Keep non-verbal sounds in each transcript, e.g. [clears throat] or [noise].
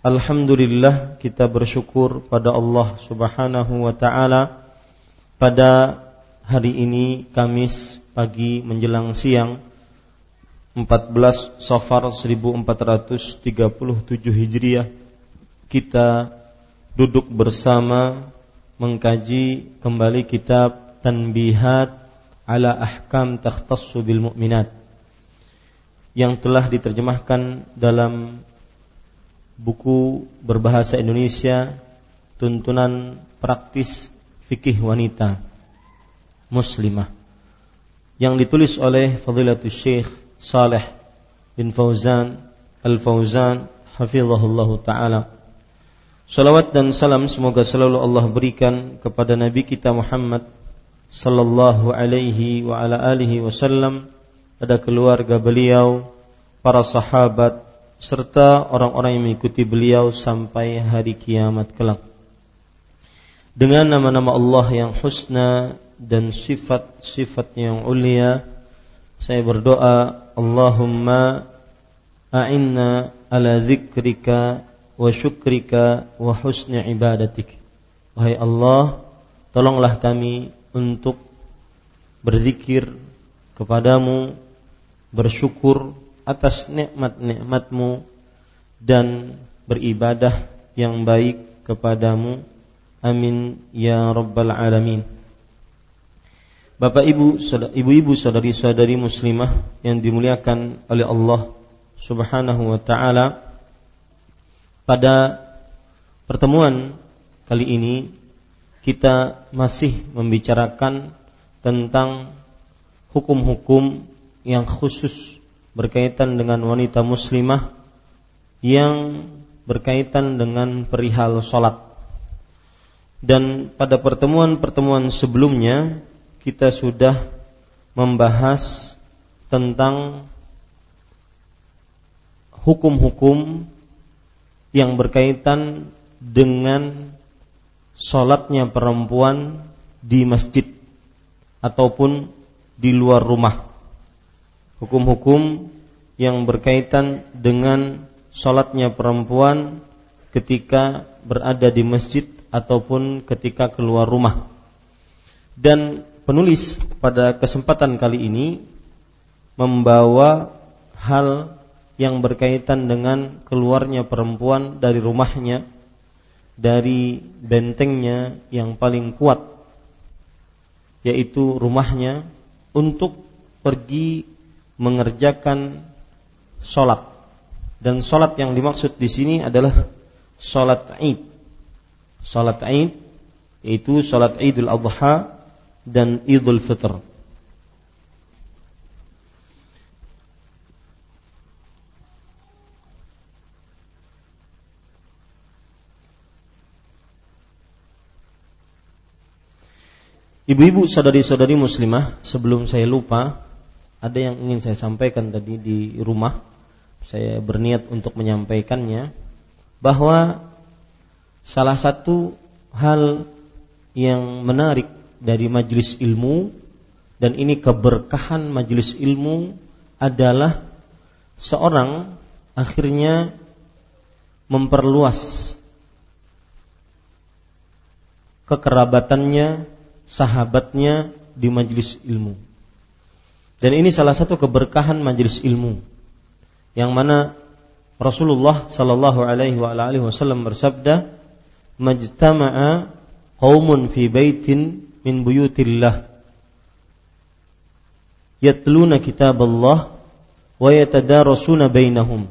Alhamdulillah kita bersyukur pada Allah Subhanahu wa taala. Pada hari ini Kamis pagi menjelang siang 14 Safar 1437 Hijriah kita duduk bersama mengkaji kembali kitab Tanbihat ala Ahkam Takhtassu bil Mu'minat yang telah diterjemahkan dalam buku berbahasa Indonesia tuntunan praktis fikih wanita muslimah yang ditulis oleh Fadilatul Syekh Saleh bin Fauzan Al-Fauzan hafizahullah taala. Salawat dan salam semoga selalu Allah berikan kepada Nabi kita Muhammad sallallahu alaihi wa ala alihi wasallam pada keluarga beliau, para sahabat, serta orang-orang yang mengikuti beliau sampai hari kiamat kelak. Dengan nama-nama Allah yang husna dan sifat-sifat yang ulia, saya berdoa, Allahumma a'inna ala zikrika wa syukrika wa husni ibadatik. Wahai Allah, tolonglah kami untuk berzikir kepadamu, bersyukur atas nikmat-nikmatmu dan beribadah yang baik kepadamu. Amin ya rabbal alamin. Bapak Ibu, ibu-ibu saudari-saudari muslimah yang dimuliakan oleh Allah Subhanahu wa taala. Pada pertemuan kali ini kita masih membicarakan tentang hukum-hukum yang khusus berkaitan dengan wanita muslimah yang berkaitan dengan perihal sholat. Dan pada pertemuan-pertemuan sebelumnya kita sudah membahas tentang hukum-hukum yang berkaitan dengan sholatnya perempuan di masjid ataupun di luar rumah hukum-hukum yang berkaitan dengan sholatnya perempuan ketika berada di masjid ataupun ketika keluar rumah. Dan penulis pada kesempatan kali ini membawa hal yang berkaitan dengan keluarnya perempuan dari rumahnya dari bentengnya yang paling kuat yaitu rumahnya untuk pergi mengerjakan sholat dan sholat yang dimaksud di sini adalah sholat id sholat id yaitu sholat idul adha dan Idul Fitr. Ibu-ibu saudari-saudari muslimah, sebelum saya lupa, ada yang ingin saya sampaikan tadi di rumah. Saya berniat untuk menyampaikannya bahwa salah satu hal yang menarik dari majelis ilmu dan ini keberkahan majelis ilmu adalah seorang akhirnya memperluas kekerabatannya sahabatnya di majelis ilmu. Dan ini salah satu keberkahan majelis ilmu. Yang mana Rasulullah sallallahu alaihi wasallam bersabda, "Majtama'a qaumun fi baitin min buyutillah. Yatluna kitaballah wa yatadarasuna bainahum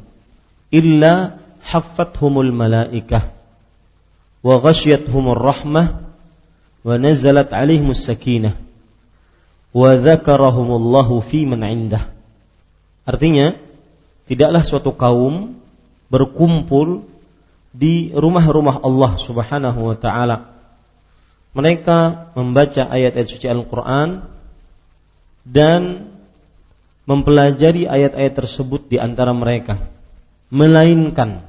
illa haffathumul malaikah wa ghasyiathumur rahmah wa nazalat alaihimus sakinah wa dzakarahumullahu fi man indah. Artinya, tidaklah suatu kaum berkumpul di rumah-rumah Allah Subhanahu wa taala. Mereka membaca ayat-ayat suci Al-Qur'an dan mempelajari ayat-ayat tersebut di antara mereka. Melainkan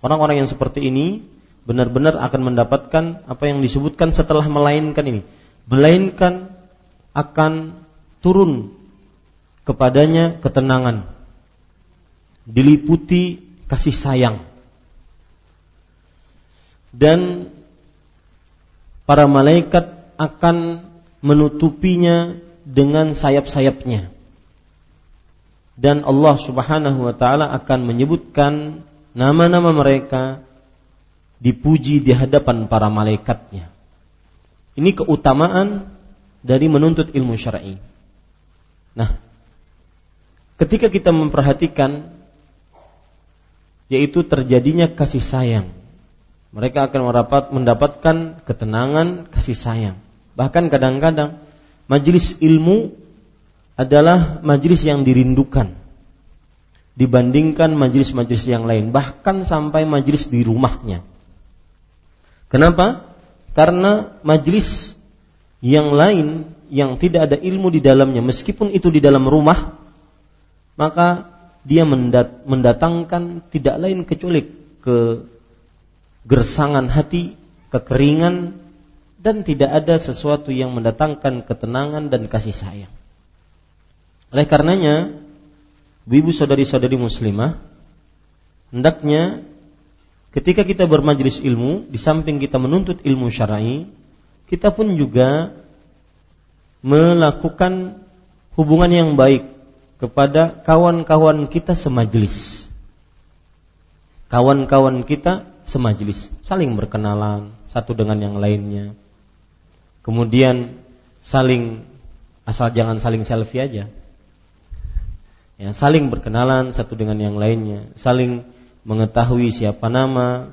orang-orang yang seperti ini benar-benar akan mendapatkan apa yang disebutkan setelah melainkan ini. Melainkan akan turun kepadanya ketenangan. Diliputi kasih sayang. Dan para malaikat akan menutupinya dengan sayap-sayapnya. Dan Allah Subhanahu wa taala akan menyebutkan nama-nama mereka dipuji di hadapan para malaikatnya. Ini keutamaan dari menuntut ilmu syar'i. Nah, ketika kita memperhatikan yaitu terjadinya kasih sayang. Mereka akan merapat, mendapatkan ketenangan, kasih sayang. Bahkan kadang-kadang majelis ilmu adalah majelis yang dirindukan dibandingkan majelis-majelis yang lain, bahkan sampai majelis di rumahnya. Kenapa? Karena majlis yang lain yang tidak ada ilmu di dalamnya, meskipun itu di dalam rumah, maka dia mendatangkan tidak lain kecuali ke gersangan hati, kekeringan, dan tidak ada sesuatu yang mendatangkan ketenangan dan kasih sayang. Oleh karenanya, ibu saudari-saudari muslimah, hendaknya Ketika kita bermajlis ilmu, di samping kita menuntut ilmu syar'i, kita pun juga melakukan hubungan yang baik kepada kawan-kawan kita semajlis. Kawan-kawan kita semajlis, saling berkenalan satu dengan yang lainnya. Kemudian saling asal jangan saling selfie aja. Ya, saling berkenalan satu dengan yang lainnya, saling mengetahui siapa nama,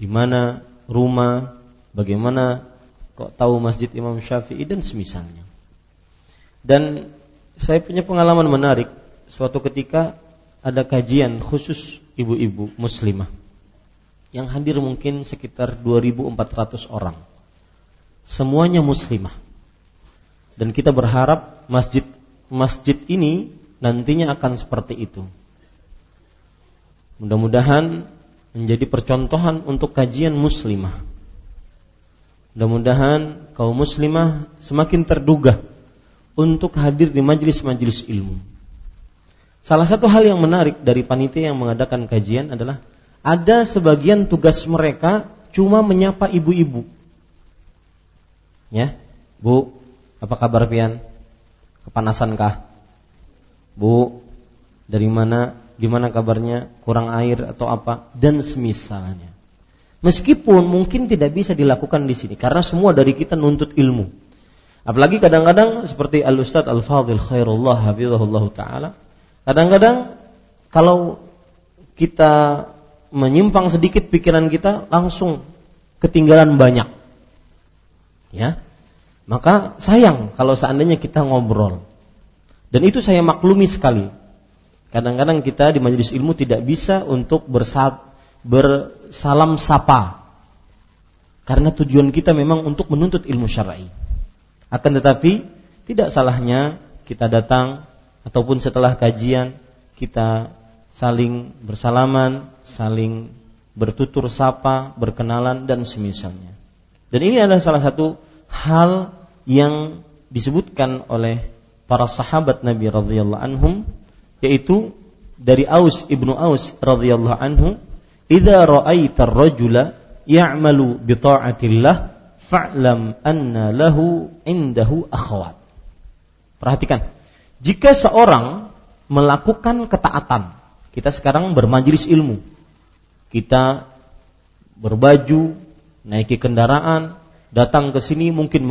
di mana rumah, bagaimana kok tahu Masjid Imam Syafi'i dan semisalnya. Dan saya punya pengalaman menarik. Suatu ketika ada kajian khusus ibu-ibu muslimah yang hadir mungkin sekitar 2400 orang. Semuanya muslimah. Dan kita berharap masjid masjid ini nantinya akan seperti itu. Mudah-mudahan menjadi percontohan untuk kajian muslimah. Mudah-mudahan kaum muslimah semakin terduga untuk hadir di majelis-majelis ilmu. Salah satu hal yang menarik dari panitia yang mengadakan kajian adalah ada sebagian tugas mereka cuma menyapa ibu-ibu. Ya, Bu, apa kabar pian? Kepanasankah? Bu, dari mana? gimana kabarnya, kurang air atau apa dan semisalnya. Meskipun mungkin tidak bisa dilakukan di sini karena semua dari kita nuntut ilmu. Apalagi kadang-kadang seperti Al Ustaz Al Fadil Khairullah hafizahullah taala. Kadang-kadang kalau kita menyimpang sedikit pikiran kita langsung ketinggalan banyak. Ya. Maka sayang kalau seandainya kita ngobrol. Dan itu saya maklumi sekali. Kadang-kadang kita di majelis ilmu tidak bisa untuk bersat, bersalam sapa. Karena tujuan kita memang untuk menuntut ilmu syar'i. Akan tetapi tidak salahnya kita datang ataupun setelah kajian kita saling bersalaman, saling bertutur sapa, berkenalan dan semisalnya. Dan ini adalah salah satu hal yang disebutkan oleh para sahabat Nabi radhiyallahu anhum yaitu dari Aus ibnu Aus radhiyallahu anhu idza ra'aita ar-rajula ya'malu bi ta'atillah fa'lam anna lahu indahu akhwat perhatikan jika seorang melakukan ketaatan kita sekarang bermajelis ilmu. Kita berbaju naiki kendaraan datang ke sini mungkin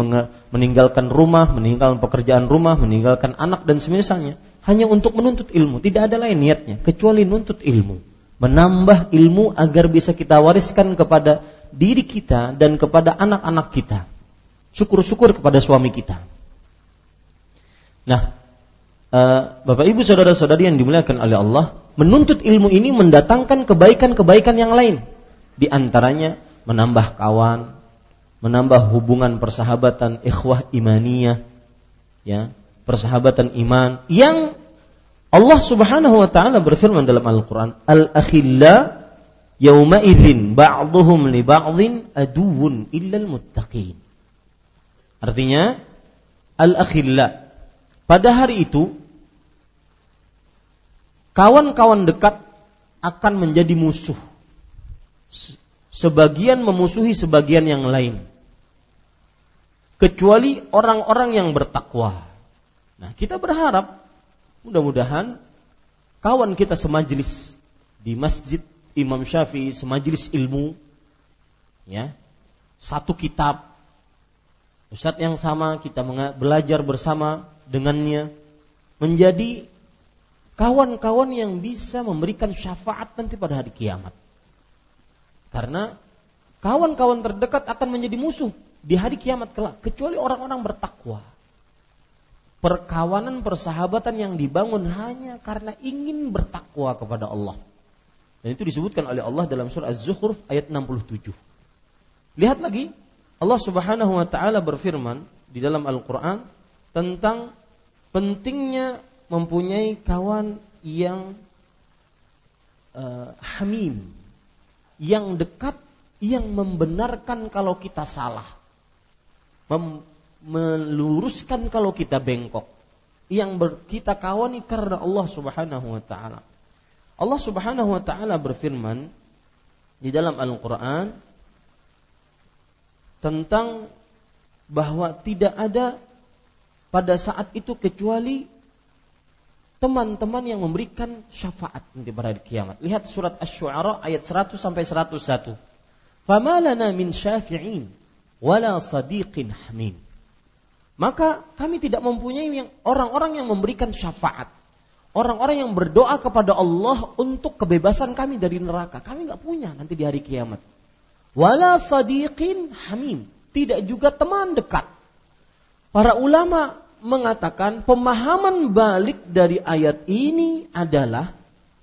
meninggalkan rumah, meninggalkan pekerjaan rumah, meninggalkan anak dan semisalnya hanya untuk menuntut ilmu, tidak ada lain niatnya kecuali menuntut ilmu, menambah ilmu agar bisa kita wariskan kepada diri kita dan kepada anak-anak kita. Syukur-syukur kepada suami kita. Nah, eh, Bapak Ibu saudara-saudari yang dimuliakan oleh Allah, menuntut ilmu ini mendatangkan kebaikan-kebaikan yang lain. Di antaranya menambah kawan, menambah hubungan persahabatan ikhwah imaniyah ya persahabatan iman yang Allah Subhanahu wa taala berfirman dalam Al-Qur'an al-akhilla yauma idzin ba'dhum li ba'dhin aduwwun illal muttaqin artinya al-akhilla pada hari itu kawan-kawan dekat akan menjadi musuh sebagian memusuhi sebagian yang lain. Kecuali orang-orang yang bertakwa. Nah, kita berharap mudah-mudahan kawan kita semajlis di Masjid Imam Syafi'i semajlis ilmu ya. Satu kitab Ustadz yang sama kita belajar bersama dengannya menjadi kawan-kawan yang bisa memberikan syafaat nanti pada hari kiamat. Karena kawan-kawan terdekat akan menjadi musuh di hari kiamat kelak kecuali orang-orang bertakwa. Perkawanan persahabatan yang dibangun hanya karena ingin bertakwa kepada Allah. Dan itu disebutkan oleh Allah dalam surah Az-Zukhruf ayat 67. Lihat lagi Allah Subhanahu wa taala berfirman di dalam Al-Qur'an tentang pentingnya mempunyai kawan yang uh, hamim, yang dekat yang membenarkan kalau kita salah. Mem meluruskan kalau kita bengkok. Yang ber, kita kawani karena Allah Subhanahu wa taala. Allah Subhanahu wa taala berfirman di dalam Al-Qur'an tentang bahwa tidak ada pada saat itu kecuali teman-teman yang memberikan syafaat nanti pada hari kiamat. Lihat surat Asy-Syu'ara ayat 100 sampai 101. Fama lana min syafi'in wala sadiqin hamim. Maka kami tidak mempunyai yang orang-orang yang memberikan syafaat. Orang-orang yang berdoa kepada Allah untuk kebebasan kami dari neraka. Kami nggak punya nanti di hari kiamat. Wala sadiqin hamim. Tidak juga teman dekat. Para ulama mengatakan pemahaman balik dari ayat ini adalah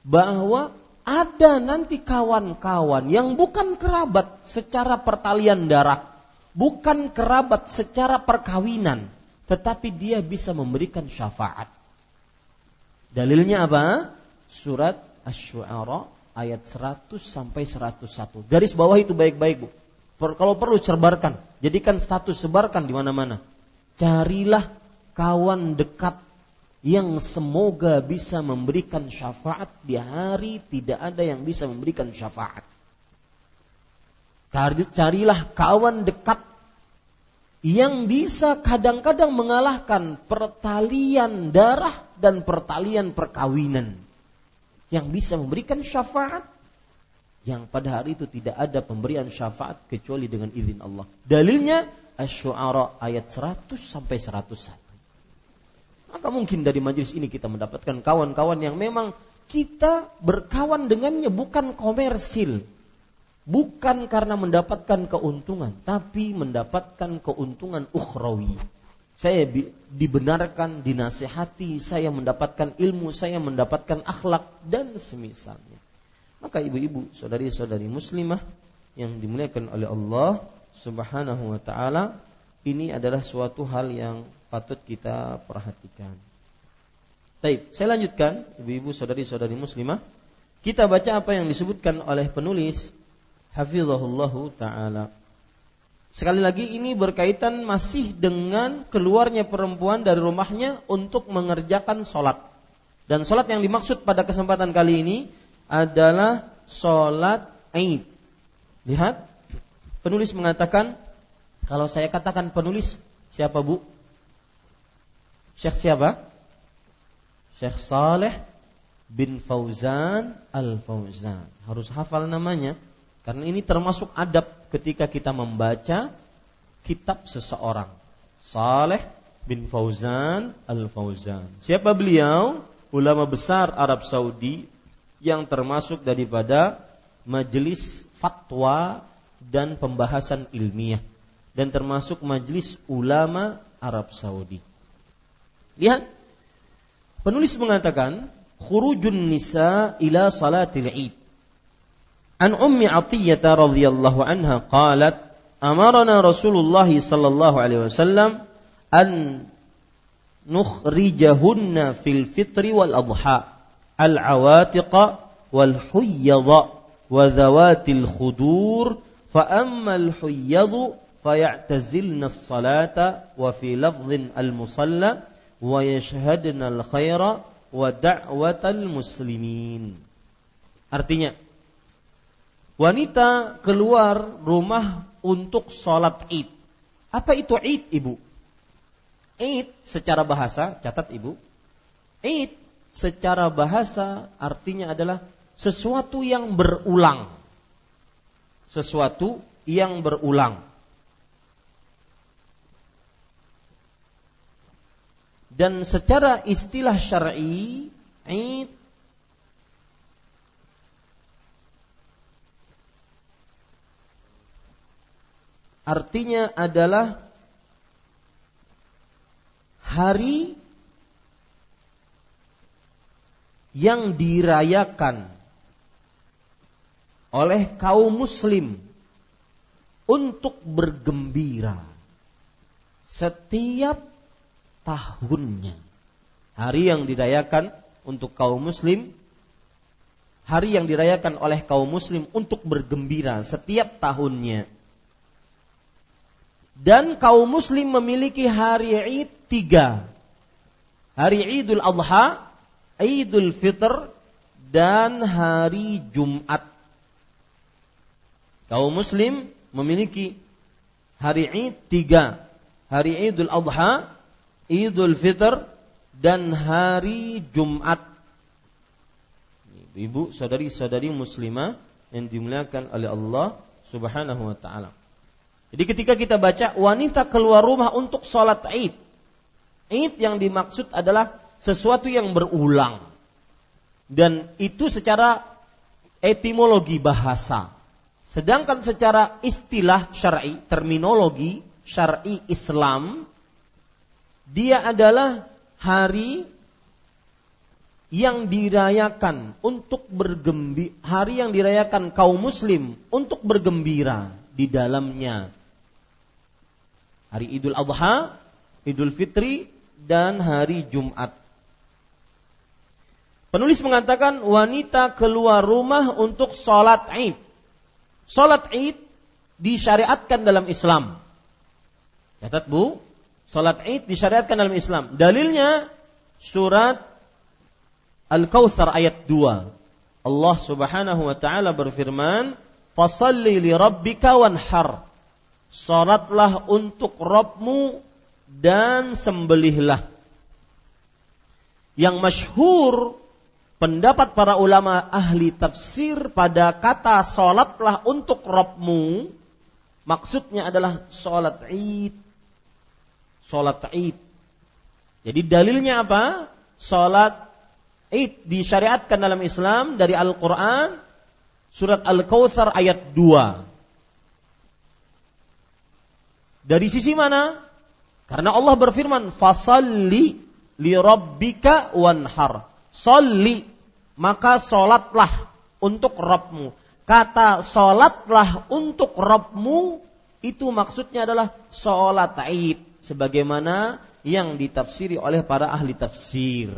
bahwa ada nanti kawan-kawan yang bukan kerabat secara pertalian darah, bukan kerabat secara perkawinan, tetapi dia bisa memberikan syafaat. Dalilnya apa? Surat Asy-Syu'ara ayat 100 sampai 101. Garis bawah itu baik-baik, Bu. Kalau perlu cerbarkan, jadikan status sebarkan di mana-mana. Carilah kawan dekat yang semoga bisa memberikan syafaat di hari tidak ada yang bisa memberikan syafaat. Carilah kawan dekat yang bisa kadang-kadang mengalahkan pertalian darah dan pertalian perkawinan. Yang bisa memberikan syafaat yang pada hari itu tidak ada pemberian syafaat kecuali dengan izin Allah. Dalilnya Asy-Syu'ara ayat 100 sampai 101. Maka mungkin dari majelis ini kita mendapatkan kawan-kawan yang memang kita berkawan dengannya bukan komersil. Bukan karena mendapatkan keuntungan, tapi mendapatkan keuntungan ukhrawi. Saya dibenarkan, dinasehati, saya mendapatkan ilmu, saya mendapatkan akhlak dan semisalnya. Maka ibu-ibu, saudari-saudari muslimah yang dimuliakan oleh Allah Subhanahu wa taala, ini adalah suatu hal yang patut kita perhatikan. Baik, saya lanjutkan, ibu-ibu, saudari-saudari muslimah. Kita baca apa yang disebutkan oleh penulis hafizahullahu taala. Sekali lagi ini berkaitan masih dengan keluarnya perempuan dari rumahnya untuk mengerjakan sholat. Dan sholat yang dimaksud pada kesempatan kali ini adalah sholat Aid. Lihat, penulis mengatakan, kalau saya katakan penulis, siapa bu? Syekh siapa? Syekh Saleh bin Fauzan Al-Fauzan. Harus hafal namanya. Karena ini termasuk adab ketika kita membaca kitab seseorang. Saleh bin Fauzan Al-Fauzan. Siapa beliau? Ulama besar Arab Saudi yang termasuk daripada majelis fatwa dan pembahasan ilmiah dan termasuk majelis ulama Arab Saudi. Lihat, penulis mengatakan khurujun nisa ila salatil Id عن أم عطية رضي الله عنها قالت أمرنا رسول الله صلى الله عليه وسلم أن نخرجهن في الفطر والأضحى العواتق والحيض وذوات الخدور فأما الحيض فيعتزلن الصلاة وفي لفظ المصلى ويشهدن الخير ودعوة المسلمين. Artinya, wanita keluar rumah untuk sholat id. Apa itu id, ibu? Id secara bahasa, catat ibu. Id secara bahasa artinya adalah sesuatu yang berulang. Sesuatu yang berulang. Dan secara istilah syar'i, Id artinya adalah hari yang dirayakan oleh kaum muslim untuk bergembira setiap tahunnya. Hari yang dirayakan untuk kaum muslim hari yang dirayakan oleh kaum muslim untuk bergembira setiap tahunnya. Dan kaum muslim memiliki hari Id tiga. Hari Idul Adha, Idul Fitr, dan hari Jumat. Kaum muslim memiliki hari Id tiga. Hari Idul Adha, Idul Fitr, dan hari Jumat. Ibu, saudari-saudari muslimah yang dimuliakan oleh Allah Subhanahu wa taala. Jadi ketika kita baca wanita keluar rumah untuk sholat id. Id yang dimaksud adalah sesuatu yang berulang. Dan itu secara etimologi bahasa. Sedangkan secara istilah syar'i, terminologi syar'i Islam, dia adalah hari yang dirayakan untuk bergembira, hari yang dirayakan kaum muslim untuk bergembira di dalamnya hari Idul Adha, Idul Fitri, dan hari Jumat. Penulis mengatakan wanita keluar rumah untuk sholat id. Sholat id disyariatkan dalam Islam. Catat bu, sholat id disyariatkan dalam Islam. Dalilnya surat Al-Kautsar ayat 2. Allah Subhanahu wa taala berfirman, "Fasalli li rabbika wanhar." Salatlah untuk Robmu dan sembelihlah. Yang masyhur pendapat para ulama ahli tafsir pada kata salatlah untuk Robmu maksudnya adalah salat Id. Salat Id. Jadi dalilnya apa? Salat Id disyariatkan dalam Islam dari Al-Qur'an surat Al-Kautsar ayat 2. Dari sisi mana? Karena Allah berfirman, "Fasalli li rabbika wanhar." Salli, maka solatlah untuk Rabbmu. Kata solatlah untuk Rabbmu itu maksudnya adalah sholat Id sebagaimana yang ditafsiri oleh para ahli tafsir.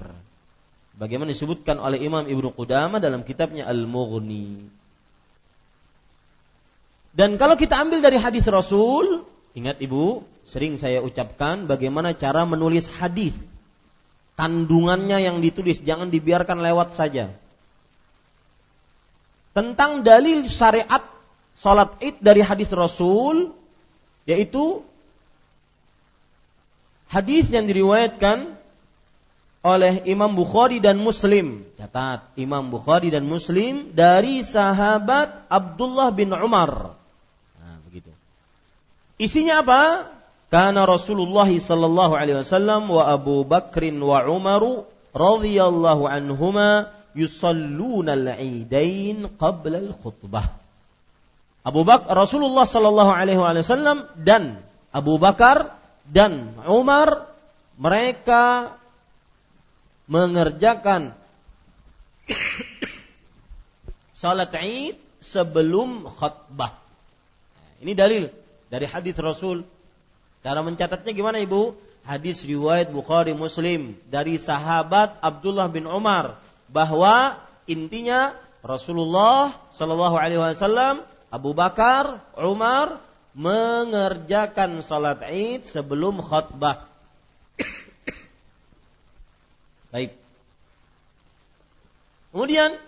Bagaimana disebutkan oleh Imam Ibnu Qudamah dalam kitabnya Al-Mughni. Dan kalau kita ambil dari hadis Rasul, ingat Ibu, sering saya ucapkan bagaimana cara menulis hadis. Kandungannya yang ditulis jangan dibiarkan lewat saja tentang dalil syariat salat Id dari hadis Rasul yaitu hadis yang diriwayatkan oleh Imam Bukhari dan Muslim. Catat, Imam Bukhari dan Muslim dari sahabat Abdullah bin Umar. Isinya apa? Karena Rasulullah sallallahu alaihi wasallam wa Abu Bakrin wa Umaru radhiyallahu anhuma yusalluna al-idain qabla al-khutbah. Abu Bakar Rasulullah sallallahu alaihi wasallam dan Abu Bakar dan Umar mereka mengerjakan [coughs] salat Id sebelum khutbah. Ini dalil dari hadis Rasul. Cara mencatatnya gimana Ibu? Hadis riwayat Bukhari Muslim dari sahabat Abdullah bin Umar bahwa intinya Rasulullah Shallallahu Alaihi Wasallam, Abu Bakar, Umar mengerjakan salat Id sebelum khutbah. [coughs] Baik. Kemudian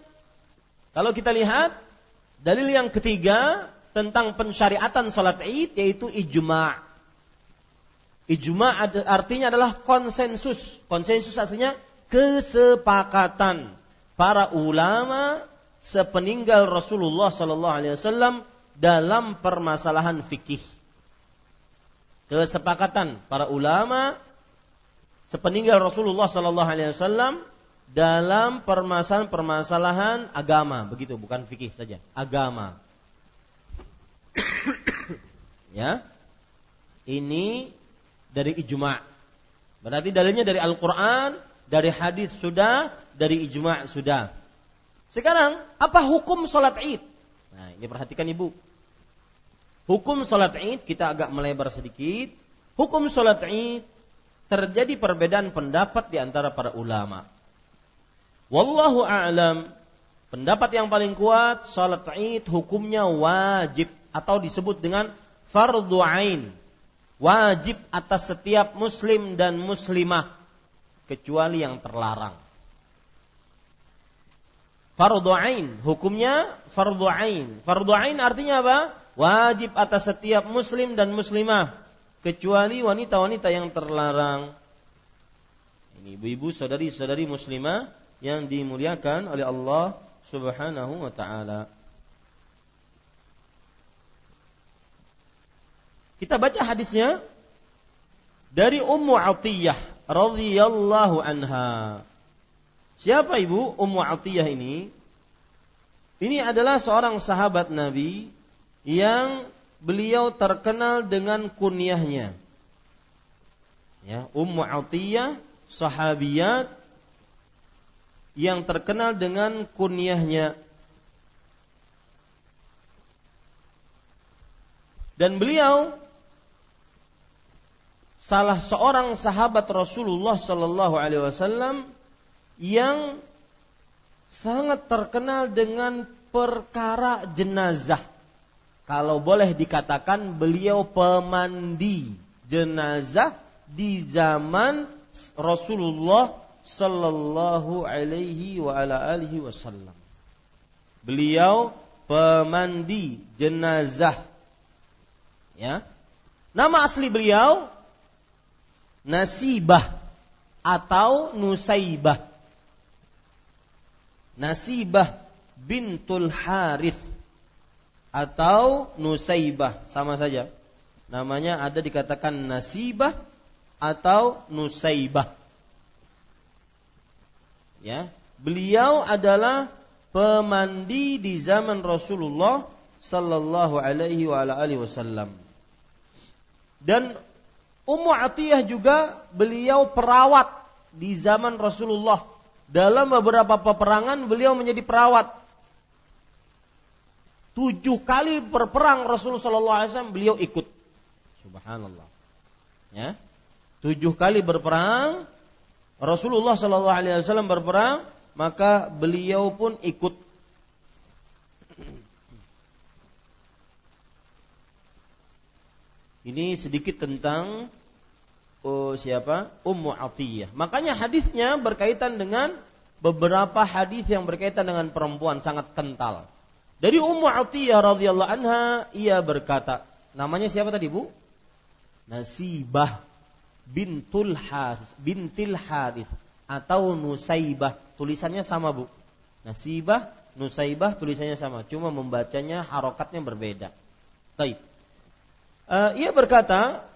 kalau kita lihat dalil yang ketiga tentang pensyariatan salat Id yaitu ijma'. Ijma' artinya adalah konsensus. Konsensus artinya kesepakatan para ulama sepeninggal Rasulullah Sallallahu Alaihi Wasallam dalam permasalahan fikih. Kesepakatan para ulama sepeninggal Rasulullah Sallallahu Alaihi Wasallam dalam permasalahan-permasalahan agama, begitu, bukan fikih saja, agama. [coughs] ya, ini dari ijma. Berarti dalilnya dari Al-Quran dari hadis sudah, dari ijma' sudah. Sekarang, apa hukum sholat id? Nah, ini perhatikan ibu. Hukum sholat id, kita agak melebar sedikit. Hukum sholat id, terjadi perbedaan pendapat di antara para ulama. Wallahu a'lam, pendapat yang paling kuat, sholat id hukumnya wajib atau disebut dengan fardu ain. Wajib atas setiap muslim dan muslimah kecuali yang terlarang. Fardu ain, hukumnya fardu ain. Fardu ain artinya apa? Wajib atas setiap muslim dan muslimah kecuali wanita-wanita yang terlarang. Ini ibu-ibu, saudari-saudari muslimah yang dimuliakan oleh Allah Subhanahu wa taala. Kita baca hadisnya dari Ummu Atiyah radhiyallahu anha. Siapa ibu Ummu Atiyah ini? Ini adalah seorang sahabat Nabi yang beliau terkenal dengan kunyahnya. Ya, Ummu Atiyah sahabiyat yang terkenal dengan kunyahnya. Dan beliau salah seorang sahabat Rasulullah Sallallahu Alaihi Wasallam yang sangat terkenal dengan perkara jenazah. Kalau boleh dikatakan beliau pemandi jenazah di zaman Rasulullah Sallallahu Alaihi Wasallam. Beliau pemandi jenazah. Ya. Nama asli beliau nasibah atau nusaibah. Nasibah bintul Harith atau Nusaibah sama saja. Namanya ada dikatakan Nasibah atau Nusaibah. Ya, beliau adalah pemandi di zaman Rasulullah sallallahu alaihi wasallam. Dan Ummu Atiyah juga beliau perawat di zaman Rasulullah. Dalam beberapa peperangan beliau menjadi perawat. Tujuh kali berperang Rasulullah Wasallam beliau ikut. Subhanallah. Ya, tujuh kali berperang Rasulullah Wasallam berperang maka beliau pun ikut Ini sedikit tentang oh, siapa? Ummu Atiyah. Makanya hadisnya berkaitan dengan beberapa hadis yang berkaitan dengan perempuan sangat kental. Dari Ummu Atiyah radhiyallahu anha ia berkata, namanya siapa tadi Bu? Nasibah bintul Haris, bintil Haris atau Nusaibah. Tulisannya sama Bu. Nasibah, Nusaibah tulisannya sama, cuma membacanya harokatnya berbeda. Baik. Uh, ia berkata,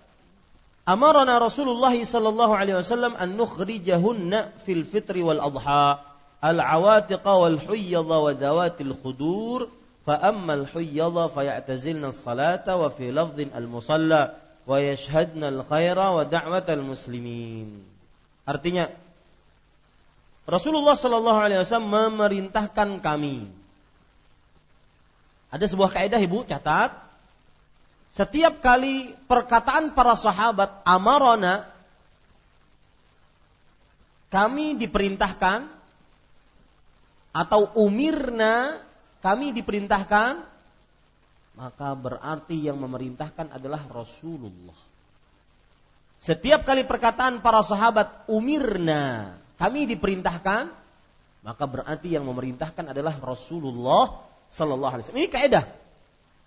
Amarana Rasulullah sallallahu alaihi wasallam an nukhrijahunna fil fitri wal adha al-awatiqa wal huyyadha wa dawatil khudur fa amma al-huyyadha fayatazilna as-salata wa fi lafdhin al-musalla wa yashhadna al-khaira wa da'watal muslimin. Artinya Rasulullah sallallahu alaihi wasallam memerintahkan kami. Ada sebuah kaidah Ibu catat setiap kali perkataan para sahabat amarona kami diperintahkan atau umirna kami diperintahkan maka berarti yang memerintahkan adalah Rasulullah. Setiap kali perkataan para sahabat umirna kami diperintahkan maka berarti yang memerintahkan adalah Rasulullah sallallahu alaihi wasallam. Ini kaidah.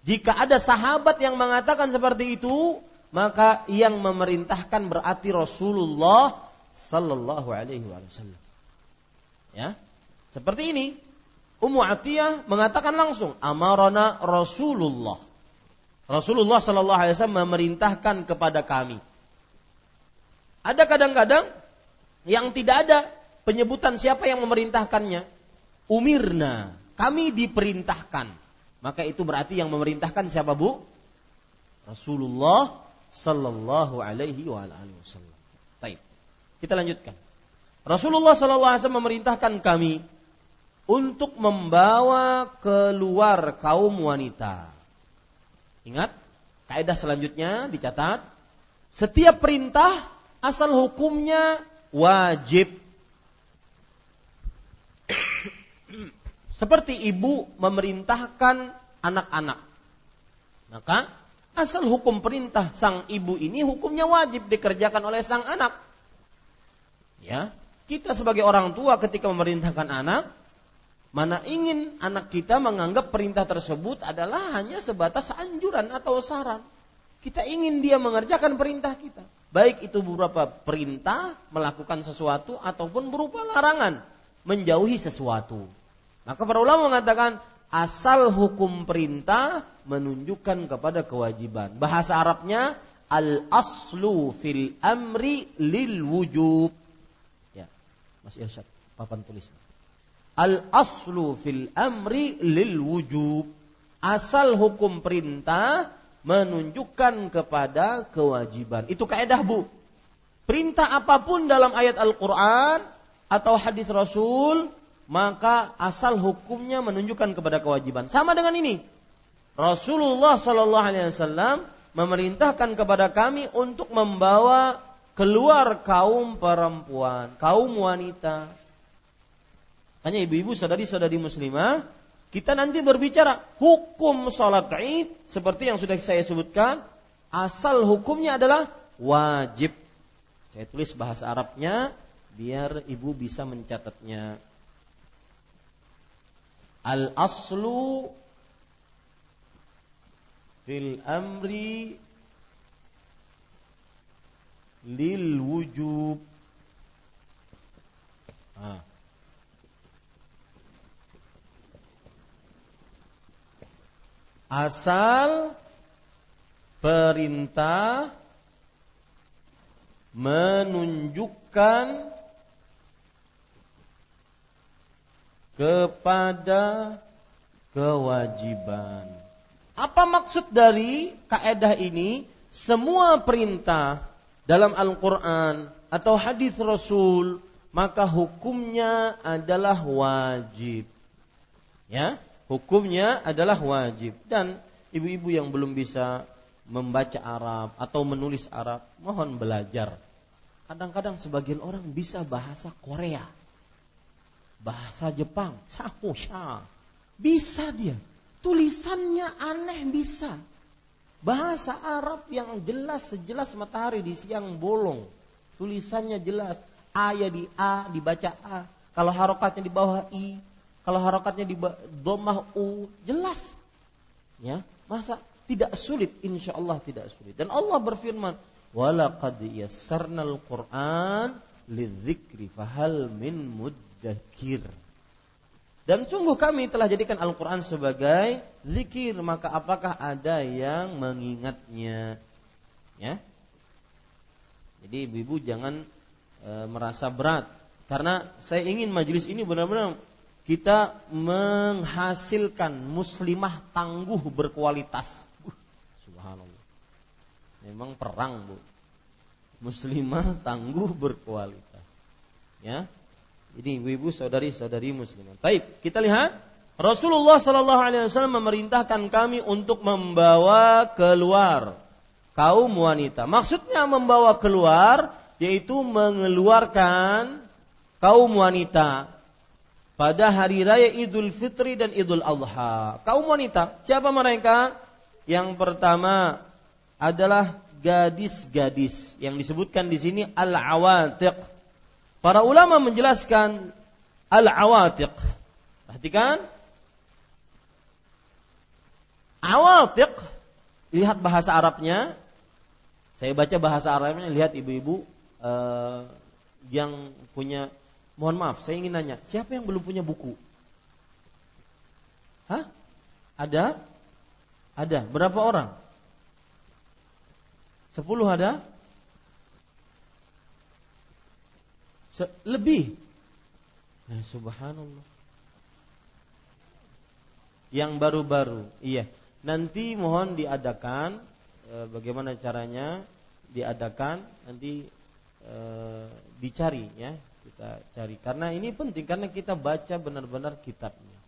Jika ada sahabat yang mengatakan seperti itu, maka yang memerintahkan berarti Rasulullah sallallahu alaihi wasallam. Ya. Seperti ini. Ummu Atiyah mengatakan langsung, amarana Rasulullah. Rasulullah sallallahu alaihi wasallam memerintahkan kepada kami. Ada kadang-kadang yang tidak ada penyebutan siapa yang memerintahkannya. Umirna, kami diperintahkan. Maka itu berarti yang memerintahkan siapa Bu? Rasulullah sallallahu alaihi wasallam. Baik. Kita lanjutkan. Rasulullah sallallahu alaihi wasallam memerintahkan kami untuk membawa keluar kaum wanita. Ingat, kaidah selanjutnya dicatat, setiap perintah asal hukumnya wajib seperti ibu memerintahkan anak-anak. Maka asal hukum perintah sang ibu ini hukumnya wajib dikerjakan oleh sang anak. Ya, kita sebagai orang tua ketika memerintahkan anak, mana ingin anak kita menganggap perintah tersebut adalah hanya sebatas anjuran atau saran. Kita ingin dia mengerjakan perintah kita. Baik itu berupa perintah melakukan sesuatu ataupun berupa larangan menjauhi sesuatu. Maka para ulama mengatakan asal hukum perintah menunjukkan kepada kewajiban. Bahasa Arabnya al aslu fil amri lil wujub. Ya, Mas Irsyad, papan tulis. Al aslu fil amri lil wujub. Asal hukum perintah menunjukkan kepada kewajiban. Itu kaidah Bu. Perintah apa pun dalam ayat Al-Qur'an atau hadis Rasul maka asal hukumnya menunjukkan kepada kewajiban. Sama dengan ini. Rasulullah Shallallahu Alaihi Wasallam memerintahkan kepada kami untuk membawa keluar kaum perempuan, kaum wanita. Hanya ibu-ibu, saudari-saudari muslimah, kita nanti berbicara hukum sholat id seperti yang sudah saya sebutkan. Asal hukumnya adalah wajib. Saya tulis bahasa Arabnya biar ibu bisa mencatatnya. Al aslu fil amri lil wujub. Ah. Asal perintah menunjukkan kepada kewajiban. Apa maksud dari kaedah ini? Semua perintah dalam Al-Quran atau hadis Rasul maka hukumnya adalah wajib. Ya, hukumnya adalah wajib dan ibu-ibu yang belum bisa membaca Arab atau menulis Arab, mohon belajar. Kadang-kadang sebagian orang bisa bahasa Korea, bahasa Jepang, sahusha, bisa dia. Tulisannya aneh bisa. Bahasa Arab yang jelas sejelas matahari di siang bolong. Tulisannya jelas. A ya di A dibaca A. Kalau harokatnya di bawah I, kalau harokatnya di domah U, jelas. Ya, masa tidak sulit? Insya Allah tidak sulit. Dan Allah berfirman, "Walaqad yassarnal Qur'an lidzikri fahal min muddakir." Dan sungguh kami telah jadikan Al-Quran sebagai zikir, maka apakah ada yang mengingatnya? Ya. Jadi ibu-ibu jangan e, merasa berat, karena saya ingin majelis ini benar-benar kita menghasilkan muslimah tangguh berkualitas. Uh, subhanallah. Memang perang, Bu. Muslimah tangguh berkualitas. Ya, jadi ibu-ibu saudari-saudari muslimat. Baik, kita lihat Rasulullah Shallallahu Alaihi Wasallam memerintahkan kami untuk membawa keluar kaum wanita. Maksudnya membawa keluar yaitu mengeluarkan kaum wanita pada hari raya Idul Fitri dan Idul Adha. Kaum wanita, siapa mereka? Yang pertama adalah gadis-gadis yang disebutkan di sini al-awatiq Para ulama menjelaskan al-awatiq. Perhatikan. Awatiq. Lihat bahasa Arabnya. Saya baca bahasa Arabnya. Lihat ibu-ibu uh, yang punya. Mohon maaf, saya ingin nanya. Siapa yang belum punya buku? Hah? Ada? Ada. Berapa orang? Sepuluh ada? Lebih. Nah, subhanallah. Yang baru-baru, iya. Nanti mohon diadakan e, bagaimana caranya diadakan nanti e, dicari ya kita cari karena ini penting karena kita baca benar-benar kitabnya.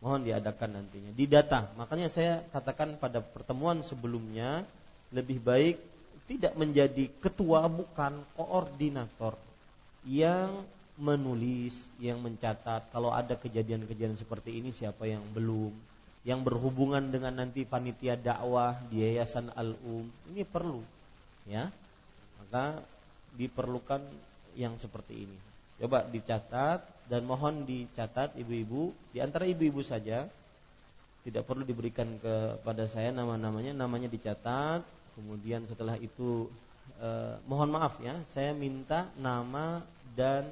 Mohon diadakan nantinya di data. Makanya saya katakan pada pertemuan sebelumnya lebih baik tidak menjadi ketua bukan koordinator yang menulis, yang mencatat kalau ada kejadian-kejadian seperti ini siapa yang belum, yang berhubungan dengan nanti panitia dakwah di Yayasan Al-Um, ini perlu ya. Maka diperlukan yang seperti ini. Coba dicatat dan mohon dicatat ibu-ibu, di antara ibu-ibu saja tidak perlu diberikan kepada saya nama-namanya, namanya dicatat. Kemudian setelah itu eh, mohon maaf ya, saya minta nama dan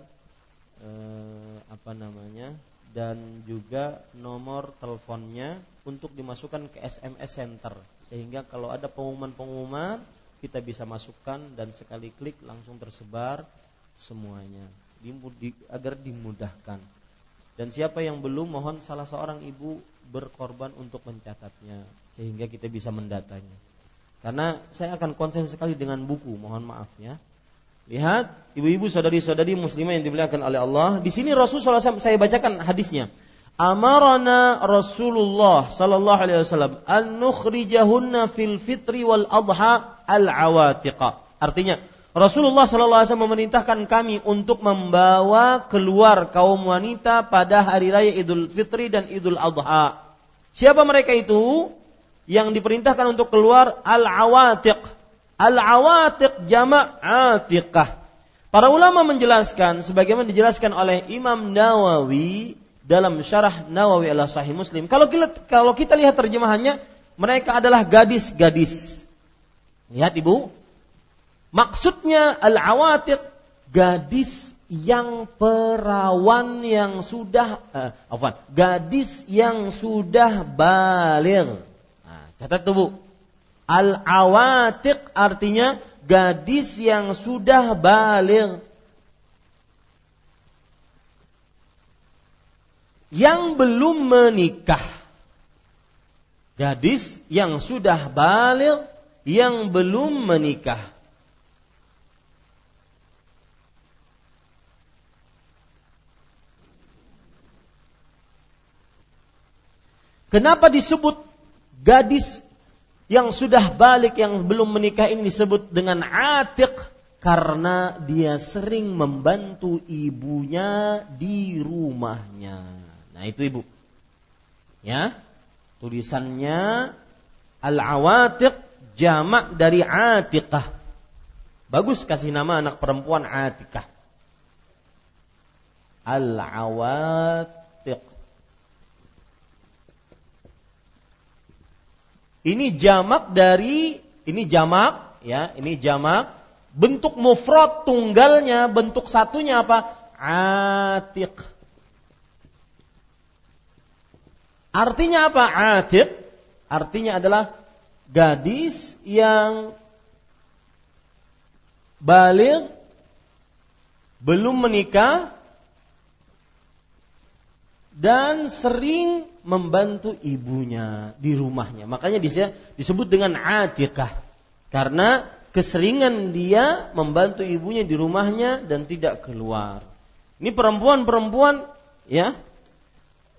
eh, apa namanya dan juga nomor teleponnya untuk dimasukkan ke SMS center sehingga kalau ada pengumuman-pengumuman kita bisa masukkan dan sekali klik langsung tersebar semuanya agar dimudahkan. Dan siapa yang belum mohon salah seorang ibu berkorban untuk mencatatnya sehingga kita bisa mendatanya. Karena saya akan konsen sekali dengan buku, mohon maaf ya. Lihat, ibu-ibu saudari-saudari muslimah yang dimuliakan oleh Allah. Di sini Rasulullah SAW saya bacakan hadisnya. Amarana Rasulullah sallallahu alaihi wasallam an nukhrijahunna fil fitri wal adha al awatiqa. Artinya, Rasulullah sallallahu alaihi wasallam memerintahkan kami untuk membawa keluar kaum wanita pada hari raya Idul Fitri dan Idul Adha. Siapa mereka itu? Yang diperintahkan untuk keluar al-awatiq. Al-awatiq jamak atiqah. Para ulama menjelaskan sebagaimana dijelaskan oleh Imam Nawawi dalam syarah Nawawi ala Sahih Muslim. Kalau kita, kalau kita lihat terjemahannya, mereka adalah gadis-gadis. Lihat Ibu. Maksudnya al-awatiq gadis yang perawan yang sudah uh, apa? Gadis yang sudah baligh. Catat tuh Al-awatiq artinya gadis yang sudah balik. yang belum menikah. Gadis yang sudah balik yang belum menikah. Kenapa disebut gadis yang sudah balik yang belum menikah ini disebut dengan atik karena dia sering membantu ibunya di rumahnya. Nah, itu Ibu. Ya. Tulisannya al-awatiq jamak dari atiqah. Bagus kasih nama anak perempuan Atikah. Al-awatiq. Ini jamak dari ini jamak ya, ini jamak bentuk mufrad tunggalnya, bentuk satunya apa? Atiq. Artinya apa? Atiq artinya adalah gadis yang balik belum menikah dan sering membantu ibunya di rumahnya. Makanya disebut dengan atikah. Karena keseringan dia membantu ibunya di rumahnya dan tidak keluar. Ini perempuan-perempuan ya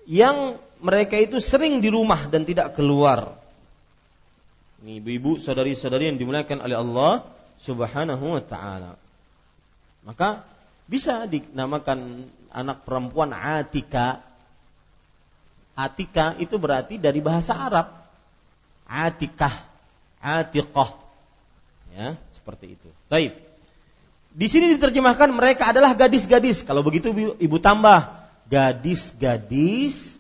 yang mereka itu sering di rumah dan tidak keluar. Ini ibu-ibu, saudari-saudari yang dimuliakan oleh Allah Subhanahu wa taala. Maka bisa dinamakan anak perempuan Atika Atika itu berarti dari bahasa Arab. Atikah, Atiqah. Ya, seperti itu. Baik. Di sini diterjemahkan mereka adalah gadis-gadis. Kalau begitu ibu tambah gadis-gadis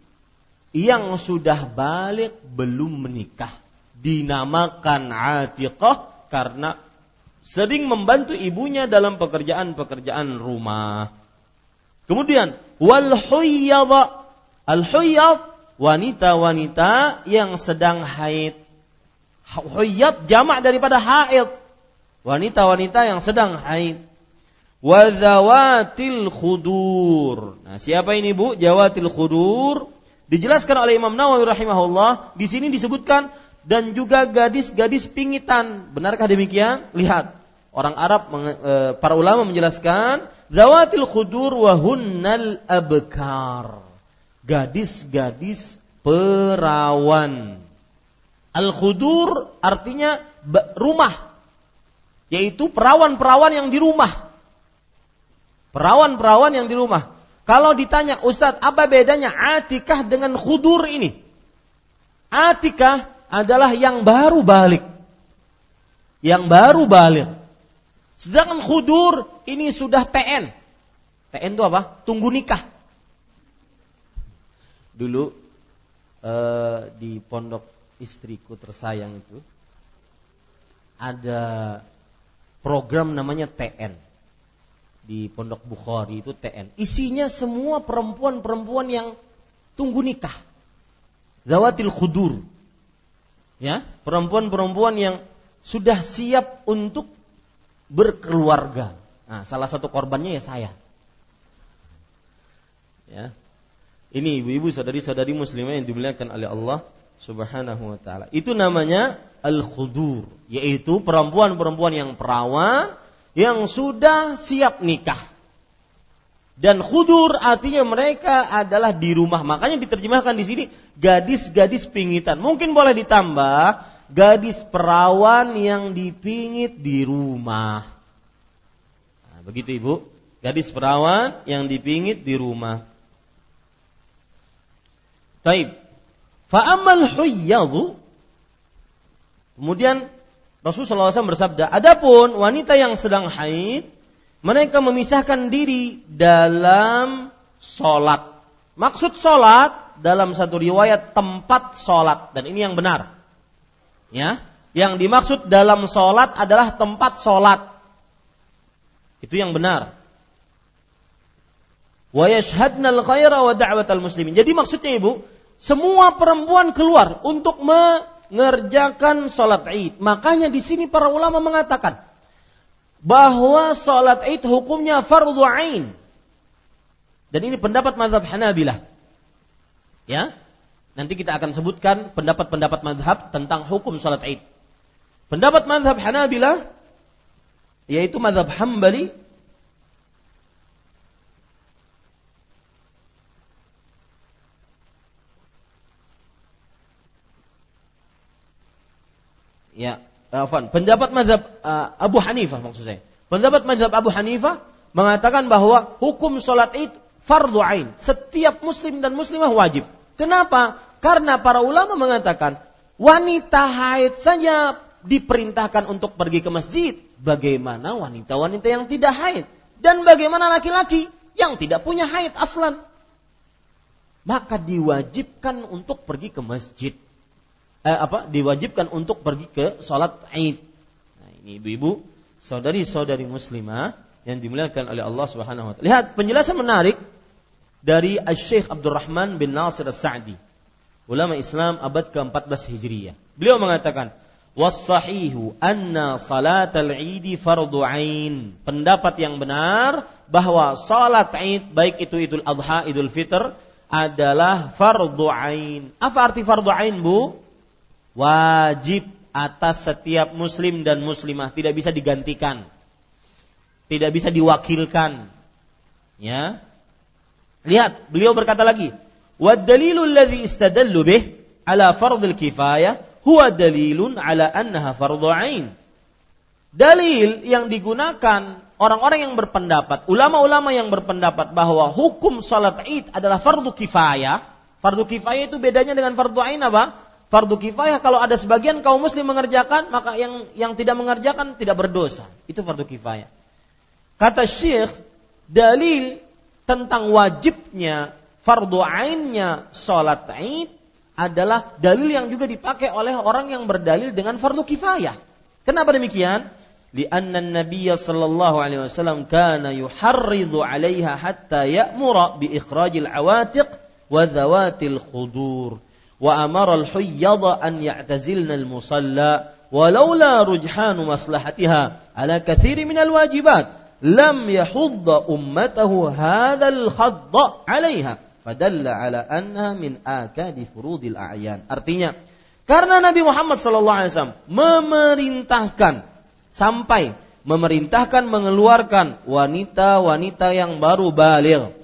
yang sudah balik belum menikah. Dinamakan Atiqah karena sering membantu ibunya dalam pekerjaan-pekerjaan rumah. Kemudian wal Al huyad wanita-wanita yang sedang haid. Huyad jamak daripada haid. Wanita-wanita yang sedang haid. Wazawatil khudur. Nah, siapa ini Bu? Jawatil khudur. Dijelaskan oleh Imam Nawawi rahimahullah, di sini disebutkan dan juga gadis-gadis pingitan. Benarkah demikian? Lihat, orang Arab e, para ulama menjelaskan zawatil khudur wa hunnal abkar gadis-gadis perawan. Al-khudur artinya rumah. Yaitu perawan-perawan yang di rumah. Perawan-perawan yang di rumah. Kalau ditanya Ustadz apa bedanya atikah dengan khudur ini? Atikah adalah yang baru balik. Yang baru balik. Sedangkan khudur ini sudah TN. TN itu apa? Tunggu nikah dulu eh, di pondok istriku tersayang itu ada program namanya TN di pondok Bukhari itu TN. Isinya semua perempuan-perempuan yang tunggu nikah. Zawatil khudur. Ya, perempuan-perempuan yang sudah siap untuk berkeluarga. Nah, salah satu korbannya ya saya. Ya, ini ibu-ibu saudari-saudari muslimah yang dimuliakan oleh Allah Subhanahu wa taala. Itu namanya al-khudur, yaitu perempuan-perempuan yang perawan yang sudah siap nikah. Dan khudur artinya mereka adalah di rumah. Makanya diterjemahkan di sini gadis-gadis pingitan. Mungkin boleh ditambah gadis perawan yang dipingit di rumah. Nah, begitu Ibu. Gadis perawan yang dipingit di rumah. Taib. Fa'amal huyyadu Kemudian Rasulullah SAW bersabda, adapun wanita yang sedang haid, mereka memisahkan diri dalam solat. Maksud solat dalam satu riwayat tempat solat dan ini yang benar. Ya, yang dimaksud dalam solat adalah tempat solat. Itu yang benar. Wa yashhadnal khaira wa da'watal muslimin. Jadi maksudnya Ibu, semua perempuan keluar untuk mengerjakan sholat id. Makanya di sini para ulama mengatakan bahwa sholat id hukumnya fardu ain. Dan ini pendapat mazhab Hanabilah. Ya. Nanti kita akan sebutkan pendapat-pendapat madhab tentang hukum salat Id. Pendapat madhab Hanabilah yaitu madhab Hambali Ya, afan. Pendapat mazhab uh, Abu Hanifah maksud saya. Pendapat mazhab Abu Hanifah mengatakan bahwa hukum sholat id fardu ain. Setiap muslim dan muslimah wajib. Kenapa? Karena para ulama mengatakan wanita haid saja diperintahkan untuk pergi ke masjid. Bagaimana wanita-wanita yang tidak haid? Dan bagaimana laki-laki yang tidak punya haid aslan? Maka diwajibkan untuk pergi ke masjid eh, apa diwajibkan untuk pergi ke sholat Id. Nah, ini ibu-ibu, saudari-saudari muslimah yang dimuliakan oleh Allah Subhanahu wa taala. Lihat penjelasan menarik dari Syekh Abdurrahman bin Nasir As-Sa'di, ulama Islam abad ke-14 Hijriyah. Beliau mengatakan, "Was-sahihu anna salatal Id fardu ain." Pendapat yang benar bahwa salat Id baik itu Idul Adha, Idul Fitr adalah fardu ain. Apa arti fardu ain, Bu? Wajib atas setiap muslim dan muslimah. Tidak bisa digantikan. Tidak bisa diwakilkan. Ya. Lihat beliau berkata lagi wa dalilul ladzi istadallu bih ala fardhil kifayah huwa dalilun ala annaha fardhu ain. Dalil yang digunakan orang-orang yang berpendapat ulama-ulama yang berpendapat bahwa hukum salat Id adalah fardu kifayah. Fardu kifayah itu bedanya dengan fardu ain apa fardu kifayah kalau ada sebagian kaum muslim mengerjakan maka yang yang tidak mengerjakan tidak berdosa itu fardu kifayah kata syekh dalil tentang wajibnya fardu ainnya salat Id adalah dalil yang juga dipakai oleh orang yang berdalil dengan fardu kifayah kenapa demikian لأن النبي صلى الله عليه وسلم كان يحرض عليها حتى يأمر بإخراج العواتق وذوات الخدور wa amara al-huyyadha an ya'tazilna al-musalla على كثير maslahatiha ala kathiri min al-wajibat lam yahudda فدل hadha أنها من آكاد fadalla ala artinya karena Nabi Muhammad sallallahu alaihi wasallam memerintahkan sampai memerintahkan mengeluarkan wanita-wanita yang baru baligh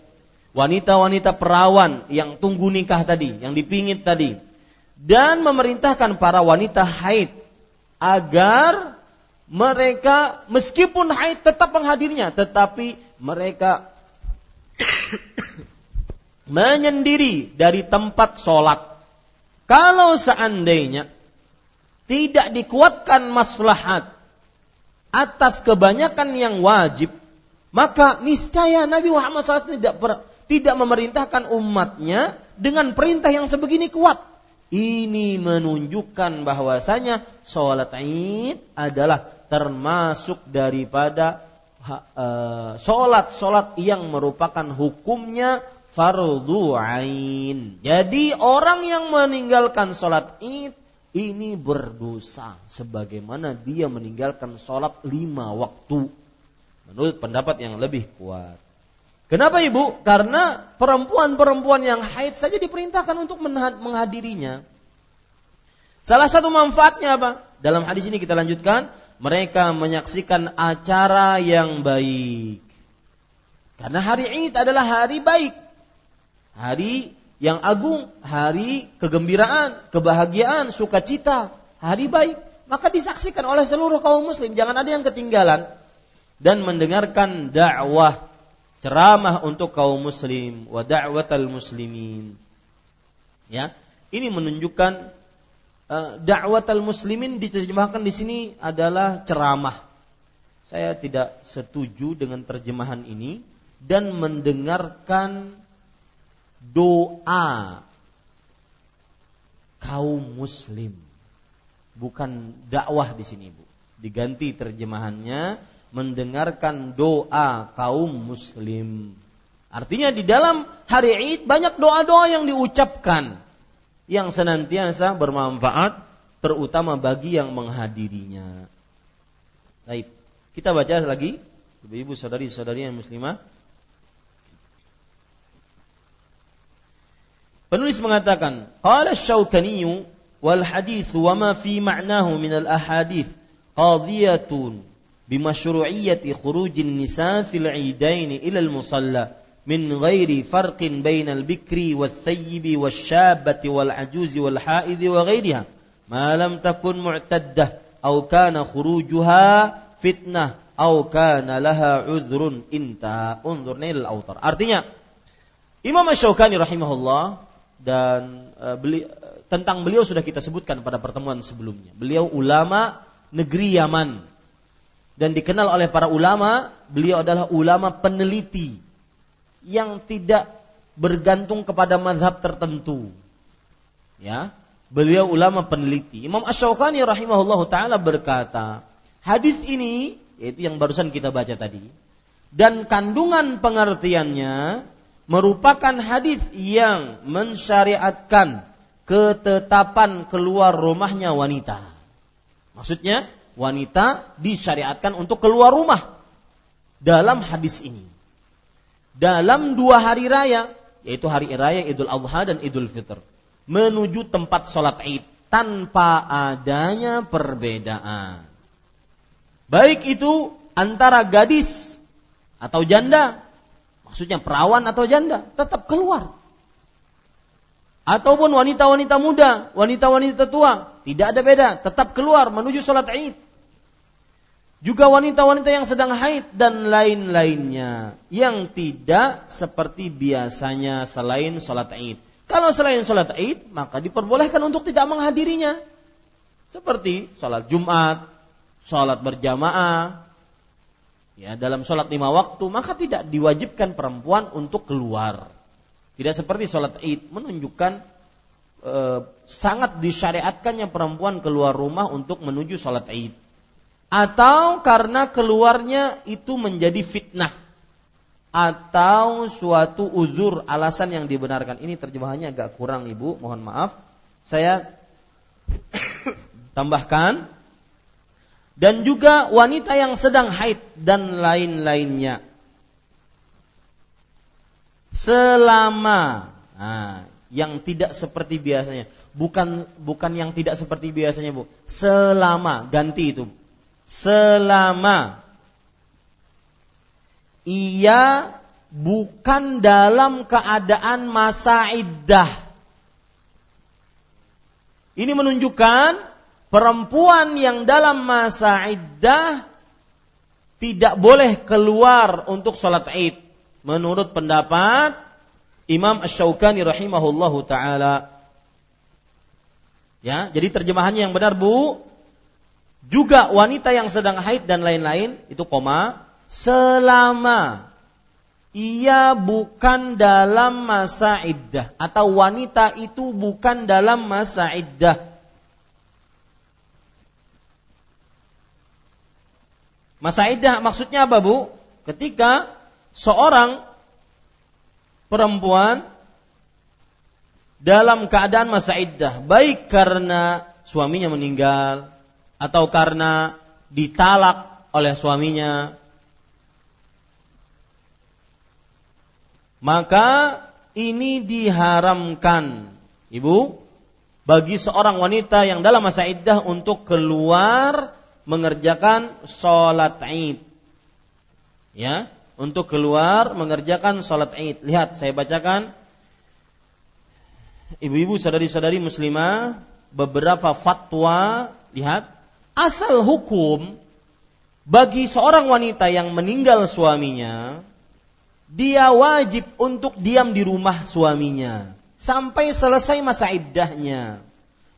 wanita-wanita perawan yang tunggu nikah tadi, yang dipingit tadi, dan memerintahkan para wanita haid agar mereka meskipun haid tetap menghadirinya, tetapi mereka [coughs] menyendiri dari tempat sholat. Kalau seandainya tidak dikuatkan maslahat atas kebanyakan yang wajib, maka niscaya Nabi Muhammad SAW tidak tidak memerintahkan umatnya dengan perintah yang sebegini kuat. Ini menunjukkan bahwasanya sholat Id adalah termasuk daripada sholat-sholat e, yang merupakan hukumnya fardu ain. Jadi orang yang meninggalkan sholat id ini berdosa sebagaimana dia meninggalkan sholat lima waktu. Menurut pendapat yang lebih kuat. Kenapa ibu? Karena perempuan-perempuan yang haid saja diperintahkan untuk menghadirinya. Salah satu manfaatnya apa? Dalam hadis ini kita lanjutkan, mereka menyaksikan acara yang baik. Karena hari Id adalah hari baik. Hari yang agung, hari kegembiraan, kebahagiaan, sukacita, hari baik. Maka disaksikan oleh seluruh kaum muslim, jangan ada yang ketinggalan dan mendengarkan dakwah ceramah untuk kaum muslim wa da'watal muslimin. Ya, ini menunjukkan uh, da'watal muslimin diterjemahkan di sini adalah ceramah. Saya tidak setuju dengan terjemahan ini dan mendengarkan doa kaum muslim. Bukan dakwah di sini, Bu. Diganti terjemahannya mendengarkan doa kaum muslim. Artinya di dalam hari Id banyak doa-doa yang diucapkan yang senantiasa bermanfaat terutama bagi yang menghadirinya. Baik, kita baca lagi Ibu-ibu saudari-saudari yang muslimah Penulis mengatakan, qala Syaukani wal hadis wa ma fi ma'nahu min al ahadith qadiyatun bimasyru'iyyati khurujin nisa fil 'idain ila al musalla min ghairi farqin bainal bikri was sayyibi was syabati wal ajuzi wal haidi wa ghairiha. Ma lam takun mu'taddah aw kana khurujuha fitnah aw kana laha udhrun inta. Unzur nail autar artinya Imam Asy-Syaukani rahimahullah dan uh, beli, tentang beliau sudah kita sebutkan pada pertemuan sebelumnya. Beliau ulama negeri Yaman dan dikenal oleh para ulama, beliau adalah ulama peneliti yang tidak bergantung kepada mazhab tertentu. Ya, beliau ulama peneliti. Imam Ash-Shawqani rahimahullah taala berkata, hadis ini yaitu yang barusan kita baca tadi dan kandungan pengertiannya merupakan hadis yang mensyariatkan ketetapan keluar rumahnya wanita. Maksudnya wanita disyariatkan untuk keluar rumah dalam hadis ini. Dalam dua hari raya, yaitu hari raya Idul Adha dan Idul Fitr, menuju tempat sholat Id tanpa adanya perbedaan. Baik itu antara gadis atau janda maksudnya perawan atau janda, tetap keluar. Ataupun wanita-wanita muda, wanita-wanita tua, tidak ada beda, tetap keluar menuju sholat id. Juga wanita-wanita yang sedang haid dan lain-lainnya yang tidak seperti biasanya selain sholat id. Kalau selain sholat id, maka diperbolehkan untuk tidak menghadirinya. Seperti sholat Jumat, sholat berjamaah, ya dalam sholat lima waktu maka tidak diwajibkan perempuan untuk keluar tidak seperti sholat id menunjukkan e, sangat disyariatkannya perempuan keluar rumah untuk menuju sholat id atau karena keluarnya itu menjadi fitnah atau suatu uzur alasan yang dibenarkan ini terjemahannya agak kurang ibu mohon maaf saya tambahkan dan juga wanita yang sedang haid dan lain-lainnya. Selama nah, yang tidak seperti biasanya, bukan bukan yang tidak seperti biasanya, Bu. Selama ganti itu. Selama ia bukan dalam keadaan masa iddah. Ini menunjukkan perempuan yang dalam masa iddah tidak boleh keluar untuk sholat id menurut pendapat Imam Ash-Shawqani rahimahullahu taala. Ya, jadi terjemahannya yang benar Bu. Juga wanita yang sedang haid dan lain-lain itu koma selama ia bukan dalam masa iddah atau wanita itu bukan dalam masa iddah Masa iddah maksudnya apa bu? Ketika seorang perempuan dalam keadaan masa iddah, baik karena suaminya meninggal atau karena ditalak oleh suaminya, maka ini diharamkan, ibu, bagi seorang wanita yang dalam masa iddah untuk keluar mengerjakan sholat id. Ya, untuk keluar mengerjakan sholat id. Lihat, saya bacakan. Ibu-ibu, saudari-saudari muslimah, beberapa fatwa, lihat, asal hukum bagi seorang wanita yang meninggal suaminya, dia wajib untuk diam di rumah suaminya sampai selesai masa iddahnya.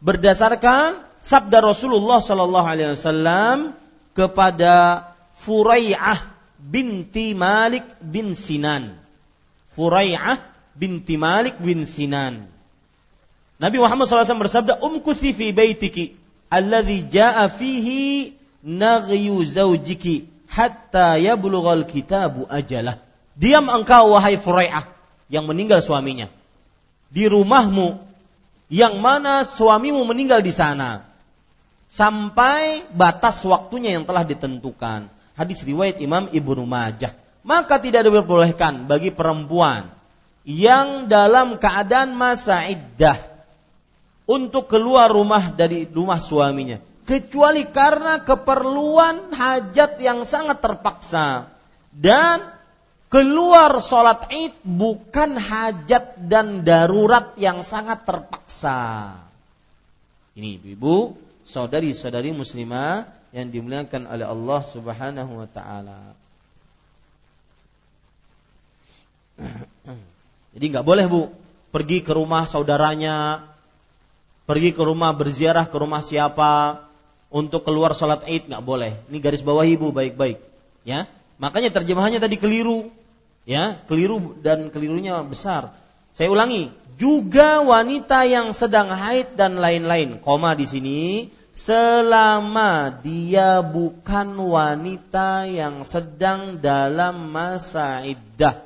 Berdasarkan sabda Rasulullah sallallahu alaihi wasallam kepada Furai'ah binti Malik bin Sinan. Furai'ah binti Malik bin Sinan. Nabi Muhammad SAW bersabda, Umkuthi fi baitiki, alladhi ja'a fihi naghyu zawjiki, hatta yablughal kitabu ajalah. Diam engkau wahai Furai'ah, yang meninggal suaminya. Di rumahmu, yang mana suamimu meninggal di sana sampai batas waktunya yang telah ditentukan. Hadis riwayat Imam Ibnu Majah. Maka tidak diperbolehkan bagi perempuan yang dalam keadaan masa iddah untuk keluar rumah dari rumah suaminya kecuali karena keperluan hajat yang sangat terpaksa dan keluar sholat id bukan hajat dan darurat yang sangat terpaksa. Ini ibu-ibu, saudari-saudari muslimah yang dimuliakan oleh Allah Subhanahu wa taala. Jadi nggak boleh bu pergi ke rumah saudaranya, pergi ke rumah berziarah ke rumah siapa untuk keluar sholat id nggak boleh. Ini garis bawah ibu baik-baik, ya. Makanya terjemahannya tadi keliru, ya, keliru dan kelirunya besar. Saya ulangi, juga wanita yang sedang haid dan lain-lain. Koma di sini selama dia bukan wanita yang sedang dalam masa iddah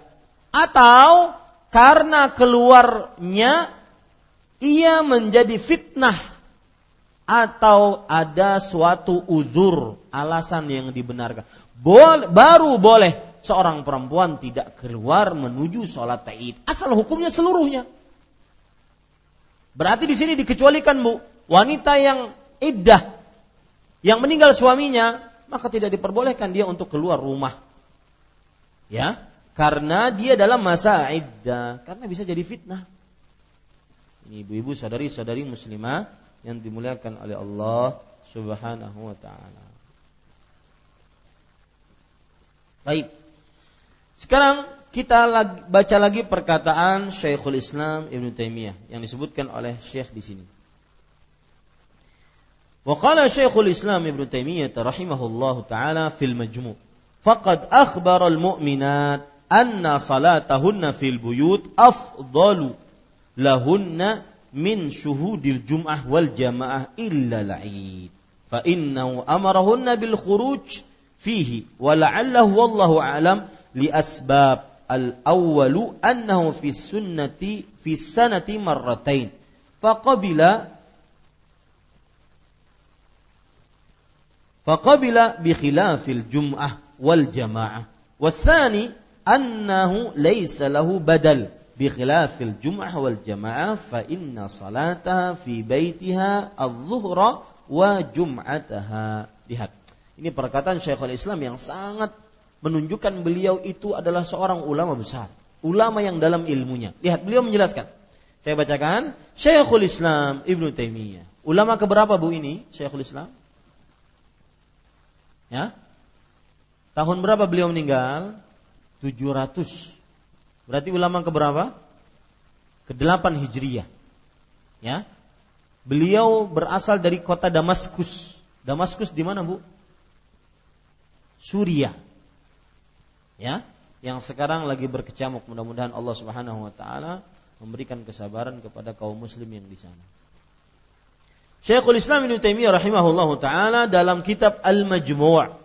atau karena keluarnya ia menjadi fitnah atau ada suatu udur alasan yang dibenarkan. Boleh, baru boleh seorang perempuan tidak keluar menuju sholat taid. Asal hukumnya seluruhnya. Berarti di sini dikecualikan bu wanita yang iddah yang meninggal suaminya maka tidak diperbolehkan dia untuk keluar rumah. Ya, karena dia dalam masa iddah, karena bisa jadi fitnah ibu-ibu sadari, sadari muslimah yang dimuliakan oleh Allah Subhanahu wa taala. Baik. Sekarang kita lagi, baca lagi perkataan Syekhul Islam Ibn Taimiyah yang disebutkan oleh Syekh di sini. Wa Syekhul Islam Ibn Taimiyah rahimahullah taala fil Majmu' faqad akhbara al-mu'minat anna salatahunna fil buyut afdalu lahunna min syuhudil jum'ah wal jamaah illa al-'id fa innahu amarahunna bil khuruj fihi wa la'allahu wallahu a'lam li asbab al-awwalu annahu fi sunnati fi sanati marratain faqabila faqabila bi khilafil jum'ah wal jamaah والثاني annahu laisa lahu badal bi khilafil jum'ah wal jamaah fa inna salataha fi baitiha adh-dhuhra wa jum'ataha. Lihat. Ini perkataan Syekhul Islam yang sangat menunjukkan beliau itu adalah seorang ulama besar, ulama yang dalam ilmunya. Lihat beliau menjelaskan. Saya bacakan Syekhul Islam Ibnu Taimiyah. Ulama keberapa Bu ini? Syekhul Islam? Ya? Tahun berapa beliau meninggal? 700. Berarti ulama keberapa? Kedelapan Hijriyah. Ya. Beliau berasal dari kota Damaskus. Damaskus di mana, Bu? Suriah. Ya, yang sekarang lagi berkecamuk. Mudah-mudahan Allah Subhanahu wa taala memberikan kesabaran kepada kaum muslim yang di sana. Syekhul Islam Ibnu Taimiyah rahimahullahu taala dalam kitab Al-Majmu'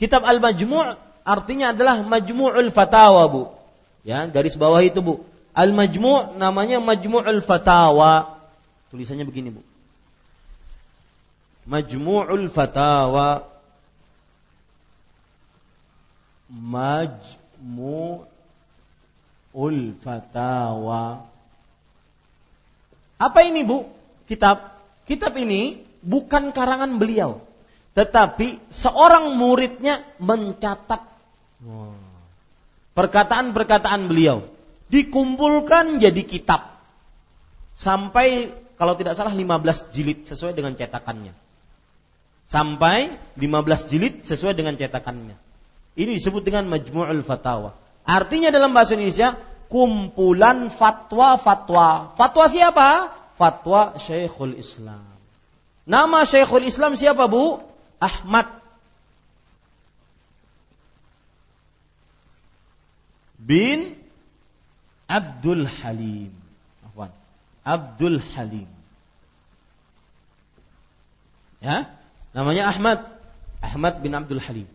Kitab Al-Majmu' artinya adalah majmu'ul fatawa, Bu. Ya, garis bawah itu, Bu. Al-majmu' namanya majmu'ul fatawa. Tulisannya begini, Bu. Majmu'ul fatawa Majmu'ul fatawa Apa ini, Bu? Kitab. Kitab ini bukan karangan beliau, tetapi seorang muridnya mencatat Perkataan-perkataan beliau dikumpulkan jadi kitab. Sampai kalau tidak salah 15 jilid sesuai dengan cetakannya. Sampai 15 jilid sesuai dengan cetakannya. Ini disebut dengan Majmu'ul Fatawa. Artinya dalam bahasa Indonesia kumpulan fatwa-fatwa. Fatwa siapa? Fatwa Syekhul Islam. Nama Syekhul Islam siapa, Bu? Ahmad bin Abdul Halim. Abdul Halim. Ya, namanya Ahmad. Ahmad bin Abdul Halim.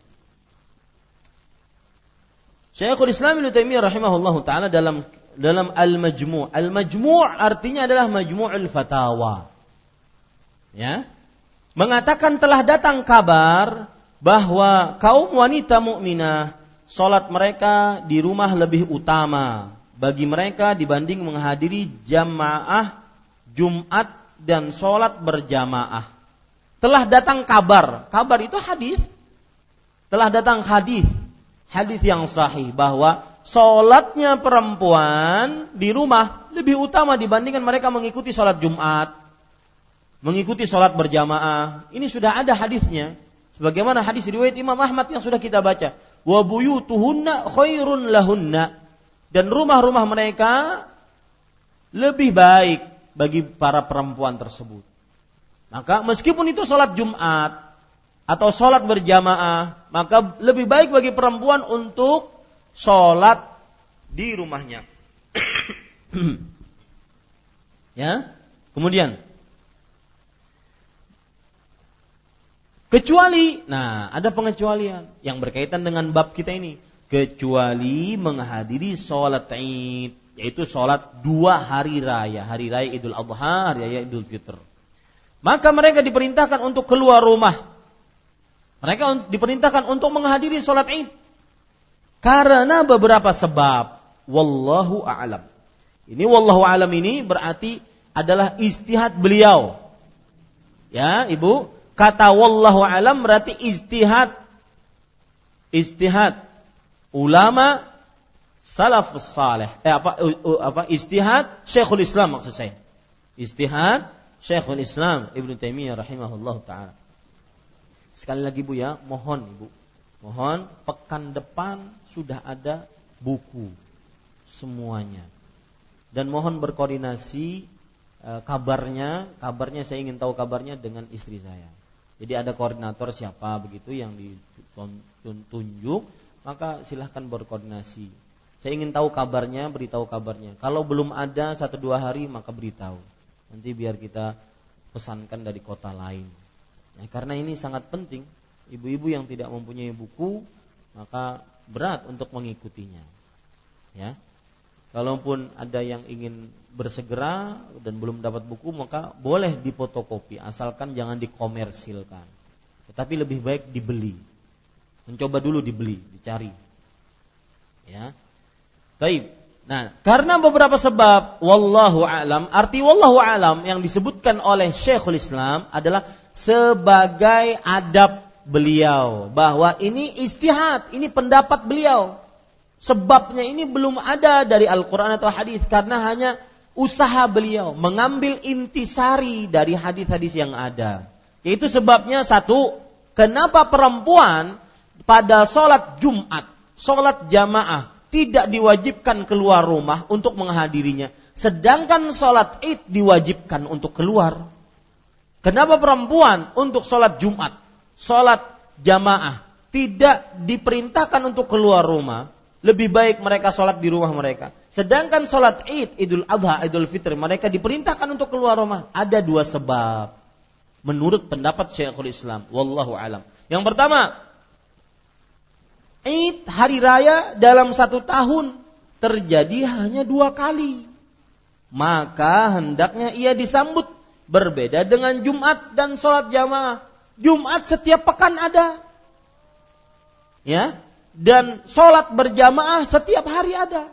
Syekhul Islam Ibnu Taimiyah rahimahullah taala dalam dalam Al-Majmu'. Al-Majmu' artinya adalah Majmu'ul Fatawa. Ya. Mengatakan telah datang kabar bahwa kaum wanita mukminah Sholat mereka di rumah lebih utama bagi mereka dibanding menghadiri jamaah Jumat dan sholat berjamaah. Telah datang kabar, kabar itu hadis. Telah datang hadis, hadis yang sahih bahwa sholatnya perempuan di rumah lebih utama dibandingkan mereka mengikuti sholat Jumat, mengikuti sholat berjamaah. Ini sudah ada hadisnya. Sebagaimana hadis riwayat Imam Ahmad yang sudah kita baca. Wa buyutuhunna khairun lahunna. Dan rumah-rumah mereka lebih baik bagi para perempuan tersebut. Maka meskipun itu sholat Jumat atau sholat berjamaah, maka lebih baik bagi perempuan untuk sholat di rumahnya. [clears throat] ya, kemudian Kecuali, nah ada pengecualian yang berkaitan dengan bab kita ini. Kecuali menghadiri sholat id, yaitu sholat dua hari raya, hari raya Idul Adha, hari raya Idul Fitr. Maka mereka diperintahkan untuk keluar rumah. Mereka diperintahkan untuk menghadiri sholat id. Karena beberapa sebab. Wallahu a'lam. Ini wallahu a'lam ini berarti adalah istihad beliau. Ya, Ibu, Kata wallahu alam berarti istihad. Istihad ulama salafus saleh. Eh apa apa istihad Syekhul Islam maksud saya. Istihad Syekhul Islam Ibnu Taimiyah rahimahullah taala. Sekali lagi Bu ya, mohon Ibu. Mohon pekan depan sudah ada buku semuanya. Dan mohon berkoordinasi e, kabarnya, kabarnya saya ingin tahu kabarnya dengan istri saya. Jadi ada koordinator siapa begitu yang ditunjuk, maka silahkan berkoordinasi. Saya ingin tahu kabarnya, beritahu kabarnya. Kalau belum ada satu dua hari, maka beritahu. Nanti biar kita pesankan dari kota lain. Nah, karena ini sangat penting. Ibu-ibu yang tidak mempunyai buku, maka berat untuk mengikutinya. Ya, Kalaupun ada yang ingin bersegera dan belum dapat buku maka boleh dipotokopi asalkan jangan dikomersilkan. Tetapi lebih baik dibeli. Mencoba dulu dibeli, dicari. Ya. Baik. Nah, karena beberapa sebab wallahu alam, arti wallahu alam yang disebutkan oleh Syekhul Islam adalah sebagai adab beliau bahwa ini istihad, ini pendapat beliau Sebabnya ini belum ada dari Al-Quran atau hadis karena hanya usaha beliau mengambil intisari dari hadis-hadis yang ada. Itu sebabnya satu, kenapa perempuan pada sholat Jumat, sholat jamaah tidak diwajibkan keluar rumah untuk menghadirinya, sedangkan sholat id diwajibkan untuk keluar. Kenapa perempuan untuk sholat Jumat, sholat jamaah tidak diperintahkan untuk keluar rumah, lebih baik mereka sholat di rumah mereka. Sedangkan sholat id, idul adha, idul fitri, mereka diperintahkan untuk keluar rumah. Ada dua sebab. Menurut pendapat Syekhul Islam. Wallahu alam. Yang pertama, id hari raya dalam satu tahun terjadi hanya dua kali. Maka hendaknya ia disambut berbeda dengan Jumat dan sholat jamaah. Jumat setiap pekan ada. Ya, dan sholat berjamaah setiap hari ada.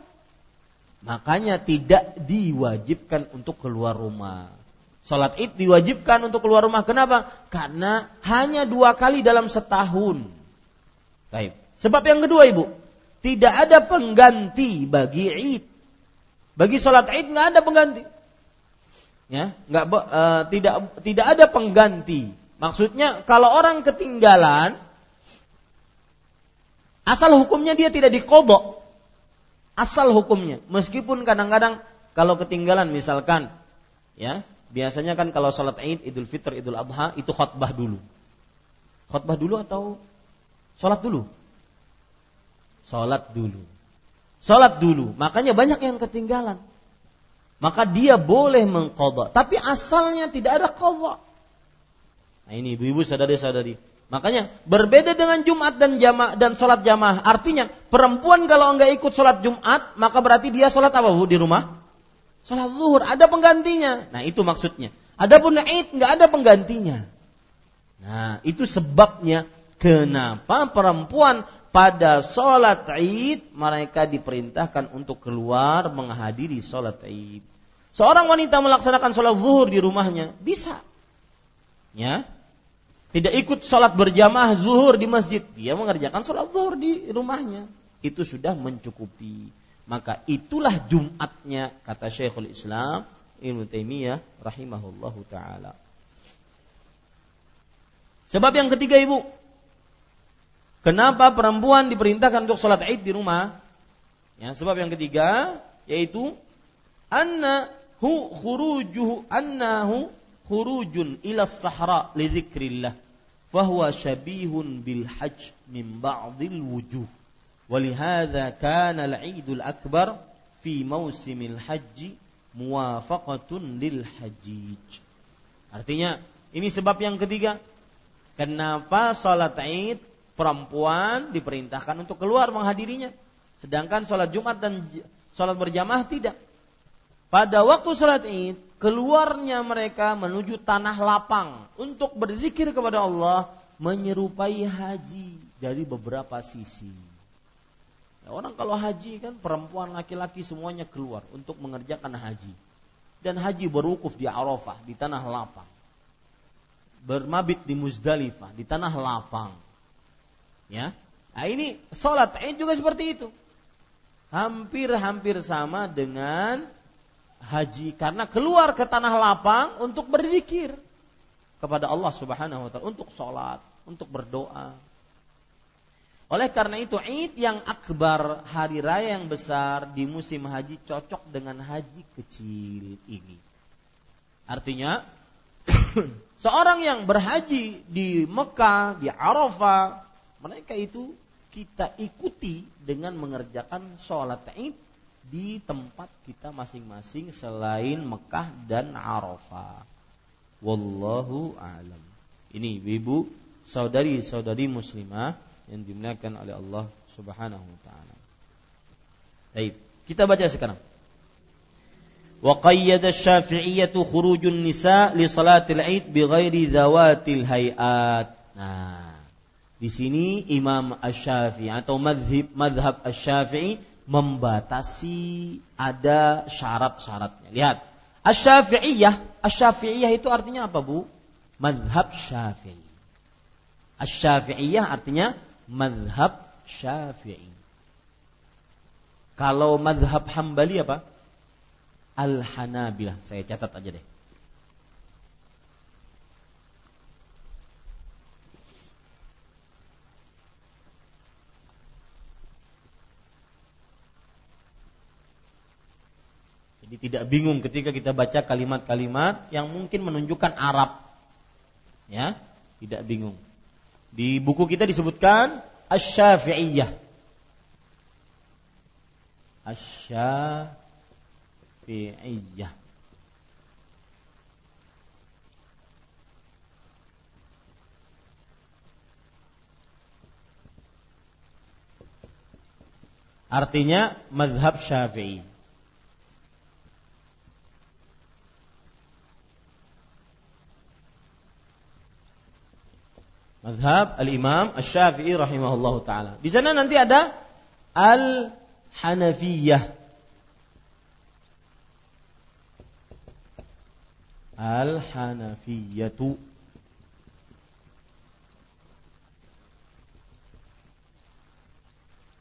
Makanya tidak diwajibkan untuk keluar rumah. Sholat id diwajibkan untuk keluar rumah. Kenapa? Karena hanya dua kali dalam setahun. Baik. Sebab yang kedua ibu, tidak ada pengganti bagi id. Bagi sholat id nggak ada pengganti. Ya, nggak uh, tidak tidak ada pengganti. Maksudnya kalau orang ketinggalan Asal hukumnya dia tidak dikodok. Asal hukumnya. Meskipun kadang-kadang kalau ketinggalan misalkan, ya biasanya kan kalau sholat id, idul fitr, idul adha itu khutbah dulu. Khutbah dulu atau sholat dulu? Sholat dulu. Sholat dulu. Makanya banyak yang ketinggalan. Maka dia boleh mengkodok. Tapi asalnya tidak ada kodok. Nah ini ibu-ibu sadari-sadari. Makanya berbeda dengan Jumat dan jamaah dan sholat jamaah. Artinya perempuan kalau enggak ikut sholat Jumat, maka berarti dia sholat apa bu di rumah? Sholat zuhur. Ada penggantinya. Nah itu maksudnya. Adapun Id enggak ada penggantinya. Nah itu sebabnya kenapa perempuan pada sholat id mereka diperintahkan untuk keluar menghadiri sholat id. Seorang wanita melaksanakan sholat zuhur di rumahnya bisa, ya, tidak ikut sholat berjamaah zuhur di masjid, dia mengerjakan sholat zuhur di rumahnya, itu sudah mencukupi. Maka itulah Jumatnya kata Syekhul Islam Ibnu Taimiyah rahimahullahu taala. Sebab yang ketiga Ibu, Kenapa perempuan diperintahkan untuk sholat id di rumah? Ya, sebab yang ketiga yaitu annahu khurujuhu annahu khurujun ila sahra li dzikrillah fahuwa syabihun bil hajj min ba'dil wujuh ولهذا كان العيد الأكبر في موسم الحج موافقة للحجيج Artinya, ini sebab yang ketiga. Kenapa sholat id perempuan diperintahkan untuk keluar menghadirinya. Sedangkan sholat Jumat dan sholat berjamaah tidak. Pada waktu sholat id, keluarnya mereka menuju tanah lapang untuk berzikir kepada Allah menyerupai haji dari beberapa sisi. Ya, orang kalau haji kan perempuan laki-laki semuanya keluar untuk mengerjakan haji. Dan haji berukuf di Arafah, di tanah lapang. Bermabit di Muzdalifah, di tanah lapang Ya. Nah ini sholat Id juga seperti itu. Hampir-hampir sama dengan haji karena keluar ke tanah lapang untuk berzikir kepada Allah Subhanahu wa taala untuk sholat, untuk berdoa. Oleh karena itu Id yang akbar hari raya yang besar di musim haji cocok dengan haji kecil ini. Artinya [coughs] seorang yang berhaji di Mekah, di Arafah, mereka itu kita ikuti dengan mengerjakan sholat id di tempat kita masing-masing selain Mekah dan Arafah. Wallahu a'lam. Ini ibu saudari-saudari muslimah yang dimuliakan oleh Allah Subhanahu wa taala. Baik, kita baca sekarang. Wa qayyada asy-Syafi'iyyah khurujun nisa li salatil Id bi ghairi zawatil hayat. Nah, di sini Imam Ash-Syafi'i atau madhab, madhab Ash-Syafi'i membatasi ada syarat-syaratnya. Lihat, Ash-Syafi'iyah, Ash-Syafi'iyah itu artinya apa, Bu? Madhab Syafi'i. Ash-Syafi'iyah artinya madhab Syafi'i. Kalau madhab Hambali apa? Al-Hanabilah. Saya catat aja deh. Jadi tidak bingung ketika kita baca kalimat-kalimat yang mungkin menunjukkan Arab. Ya, tidak bingung. Di buku kita disebutkan Asy-Syafi'iyah. Asy-Syafi'iyah. Artinya madhab syafi'i. Mazhab al-Imam Asy-Syafi'i rahimahullahu taala. Di sana nanti ada Al-Hanafiyah. Al-Hanafiyatu.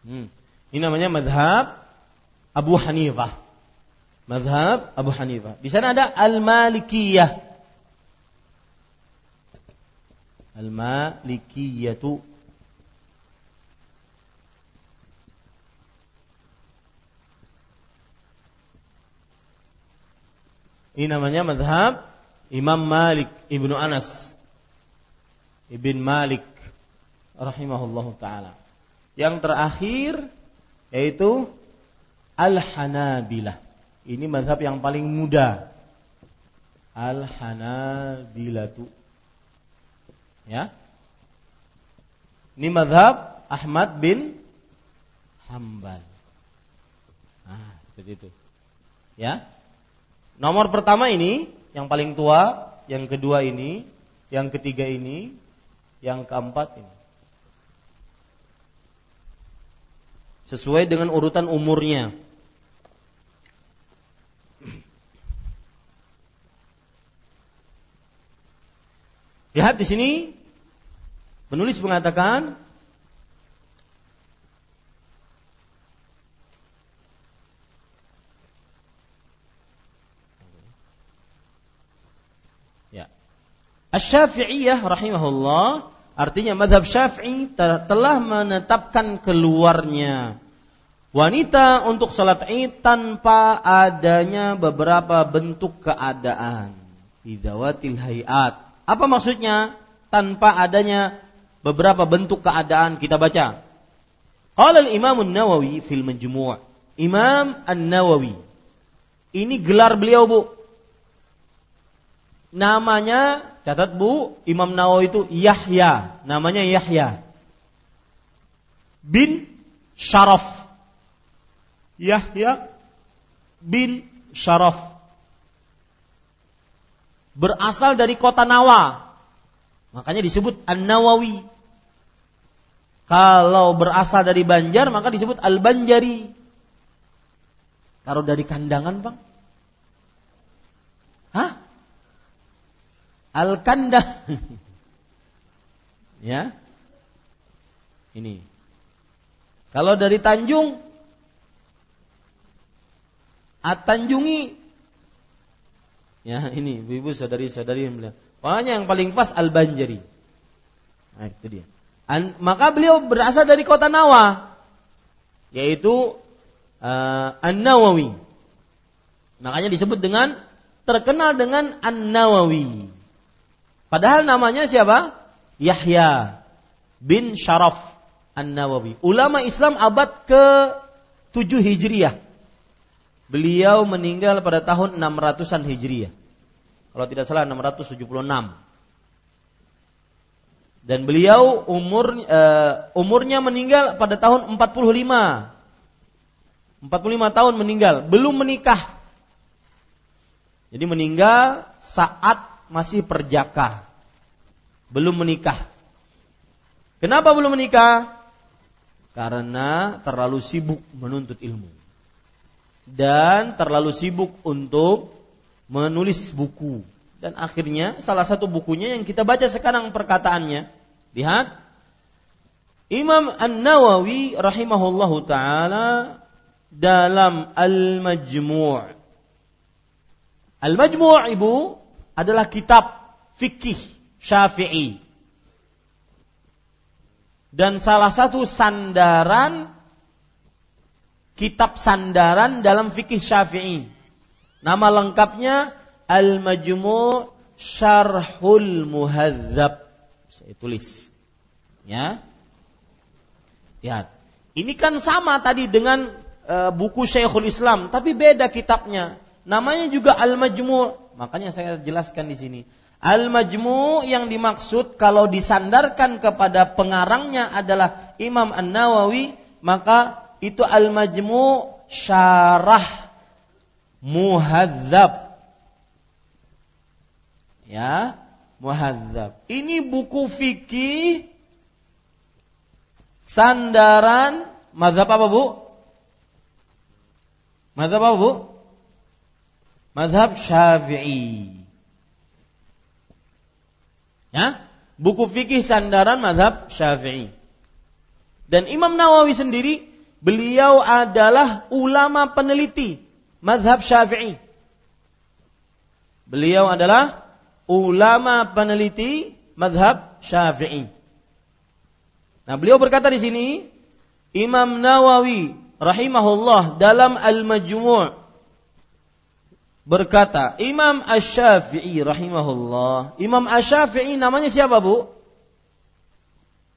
Hmm. Ini namanya madhab Abu Hanifah. Madhab Abu Hanifah. Di sana ada Al-Malikiyah. Al-Malikiyatu Ini namanya madhab Imam Malik Ibnu Anas Ibn Malik rahimahullahu taala. Yang terakhir yaitu Al-Hanabilah. Ini madhab yang paling muda. Al-Hanabilatu. Ya. Ini madhab Ahmad bin Hambal. Nah, seperti itu. Ya. Nomor pertama ini yang paling tua, yang kedua ini, yang ketiga ini, yang keempat ini. sesuai dengan urutan umurnya. Lihat di sini penulis mengatakan Ya. Asy-Syafi'iyah rahimahullah artinya madhab Syafi'i telah menetapkan keluarnya wanita untuk salat Id tanpa adanya beberapa bentuk keadaan. Idawatil hayat apa maksudnya? Tanpa adanya beberapa bentuk keadaan kita baca. Qala al-Imam An-Nawawi fil Majmu'. Imam An-Nawawi. Ini gelar beliau, Bu. Namanya catat Bu, Imam Nawawi itu Yahya, namanya Yahya. Bin Syaraf. Yahya bin Syaraf berasal dari kota Nawa. Makanya disebut An-Nawawi. Kalau berasal dari Banjar maka disebut Al-Banjari. Taruh dari kandangan, Bang. Hah? Al-Kanda. [laughs] ya. Ini. Kalau dari Tanjung At-Tanjungi Ya, ini ibu saudari-saudari yang bilang. Pokoknya yang paling pas Al-Banjari. Nah, itu dia. An, maka beliau berasal dari kota Nawa, yaitu uh, An-Nawawi. Makanya disebut dengan terkenal dengan An-Nawawi. Padahal namanya siapa? Yahya bin Syaraf An-Nawawi. Ulama Islam abad ke-7 Hijriah. Beliau meninggal pada tahun 600-an Hijriah. Kalau tidak salah 676. Dan beliau umur uh, umurnya meninggal pada tahun 45. 45 tahun meninggal, belum menikah. Jadi meninggal saat masih perjaka. Belum menikah. Kenapa belum menikah? Karena terlalu sibuk menuntut ilmu dan terlalu sibuk untuk menulis buku. Dan akhirnya salah satu bukunya yang kita baca sekarang perkataannya. Lihat. Imam An-Nawawi rahimahullahu taala dalam Al-Majmu'. Al-Majmu' Ibu adalah kitab fikih Syafi'i. Dan salah satu sandaran kitab sandaran dalam fikih Syafi'i. Nama lengkapnya Al-Majmu' Syarhul Muhadzab. Saya tulis. Ya. Lihat. Ini kan sama tadi dengan e, buku Syekhul Islam, tapi beda kitabnya. Namanya juga Al-Majmu'. Makanya saya jelaskan di sini. Al-Majmu' yang dimaksud kalau disandarkan kepada pengarangnya adalah Imam An-Nawawi, maka itu al-majmu syarah muhadzab. Ya, muhadzab. Ini buku fikih sandaran mazhab apa, Bu? Mazhab apa, Bu? Mazhab Syafi'i. Ya, buku fikih sandaran mazhab Syafi'i. Dan Imam Nawawi sendiri Beliau adalah ulama peneliti mazhab Syafi'i. Beliau adalah ulama peneliti mazhab Syafi'i. Nah, beliau berkata di sini, Imam Nawawi rahimahullah dalam Al-Majmu' berkata, Imam Asy-Syafi'i rahimahullah. Imam Asy-Syafi'i namanya siapa, Bu?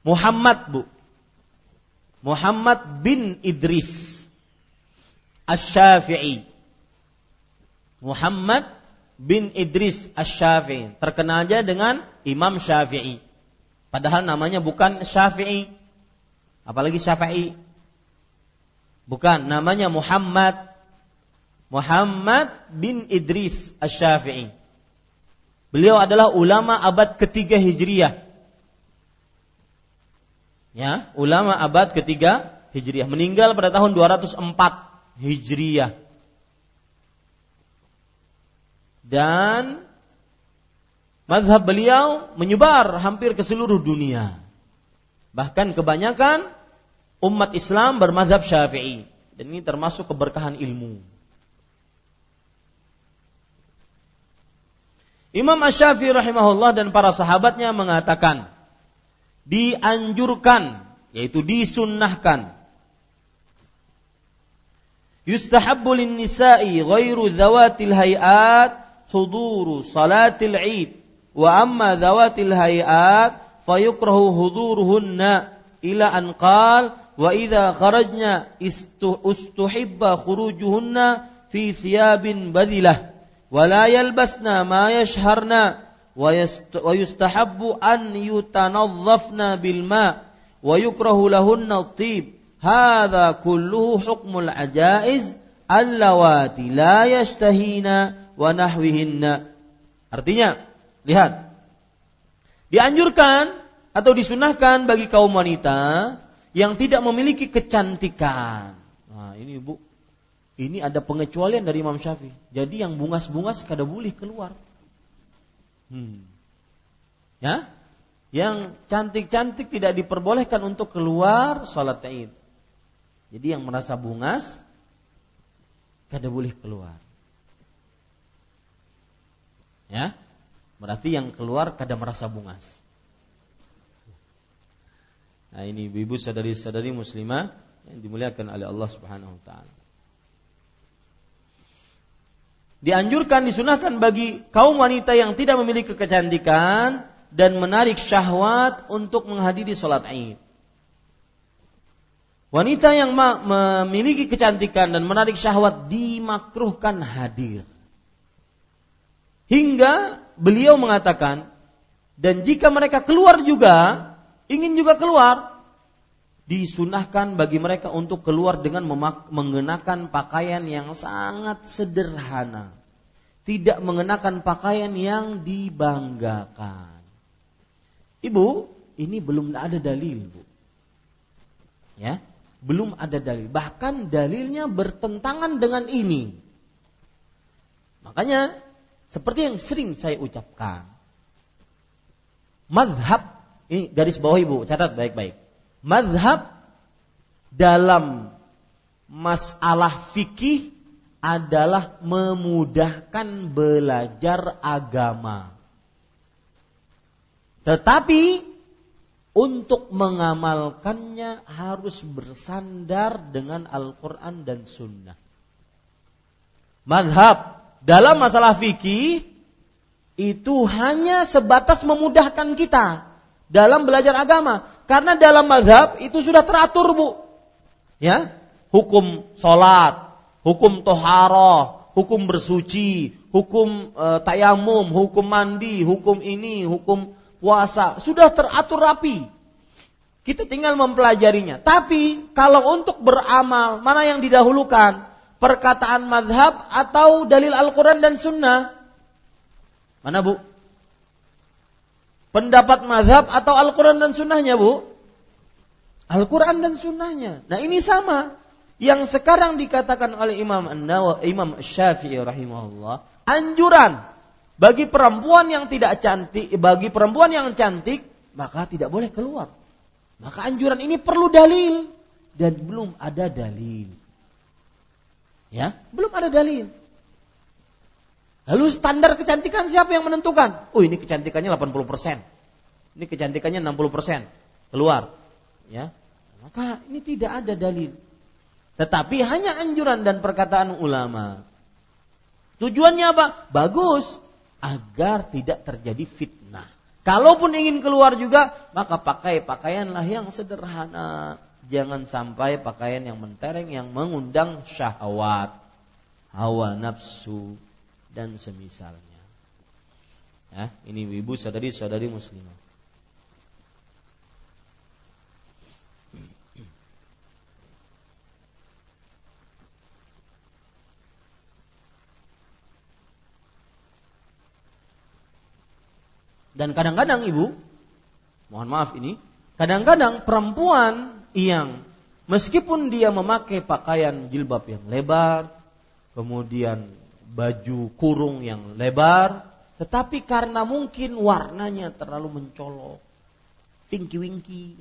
Muhammad, Bu. Muhammad bin Idris Asy-Syafi'i. Muhammad bin Idris Asy-Syafi'i. Terkenal aja dengan Imam Syafi'i. Padahal namanya bukan Syafi'i. Apalagi Syafi'i. Bukan, namanya Muhammad. Muhammad bin Idris Asy-Syafi'i. Beliau adalah ulama abad ketiga Hijriyah Ya, ulama abad ketiga Hijriah. Meninggal pada tahun 204 Hijriah. Dan mazhab beliau menyebar hampir ke seluruh dunia. Bahkan kebanyakan umat Islam bermazhab Syafi'i. Dan ini termasuk keberkahan ilmu. Imam Ash-Syafi'i rahimahullah dan para sahabatnya mengatakan dianjurkan yaitu disunnahkan yustahabbu lin nisa'i ghairu dhawatil hayat حضور صلاة العيد وأما ذوات الهيئات فيكره حضورهن. إلى أن قال وإذا خرجنا استحب خروجهن في ثياب بذلة ولا يلبسن ما يشهرن ويستحب أن يتنظفن بالماء ويكره لهن الطيب. هذا كله حكم العجائز اللواتي لا يشتهين. wa nahwihinna. Artinya, lihat. Dianjurkan atau disunahkan bagi kaum wanita yang tidak memiliki kecantikan. Nah, ini Ibu, ini ada pengecualian dari Imam Syafi'i. Jadi yang bungas-bungas kada boleh keluar. Hmm. Ya? Yang cantik-cantik tidak diperbolehkan untuk keluar salat Id. Jadi yang merasa bungas kada boleh keluar. Ya? Berarti yang keluar kada merasa bungas. Nah ini ibu sadari-sadari muslimah yang dimuliakan oleh Allah Subhanahu wa taala dianjurkan disunahkan bagi kaum wanita yang tidak memiliki kecantikan dan menarik syahwat untuk menghadiri sholat Id. Wanita yang memiliki kecantikan dan menarik syahwat dimakruhkan hadir. Hingga beliau mengatakan, dan jika mereka keluar juga, ingin juga keluar, disunahkan bagi mereka untuk keluar dengan mengenakan pakaian yang sangat sederhana. Tidak mengenakan pakaian yang dibanggakan. Ibu, ini belum ada dalil, Bu. Ya, belum ada dalil. Bahkan dalilnya bertentangan dengan ini. Makanya seperti yang sering saya ucapkan. Madhab, ini garis bawah ibu, catat baik-baik Madhab dalam masalah fikih adalah memudahkan belajar agama. Tetapi untuk mengamalkannya harus bersandar dengan Al-Quran dan Sunnah. Madhab dalam masalah fikih itu hanya sebatas memudahkan kita dalam belajar agama. Karena dalam mazhab itu sudah teratur bu. Ya, hukum sholat, hukum toharoh, hukum bersuci, hukum e, tayamum, hukum mandi, hukum ini, hukum puasa. Sudah teratur rapi. Kita tinggal mempelajarinya. Tapi kalau untuk beramal, mana yang didahulukan? Perkataan madhab atau dalil Al-Quran dan Sunnah? Mana bu? Pendapat madhab atau Al-Quran dan sunnahnya bu? Al-Quran dan sunnahnya. Nah ini sama. Yang sekarang dikatakan oleh Imam An-Nawawi, Imam Syafi'i rahimahullah, anjuran bagi perempuan yang tidak cantik, bagi perempuan yang cantik, maka tidak boleh keluar. Maka anjuran ini perlu dalil dan belum ada dalil. Ya, belum ada dalil. Lalu standar kecantikan siapa yang menentukan? Oh ini kecantikannya 80%. Ini kecantikannya 60%. Keluar. Ya. Maka ini tidak ada dalil. Tetapi hanya anjuran dan perkataan ulama. Tujuannya apa? Bagus. Agar tidak terjadi fitnah. Kalaupun ingin keluar juga, maka pakai pakaianlah yang sederhana. Jangan sampai pakaian yang mentereng yang mengundang syahwat, hawa nafsu, dan semisalnya. Ya, ini ibu saudari-saudari muslimah. Dan kadang-kadang ibu, mohon maaf ini, kadang-kadang perempuan yang meskipun dia memakai pakaian jilbab yang lebar, kemudian baju kurung yang lebar, tetapi karena mungkin warnanya terlalu mencolok, winky-winky,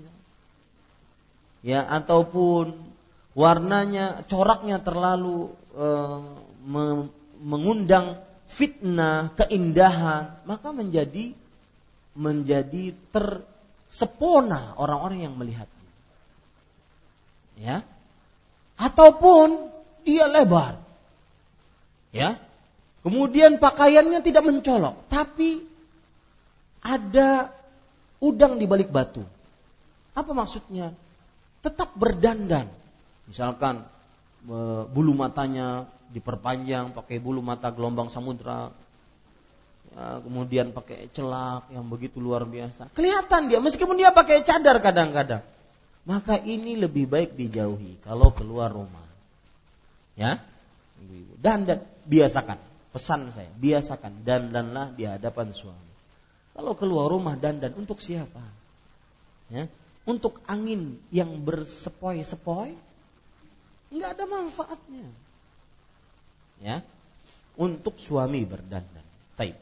ya ataupun warnanya coraknya terlalu e, me, mengundang fitnah, keindahan, maka menjadi menjadi tersepona orang-orang yang melihatnya. Ya. Ataupun dia lebar. Ya. Kemudian pakaiannya tidak mencolok, tapi ada udang di balik batu. Apa maksudnya? Tetap berdandan. Misalkan bulu matanya diperpanjang pakai bulu mata gelombang samudra ya, kemudian pakai celak yang begitu luar biasa kelihatan dia meskipun dia pakai cadar kadang-kadang maka ini lebih baik dijauhi kalau keluar rumah. Ya? Dan dan biasakan. Pesan saya biasakan. Dan danlah di hadapan suami. Kalau keluar rumah dan dan untuk siapa? Ya? Untuk angin yang bersepoi-sepoi? Nggak ada manfaatnya. Ya? Untuk suami berdandan. Taib.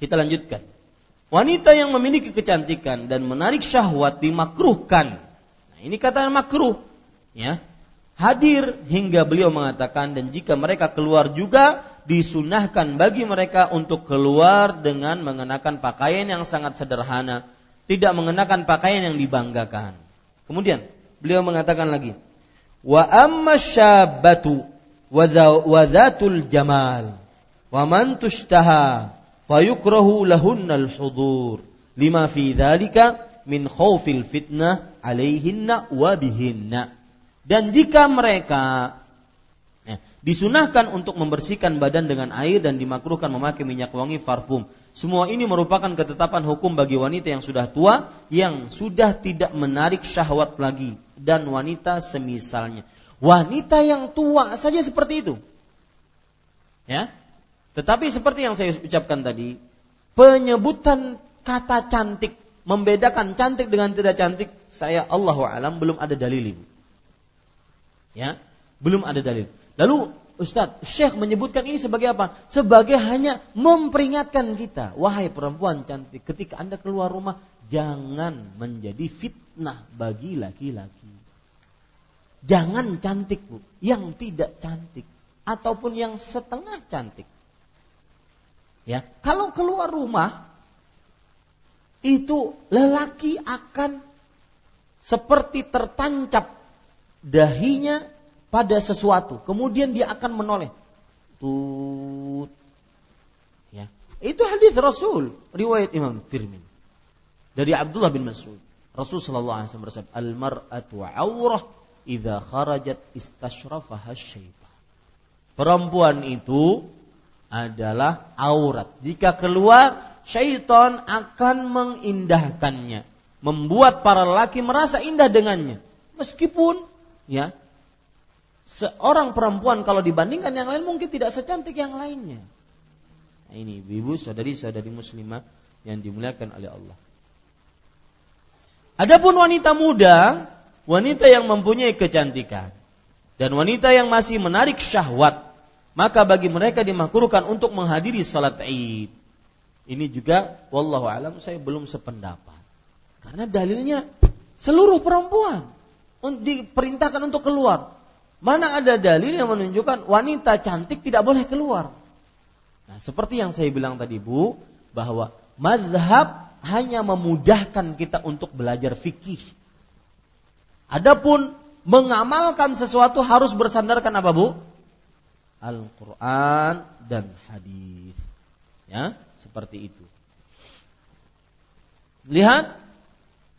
Kita lanjutkan. Wanita yang memiliki kecantikan dan menarik syahwat dimakruhkan. Nah, ini kata makruh, ya. Hadir hingga beliau mengatakan dan jika mereka keluar juga disunahkan bagi mereka untuk keluar dengan mengenakan pakaian yang sangat sederhana, tidak mengenakan pakaian yang dibanggakan. Kemudian beliau mengatakan lagi, wa amma syabatu wazatul jamal wa man tushtaha fayukrahu lahunnal hudur lima fi dzalika min khaufil fitnah alaihinna wa bihinna dan jika mereka ya, disunahkan untuk membersihkan badan dengan air dan dimakruhkan memakai minyak wangi parfum semua ini merupakan ketetapan hukum bagi wanita yang sudah tua yang sudah tidak menarik syahwat lagi dan wanita semisalnya Wanita yang tua saja seperti itu. Ya. Tetapi seperti yang saya ucapkan tadi, penyebutan kata cantik membedakan cantik dengan tidak cantik, saya Allah alam belum ada dalil. Ya, belum ada dalil. Lalu Ustadz, Syekh menyebutkan ini sebagai apa? Sebagai hanya memperingatkan kita, wahai perempuan cantik, ketika Anda keluar rumah, jangan menjadi fitnah bagi laki-laki. Jangan cantik bu, yang tidak cantik ataupun yang setengah cantik. Ya, kalau keluar rumah itu lelaki akan seperti tertancap dahinya pada sesuatu, kemudian dia akan menoleh. Tut. Ya. Itu hadis Rasul, riwayat Imam Tirmidzi. Dari Abdullah bin Mas'ud. Rasul sallallahu alaihi wasallam bersabda, "Al-mar'atu 'aurah idza kharajat istashrafaha syaitan. Perempuan itu adalah aurat. Jika keluar, syaitan akan mengindahkannya, membuat para laki merasa indah dengannya. Meskipun ya seorang perempuan kalau dibandingkan yang lain mungkin tidak secantik yang lainnya. Nah, ini ibu saudari-saudari muslimah yang dimuliakan oleh Allah. Adapun wanita muda wanita yang mempunyai kecantikan dan wanita yang masih menarik syahwat, maka bagi mereka dimakruhkan untuk menghadiri salat Id. Ini juga wallahu alam saya belum sependapat. Karena dalilnya seluruh perempuan diperintahkan untuk keluar. Mana ada dalil yang menunjukkan wanita cantik tidak boleh keluar? Nah, seperti yang saya bilang tadi Bu, bahwa mazhab hanya memudahkan kita untuk belajar fikih Adapun mengamalkan sesuatu harus bersandarkan apa Bu? Al-Quran dan hadis. Ya, seperti itu. Lihat,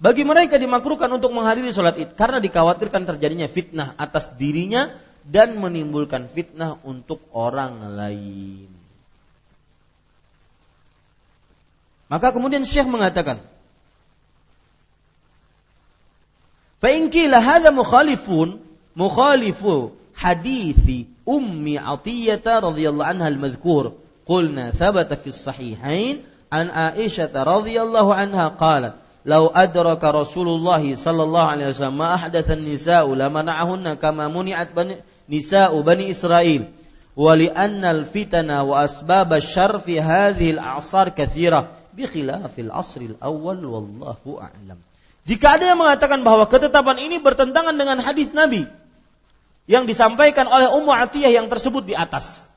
bagi mereka dimakruhkan untuk menghadiri sholat id karena dikhawatirkan terjadinya fitnah atas dirinya dan menimbulkan fitnah untuk orang lain. Maka kemudian Syekh mengatakan, "Fa in qila hadza mukhalifun mukhalifu hadithi Ummi Atiyata radhiyallahu anha al-madhkur. Qulna thabata fi sahihain an Aisyah radhiyallahu anha qalat Lau adraka Rasulullah sallallahu alaihi wasallam ma ahdatha an-nisa'u lamana'ahunna kama muni'at bani nisa'u bani Israil wa li'anna al-fitana wa asbab asy-syarr fi hadhihi al-a'sar katsira bi khilafil wallahu a'lam. Jika ada yang mengatakan bahwa ketetapan ini bertentangan dengan hadis Nabi, yang disampaikan oleh Ummu Atiyah yang tersebut di atas.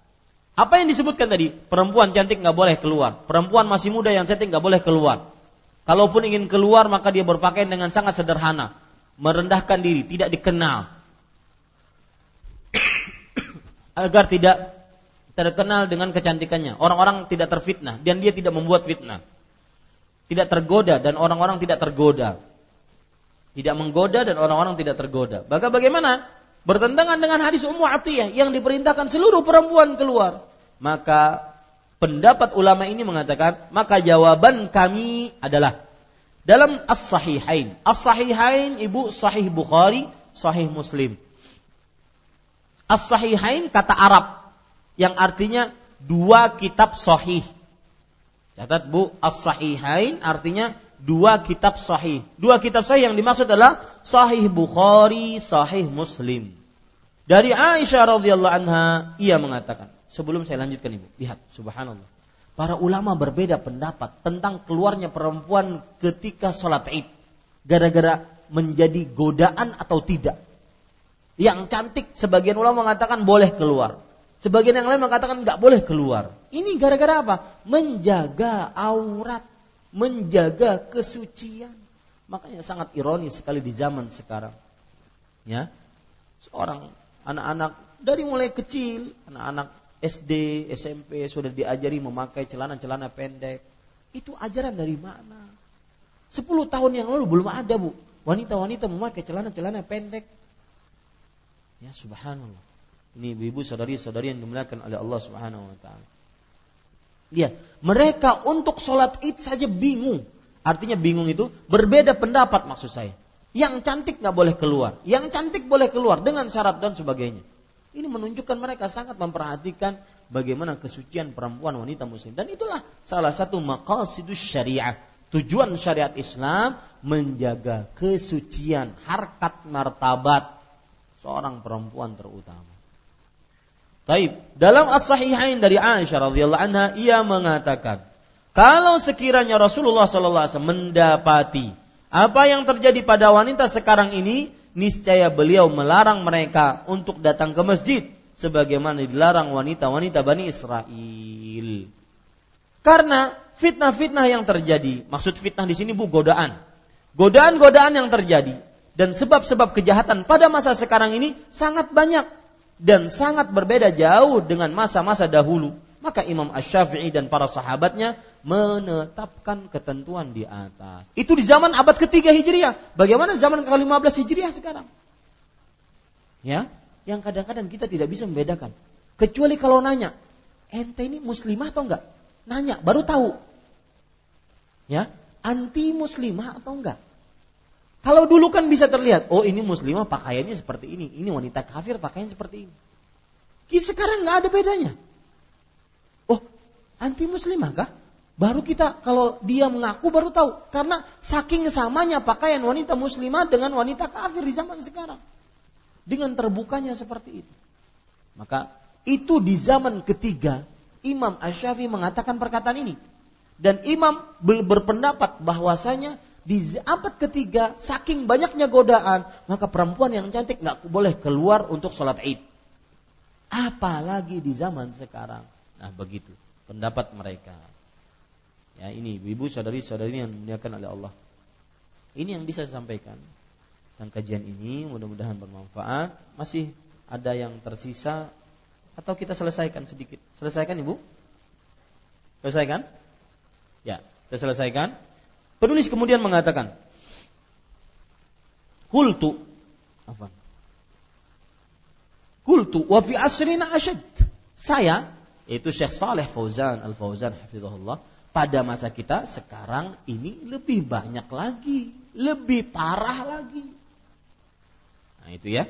Apa yang disebutkan tadi? Perempuan cantik nggak boleh keluar. Perempuan masih muda yang cantik nggak boleh keluar. Kalaupun ingin keluar maka dia berpakaian dengan sangat sederhana, merendahkan diri, tidak dikenal. [coughs] Agar tidak terkenal dengan kecantikannya. Orang-orang tidak terfitnah dan dia tidak membuat fitnah. Tidak tergoda dan orang-orang tidak tergoda. Tidak menggoda dan orang-orang tidak tergoda. Bagaimana? Bertentangan dengan hadis Ummu Atiyah yang diperintahkan seluruh perempuan keluar. Maka pendapat ulama ini mengatakan, maka jawaban kami adalah dalam As-Sahihain. As-Sahihain ibu Sahih Bukhari, Sahih Muslim. As-Sahihain kata Arab yang artinya dua kitab sahih. Catat Bu, As-Sahihain artinya dua kitab sahih. Dua kitab sahih yang dimaksud adalah Sahih Bukhari, Sahih Muslim. Dari Aisyah radhiyallahu anha, ia mengatakan, sebelum saya lanjutkan Ibu, lihat subhanallah. Para ulama berbeda pendapat tentang keluarnya perempuan ketika sholat Id. Gara-gara menjadi godaan atau tidak. Yang cantik sebagian ulama mengatakan boleh keluar. Sebagian yang lain mengatakan nggak boleh keluar. Ini gara-gara apa? Menjaga aurat menjaga kesucian. Makanya sangat ironis sekali di zaman sekarang. Ya. Seorang anak-anak dari mulai kecil, anak-anak SD, SMP sudah diajari memakai celana-celana pendek. Itu ajaran dari mana? Sepuluh tahun yang lalu belum ada, Bu. Wanita-wanita memakai celana-celana pendek. Ya, subhanallah. Ini ibu-ibu saudari-saudari yang dimuliakan oleh Allah Subhanahu wa taala. Lihat, mereka untuk sholat id saja bingung. Artinya bingung itu berbeda pendapat maksud saya. Yang cantik nggak boleh keluar, yang cantik boleh keluar dengan syarat dan sebagainya. Ini menunjukkan mereka sangat memperhatikan bagaimana kesucian perempuan wanita muslim dan itulah salah satu maqasidus syariah. Tujuan syariat Islam menjaga kesucian harkat martabat seorang perempuan terutama. Taib. Dalam as-sahihain dari Aisyah radhiyallahu anha ia mengatakan, kalau sekiranya Rasulullah sallallahu alaihi wasallam mendapati apa yang terjadi pada wanita sekarang ini, niscaya beliau melarang mereka untuk datang ke masjid sebagaimana dilarang wanita-wanita Bani Israel. Karena fitnah-fitnah yang terjadi, maksud fitnah di sini bu godaan. Godaan-godaan yang terjadi dan sebab-sebab kejahatan pada masa sekarang ini sangat banyak dan sangat berbeda jauh dengan masa-masa dahulu. Maka Imam Ash-Syafi'i dan para sahabatnya menetapkan ketentuan di atas. Itu di zaman abad ketiga Hijriah. Bagaimana zaman ke-15 Hijriah sekarang? Ya, yang kadang-kadang kita tidak bisa membedakan. Kecuali kalau nanya, ente ini muslimah atau enggak? Nanya, baru tahu. Ya, anti muslimah atau enggak? Kalau dulu kan bisa terlihat, oh ini muslimah pakaiannya seperti ini, ini wanita kafir pakaiannya seperti ini. Sekarang nggak ada bedanya. Oh, anti muslimah kah? Baru kita kalau dia mengaku baru tahu karena saking samanya pakaian wanita muslimah dengan wanita kafir di zaman sekarang. Dengan terbukanya seperti itu. Maka itu di zaman ketiga Imam Asy-Syafi'i mengatakan perkataan ini. Dan Imam berpendapat bahwasanya di abad ketiga saking banyaknya godaan maka perempuan yang cantik nggak boleh keluar untuk sholat id apalagi di zaman sekarang. Nah begitu pendapat mereka. Ya ini ibu saudari saudari yang dimuliakan oleh Allah. Ini yang bisa saya sampaikan. Dan kajian ini mudah-mudahan bermanfaat. Masih ada yang tersisa atau kita selesaikan sedikit? Selesaikan ibu? Selesaikan? Ya kita selesaikan Penulis kemudian mengatakan, Kultu, apa? Kultu wa fi asrina asyad. Saya, yaitu Syekh Saleh Fauzan Al-Fauzan hafizahullah, pada masa kita sekarang ini lebih banyak lagi, lebih parah lagi. Nah, itu ya.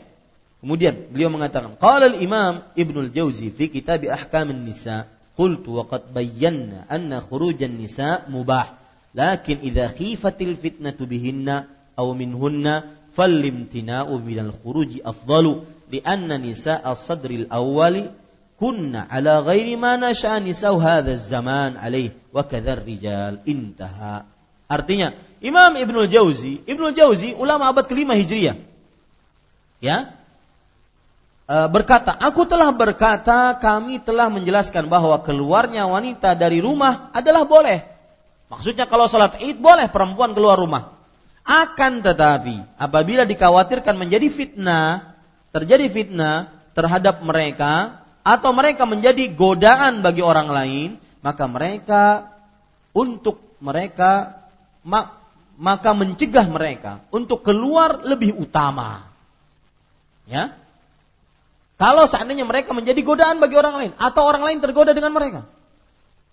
Kemudian beliau mengatakan, qala al-Imam Ibnu al-Jauzi fi kitab Ahkam an-Nisa, qultu wa qad bayyana anna khurujan nisa mubah Lakin idza khifatil fitnatu bihinna aw minhunna fallimtina'u minal khuruji afdalu lianna nisa'a sadril awwali kunna ala ghairi ma nasha'a nisa'u hadha zaman alaih wa kadzar rijal intaha. Artinya Imam Ibnu Jauzi Ibnu Jauzi ulama abad kelima Hijriah ya e, berkata aku telah berkata kami telah menjelaskan bahwa keluarnya wanita dari rumah adalah boleh Maksudnya kalau sholat id boleh perempuan keluar rumah. Akan tetapi apabila dikhawatirkan menjadi fitnah, terjadi fitnah terhadap mereka atau mereka menjadi godaan bagi orang lain, maka mereka untuk mereka maka mencegah mereka untuk keluar lebih utama. Ya. Kalau seandainya mereka menjadi godaan bagi orang lain atau orang lain tergoda dengan mereka.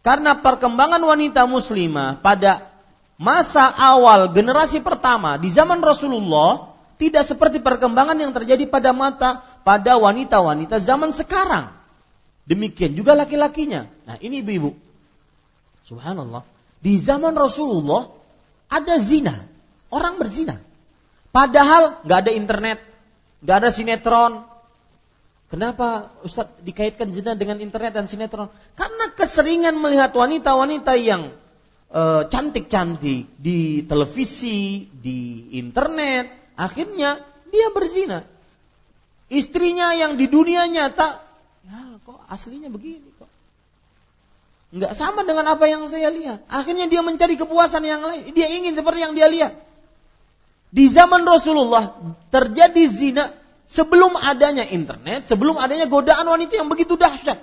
Karena perkembangan wanita muslimah pada masa awal generasi pertama di zaman Rasulullah tidak seperti perkembangan yang terjadi pada mata pada wanita-wanita zaman sekarang. Demikian juga laki-lakinya. Nah, ini ibu-ibu. Subhanallah. Di zaman Rasulullah ada zina. Orang berzina. Padahal nggak ada internet, nggak ada sinetron, Kenapa Ustaz dikaitkan zina dengan internet dan sinetron? Karena keseringan melihat wanita-wanita yang uh, cantik-cantik di televisi, di internet, akhirnya dia berzina. Istrinya yang di dunia nyata, ya kok aslinya begini kok. Enggak sama dengan apa yang saya lihat. Akhirnya dia mencari kepuasan yang lain. Dia ingin seperti yang dia lihat. Di zaman Rasulullah terjadi zina Sebelum adanya internet, sebelum adanya godaan wanita yang begitu dahsyat.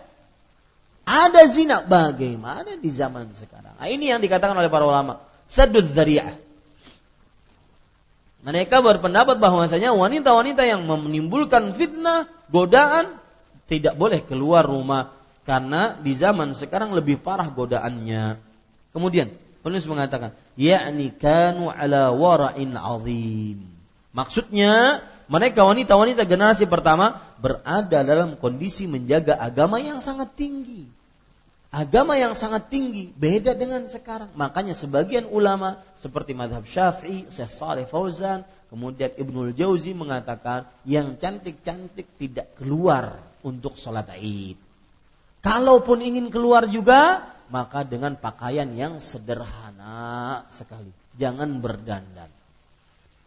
Ada zina. Bagaimana di zaman sekarang? Nah, ini yang dikatakan oleh para ulama. Sadud zari'ah. Mereka berpendapat bahwasanya wanita-wanita yang menimbulkan fitnah, godaan, tidak boleh keluar rumah. Karena di zaman sekarang lebih parah godaannya. Kemudian, penulis mengatakan, yakni kanu ala wara'in azim. Maksudnya, mereka wanita-wanita generasi pertama berada dalam kondisi menjaga agama yang sangat tinggi. Agama yang sangat tinggi beda dengan sekarang. Makanya sebagian ulama seperti madhab syafi'i, Syekh Saleh Fauzan, kemudian Ibnul Jauzi mengatakan yang cantik-cantik tidak keluar untuk sholat id. Kalaupun ingin keluar juga, maka dengan pakaian yang sederhana sekali. Jangan berdandan.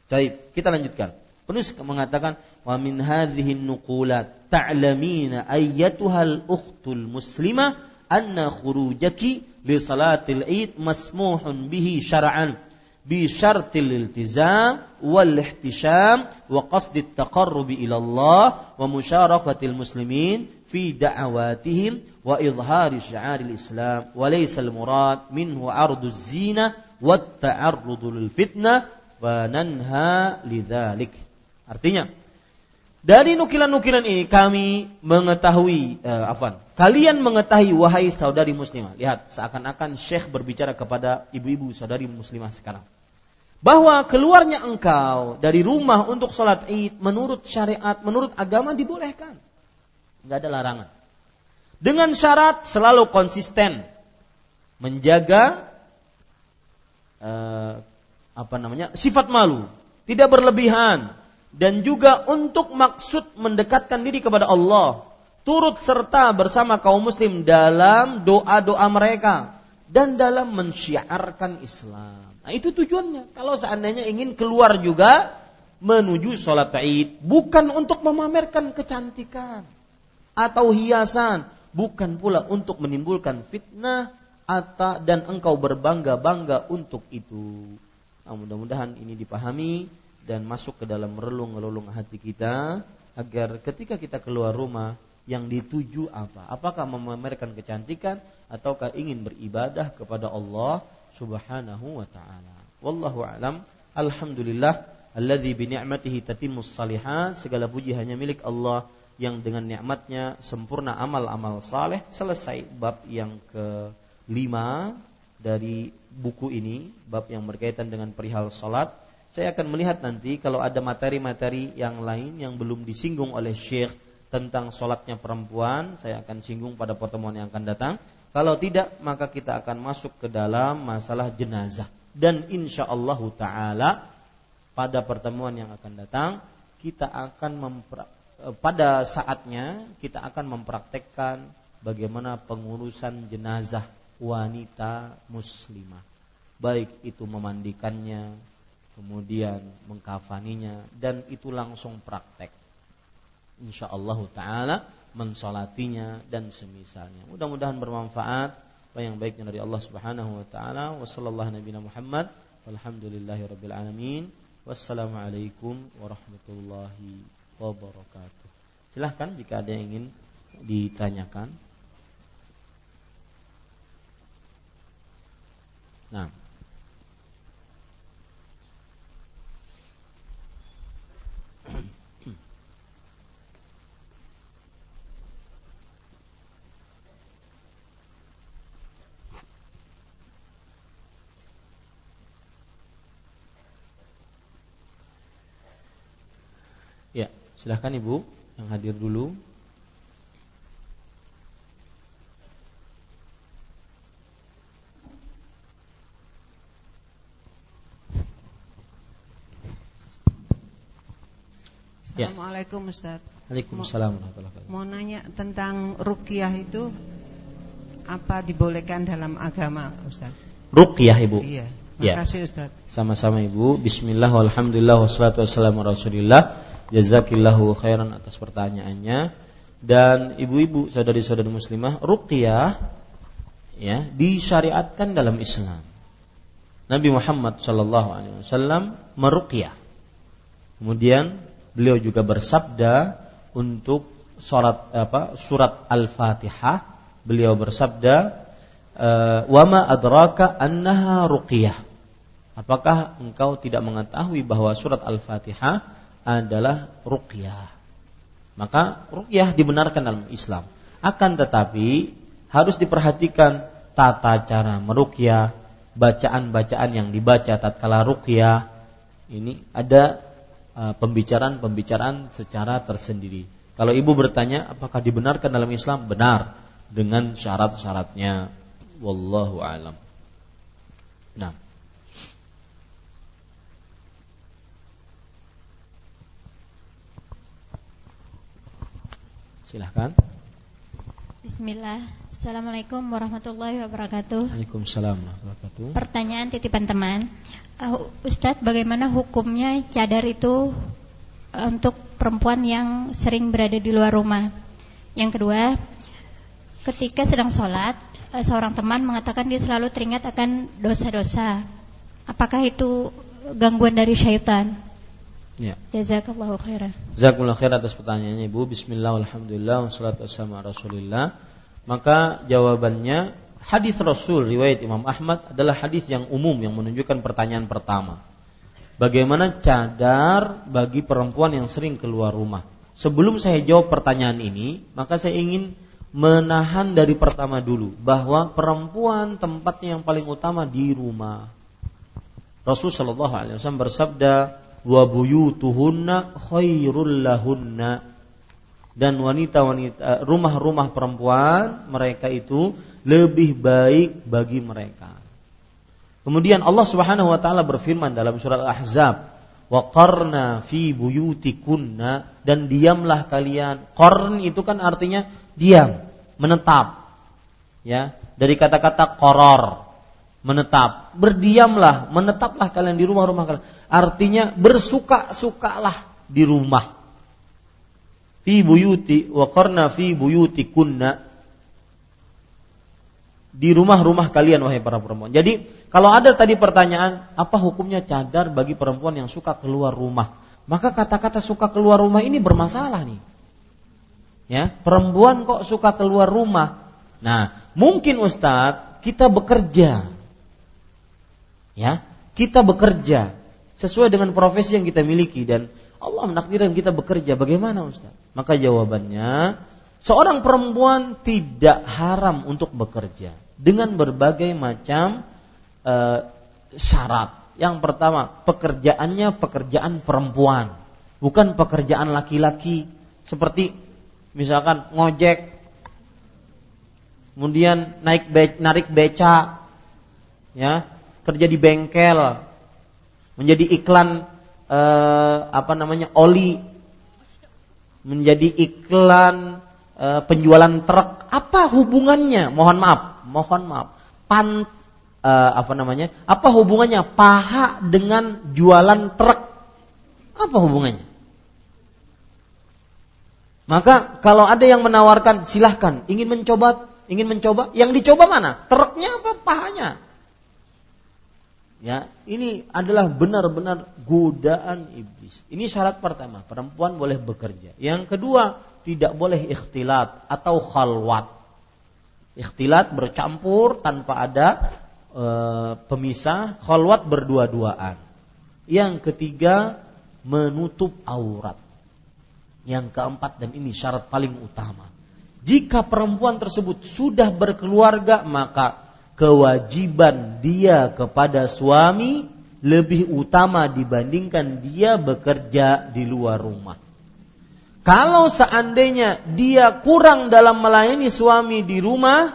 Baik, kita lanjutkan. Penulis mengatakan wa min hadhihi nuqulat ta'lamina ayyatuhal ukhtul muslimah anna khurujaki li salatil id masmuhun bihi syar'an bi syartil iltizam wal ihtisham wa qasd at-taqarrub ila Allah wa musharakatil muslimin fi da'awatihim wa idhari syi'aril Islam wa laysa al-murad minhu ardu zina wa at-ta'arrud lil fitnah wa nanha lidzalik Artinya, dari nukilan-nukilan ini kami mengetahui, eh, afan, kalian mengetahui wahai saudari muslimah. Lihat, seakan-akan Syekh berbicara kepada ibu-ibu saudari muslimah sekarang. Bahwa keluarnya engkau dari rumah untuk sholat id menurut syariat, menurut agama dibolehkan. Nggak ada larangan. Dengan syarat selalu konsisten menjaga uh, apa namanya sifat malu, tidak berlebihan, dan juga untuk maksud mendekatkan diri kepada Allah, turut serta bersama kaum muslim dalam doa-doa mereka dan dalam mensyiarkan Islam. Nah, itu tujuannya. Kalau seandainya ingin keluar juga menuju sholat Id, bukan untuk memamerkan kecantikan atau hiasan, bukan pula untuk menimbulkan fitnah atau dan engkau berbangga-bangga untuk itu. Nah, mudah-mudahan ini dipahami dan masuk ke dalam relung-relung hati kita agar ketika kita keluar rumah yang dituju apa? Apakah memamerkan kecantikan ataukah ingin beribadah kepada Allah Subhanahu wa taala. Wallahu alam. Alhamdulillah alladzi bi ni'matihi tatimmus salihat. Segala puji hanya milik Allah yang dengan nikmatnya sempurna amal-amal saleh. Selesai bab yang kelima dari buku ini, bab yang berkaitan dengan perihal salat. Saya akan melihat nanti kalau ada materi-materi yang lain yang belum disinggung oleh Syekh tentang sholatnya perempuan, saya akan singgung pada pertemuan yang akan datang. Kalau tidak, maka kita akan masuk ke dalam masalah jenazah. dan insya Allah taala pada pertemuan yang akan datang kita akan mempra, eh, pada saatnya kita akan mempraktekkan bagaimana pengurusan jenazah wanita muslimah baik itu memandikannya kemudian mengkafaninya dan itu langsung praktek. Insyaallah taala mensolatinya dan semisalnya. Mudah-mudahan bermanfaat. Apa yang baiknya dari Allah Subhanahu wa taala. Wassalamualaikum warahmatullahi wabarakatuh. Silahkan jika ada yang ingin ditanyakan. Nah, Ya, silahkan Ibu yang hadir dulu. Ya. Assalamualaikum Ustaz. Waalaikumsalam Mau nanya tentang ruqyah itu apa dibolehkan dalam agama Ustaz? Ruqyah Ibu. Iya. Ya. Makasih Ustaz. Sama-sama Ibu. Bismillah walhamdulillah wassalatu wassalamu rasulillah. Jazakillahu khairan atas pertanyaannya. Dan ibu-ibu, saudari-saudari muslimah, ruqyah ya disyariatkan dalam Islam. Nabi Muhammad sallallahu alaihi wasallam meruqyah. Kemudian beliau juga bersabda untuk surat apa surat Al-Fatihah beliau bersabda wa ma adraka annaha ruqyah apakah engkau tidak mengetahui bahwa surat Al-Fatihah adalah ruqyah. Maka ruqyah dibenarkan dalam Islam. Akan tetapi harus diperhatikan tata cara meruqyah, bacaan-bacaan yang dibaca tatkala ruqyah. Ini ada uh, pembicaraan-pembicaraan secara tersendiri. Kalau ibu bertanya apakah dibenarkan dalam Islam? Benar dengan syarat-syaratnya. Wallahu alam. Nah. Silahkan. Bismillah. Assalamualaikum warahmatullahi wabarakatuh. Waalaikumsalam warahmatullahi wabarakatuh. Pertanyaan titipan teman. Uh, Ustadz, bagaimana hukumnya cadar itu uh, untuk perempuan yang sering berada di luar rumah? Yang kedua, ketika sedang sholat, uh, seorang teman mengatakan dia selalu teringat akan dosa-dosa. Apakah itu gangguan dari syaitan? Ya. Jazakallahu khairan. Jazakumullah khair atas pertanyaannya Ibu. Bismillah, alhamdulillah, wassalatu wassalamu rasulillah. Maka jawabannya hadis Rasul riwayat Imam Ahmad adalah hadis yang umum yang menunjukkan pertanyaan pertama. Bagaimana cadar bagi perempuan yang sering keluar rumah? Sebelum saya jawab pertanyaan ini, maka saya ingin menahan dari pertama dulu bahwa perempuan tempatnya yang paling utama di rumah. Rasul Shallallahu Alaihi Wasallam bersabda, wa buyutuhunna khairul lahunna dan wanita-wanita rumah-rumah perempuan mereka itu lebih baik bagi mereka. Kemudian Allah Subhanahu wa taala berfirman dalam surat Al-Ahzab, "Wa qarna fi buyutikunna" dan diamlah kalian. Qarn itu kan artinya diam, menetap. Ya, dari kata-kata koror, menetap. Berdiamlah, menetaplah kalian di rumah-rumah kalian. Artinya bersuka-sukalah di rumah. Fi buyuti wa qarna fi buyuti kunna di rumah-rumah kalian wahai para perempuan. Jadi kalau ada tadi pertanyaan apa hukumnya cadar bagi perempuan yang suka keluar rumah? Maka kata-kata suka keluar rumah ini bermasalah nih. Ya, perempuan kok suka keluar rumah? Nah, mungkin Ustadz kita bekerja Ya, kita bekerja sesuai dengan profesi yang kita miliki dan Allah menakdirkan kita bekerja. Bagaimana Ustaz? Maka jawabannya, seorang perempuan tidak haram untuk bekerja dengan berbagai macam e, syarat. Yang pertama, pekerjaannya pekerjaan perempuan, bukan pekerjaan laki-laki. Seperti misalkan ngojek, kemudian naik be, narik beca, ya kerja di bengkel, menjadi iklan eh, apa namanya oli, menjadi iklan eh, penjualan truk. Apa hubungannya? Mohon maaf, mohon maaf. Pan eh, apa namanya? Apa hubungannya paha dengan jualan truk? Apa hubungannya? Maka kalau ada yang menawarkan silahkan ingin mencoba ingin mencoba yang dicoba mana truknya apa pahanya Ya, ini adalah benar-benar godaan iblis. Ini syarat pertama, perempuan boleh bekerja. Yang kedua, tidak boleh ikhtilat atau khalwat. Ikhtilat bercampur tanpa ada e, pemisah, khalwat berdua-duaan. Yang ketiga, menutup aurat. Yang keempat dan ini syarat paling utama. Jika perempuan tersebut sudah berkeluarga, maka kewajiban dia kepada suami lebih utama dibandingkan dia bekerja di luar rumah. Kalau seandainya dia kurang dalam melayani suami di rumah,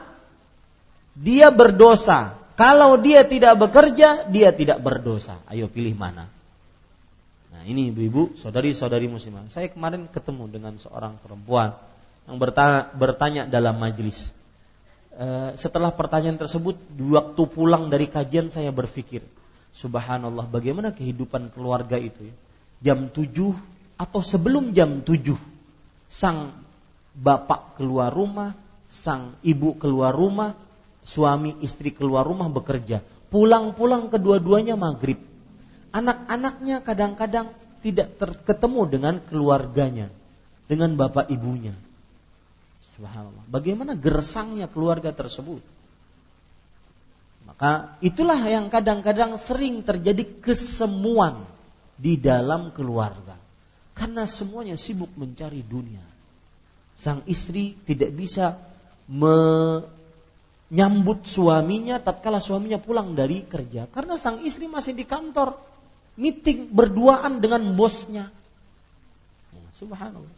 dia berdosa. Kalau dia tidak bekerja, dia tidak berdosa. Ayo pilih mana? Nah ini ibu-ibu, saudari-saudari muslimah. Saya kemarin ketemu dengan seorang perempuan yang bertanya, dalam majlis. Eh, setelah pertanyaan tersebut waktu pulang dari kajian saya berpikir subhanallah bagaimana kehidupan keluarga itu ya. jam 7 atau sebelum jam 7 sang bapak keluar rumah sang ibu keluar rumah suami istri keluar rumah bekerja. Pulang-pulang kedua-duanya maghrib. Anak-anaknya kadang-kadang tidak ketemu dengan keluarganya dengan bapak ibunya Subhanallah. Bagaimana gersangnya keluarga tersebut? Maka itulah yang kadang-kadang sering terjadi kesemuan di dalam keluarga. Karena semuanya sibuk mencari dunia. Sang istri tidak bisa menyambut suaminya tatkala suaminya pulang dari kerja karena sang istri masih di kantor meeting berduaan dengan bosnya. Subhanallah.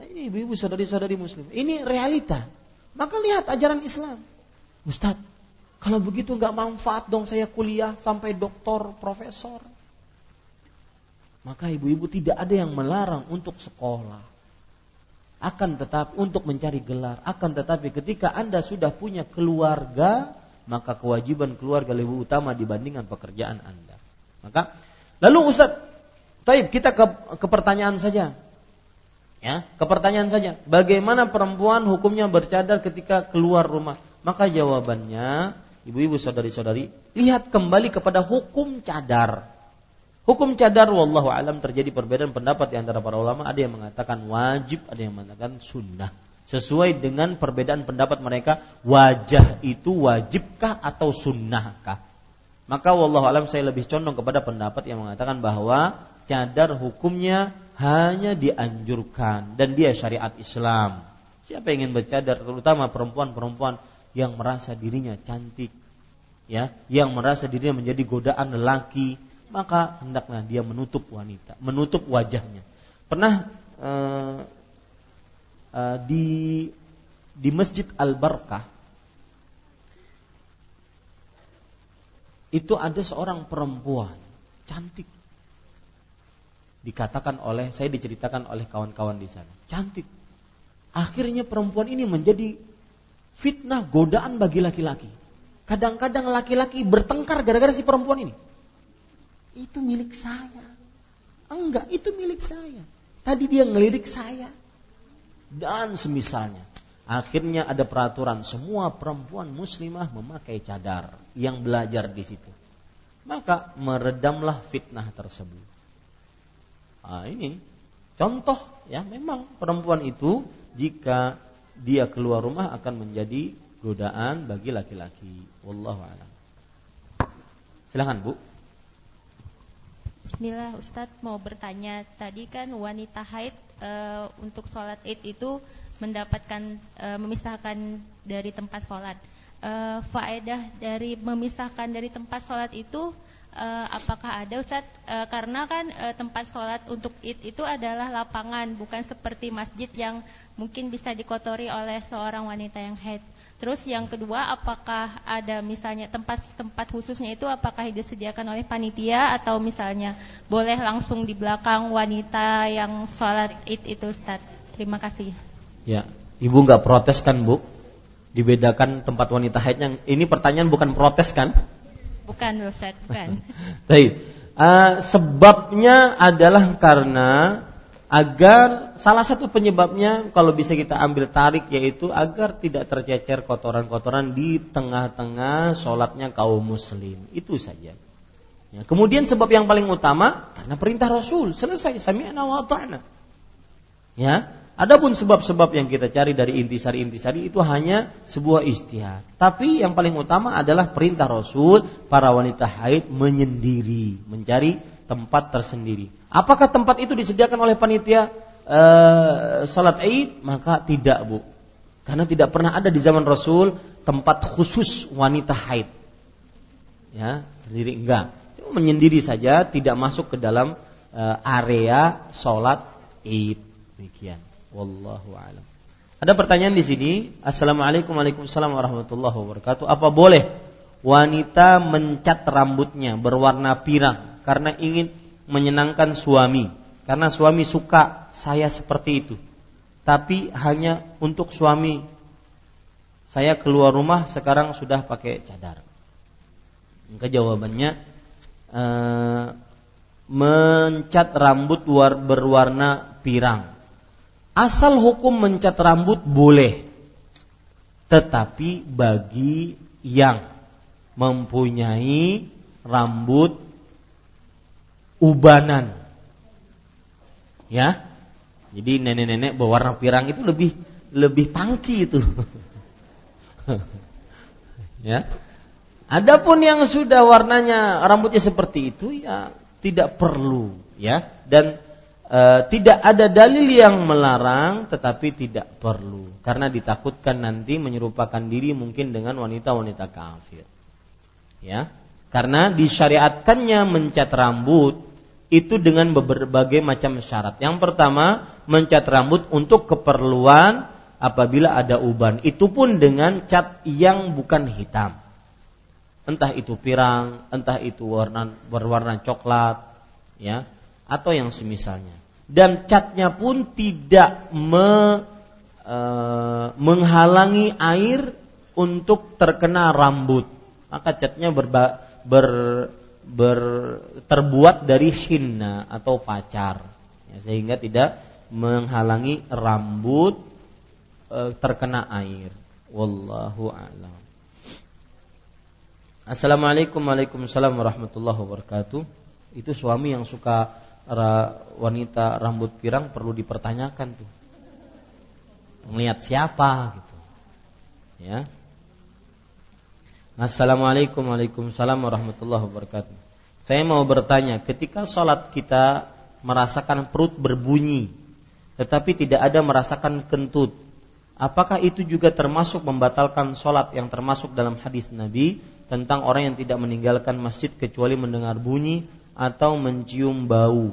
Nah, ini ibu-ibu saudari-saudari muslim. Ini realita. Maka lihat ajaran Islam. Ustadz, kalau begitu nggak manfaat dong saya kuliah sampai doktor, profesor. Maka ibu-ibu tidak ada yang melarang untuk sekolah. Akan tetap untuk mencari gelar. Akan tetapi ketika Anda sudah punya keluarga, maka kewajiban keluarga lebih utama dibandingkan pekerjaan Anda. Maka lalu Ustaz, Taib kita ke, ke pertanyaan saja. Ya, ke pertanyaan saja, bagaimana perempuan hukumnya bercadar ketika keluar rumah? Maka jawabannya, ibu-ibu saudari-saudari, lihat kembali kepada hukum cadar. Hukum cadar wallahu alam terjadi perbedaan pendapat di antara para ulama, ada yang mengatakan wajib, ada yang mengatakan sunnah. Sesuai dengan perbedaan pendapat mereka, wajah itu wajibkah atau sunnahkah? Maka wallahu alam saya lebih condong kepada pendapat yang mengatakan bahwa cadar hukumnya hanya dianjurkan. Dan dia syariat Islam. Siapa yang ingin bercadar? Terutama perempuan-perempuan yang merasa dirinya cantik. Ya, yang merasa dirinya menjadi godaan lelaki, maka hendaklah dia menutup wanita, menutup wajahnya. Pernah uh, uh, di di Masjid Al Barkah itu ada seorang perempuan cantik dikatakan oleh saya diceritakan oleh kawan-kawan di sana. Cantik. Akhirnya perempuan ini menjadi fitnah godaan bagi laki-laki. Kadang-kadang laki-laki bertengkar gara-gara si perempuan ini. Itu milik saya. Enggak, itu milik saya. Tadi dia ngelirik saya. Dan semisalnya. Akhirnya ada peraturan semua perempuan muslimah memakai cadar yang belajar di situ. Maka meredamlah fitnah tersebut. Nah, ini contoh ya memang perempuan itu jika dia keluar rumah akan menjadi godaan bagi laki-laki. Wallahu a'lam. Silakan Bu. Bismillah Ustadz mau bertanya tadi kan wanita haid e, untuk sholat id itu mendapatkan e, memisahkan dari tempat sholat. E, faedah dari memisahkan dari tempat sholat itu uh, apakah ada Ustaz uh, karena kan uh, tempat sholat untuk id itu adalah lapangan bukan seperti masjid yang mungkin bisa dikotori oleh seorang wanita yang haid Terus yang kedua, apakah ada misalnya tempat-tempat khususnya itu apakah disediakan oleh panitia atau misalnya boleh langsung di belakang wanita yang sholat id itu Ustaz? Terima kasih. Ya, ibu nggak protes kan bu? Dibedakan tempat wanita haidnya. Ini pertanyaan bukan protes kan? Bukan Ustaz, bukan. [laughs] Baik. uh, sebabnya adalah karena agar salah satu penyebabnya kalau bisa kita ambil tarik yaitu agar tidak tercecer kotoran-kotoran di tengah-tengah sholatnya kaum muslim itu saja. Ya, kemudian sebab yang paling utama karena perintah Rasul selesai sami'na wa. Ya, adapun sebab-sebab yang kita cari dari intisari-intisari itu hanya sebuah istihad. Tapi yang paling utama adalah perintah Rasul para wanita haid menyendiri, mencari tempat tersendiri. Apakah tempat itu disediakan oleh panitia e, salat Id? Maka tidak, Bu. Karena tidak pernah ada di zaman Rasul tempat khusus wanita haid. Ya, sendiri enggak. Cuma menyendiri saja, tidak masuk ke dalam e, area salat Id. Demikian. Wallahu a'lam. Ada pertanyaan di sini. Assalamualaikum Waalaikumsalam warahmatullahi wabarakatuh. Apa boleh wanita mencat rambutnya berwarna pirang karena ingin menyenangkan suami karena suami suka saya seperti itu. Tapi hanya untuk suami. Saya keluar rumah sekarang sudah pakai cadar. Maka jawabannya eh, mencat rambut berwarna pirang. Asal hukum mencat rambut boleh. Tetapi bagi yang mempunyai rambut ubanan. Ya. Jadi nenek-nenek berwarna pirang itu lebih lebih pangki itu. [laughs] ya. Adapun yang sudah warnanya rambutnya seperti itu ya tidak perlu ya dan e, tidak ada dalil yang melarang tetapi tidak perlu karena ditakutkan nanti menyerupakan diri mungkin dengan wanita-wanita kafir. Ya. Karena disyariatkannya mencat rambut itu dengan berbagai macam syarat. Yang pertama, mencat rambut untuk keperluan apabila ada uban. Itu pun dengan cat yang bukan hitam. Entah itu pirang, entah itu warna berwarna coklat, ya, atau yang semisalnya. Dan catnya pun tidak me, e, menghalangi air untuk terkena rambut. Maka catnya berba, ber, ber, terbuat dari hinna atau pacar. Ya, sehingga tidak menghalangi rambut e, terkena air. Wallahu a'lam. Assalamualaikum warahmatullahi wabarakatuh. Itu suami yang suka ra, wanita rambut pirang perlu dipertanyakan tuh. Melihat siapa gitu. Ya. Assalamualaikum Waalaikumsalam warahmatullahi wabarakatuh. Saya mau bertanya, ketika sholat kita merasakan perut berbunyi, tetapi tidak ada merasakan kentut, apakah itu juga termasuk membatalkan sholat yang termasuk dalam hadis Nabi tentang orang yang tidak meninggalkan masjid kecuali mendengar bunyi atau mencium bau?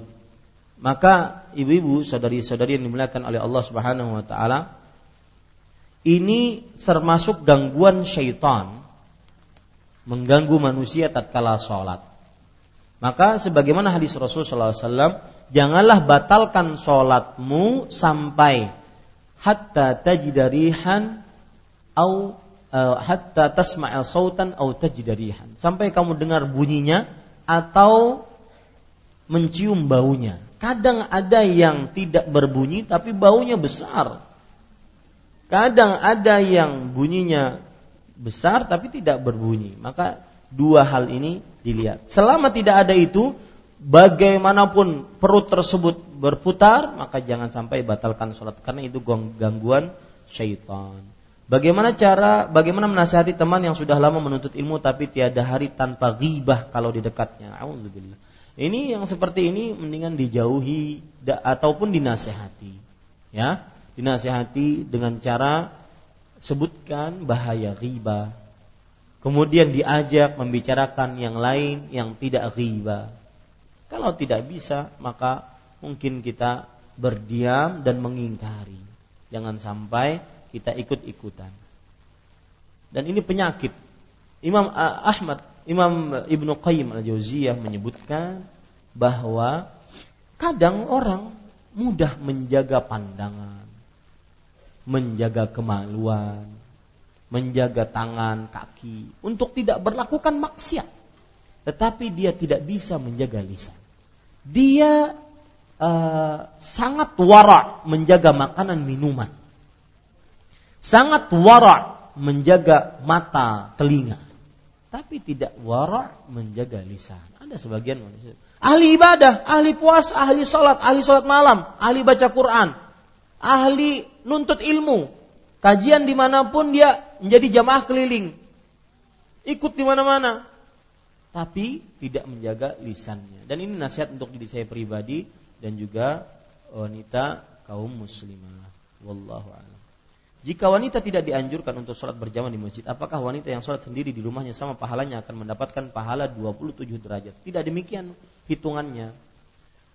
Maka ibu-ibu, saudari-saudari yang dimuliakan oleh Allah Subhanahu wa taala, ini termasuk gangguan syaitan mengganggu manusia tatkala sholat. Maka sebagaimana hadis Rasul Sallallahu Alaihi Wasallam, janganlah batalkan sholatmu sampai hatta tajidarihan au uh, hatta tasma'a sautan au tajidarihan sampai kamu dengar bunyinya atau mencium baunya. Kadang ada yang tidak berbunyi tapi baunya besar. Kadang ada yang bunyinya besar tapi tidak berbunyi. Maka dua hal ini dilihat. Selama tidak ada itu, bagaimanapun perut tersebut berputar, maka jangan sampai batalkan sholat karena itu gangguan syaitan. Bagaimana cara, bagaimana menasihati teman yang sudah lama menuntut ilmu tapi tiada hari tanpa ghibah kalau di dekatnya. Alhamdulillah. Ini yang seperti ini mendingan dijauhi ataupun dinasehati. Ya, dinasehati dengan cara sebutkan bahaya riba. Kemudian diajak membicarakan yang lain yang tidak riba. Kalau tidak bisa, maka mungkin kita berdiam dan mengingkari. Jangan sampai kita ikut-ikutan. Dan ini penyakit. Imam Ahmad, Imam Ibnu Qayyim al-Jauziyah menyebutkan bahwa kadang orang mudah menjaga pandangan, menjaga kemaluan, menjaga tangan, kaki untuk tidak berlakukan maksiat. Tetapi dia tidak bisa menjaga lisan. Dia uh, sangat wara menjaga makanan minuman. Sangat wara menjaga mata, telinga. Tapi tidak wara menjaga lisan. Ada sebagian manusia. Ahli ibadah, ahli puasa, ahli sholat, ahli sholat malam, ahli baca Quran, ahli nuntut ilmu. Kajian di mana pun dia menjadi jamaah keliling. Ikut di mana-mana. Tapi tidak menjaga lisannya. Dan ini nasihat untuk diri saya pribadi dan juga wanita kaum muslimah. Wallahu a'lam. Jika wanita tidak dianjurkan untuk sholat berjamaah di masjid, apakah wanita yang sholat sendiri di rumahnya sama pahalanya akan mendapatkan pahala 27 derajat? Tidak demikian hitungannya.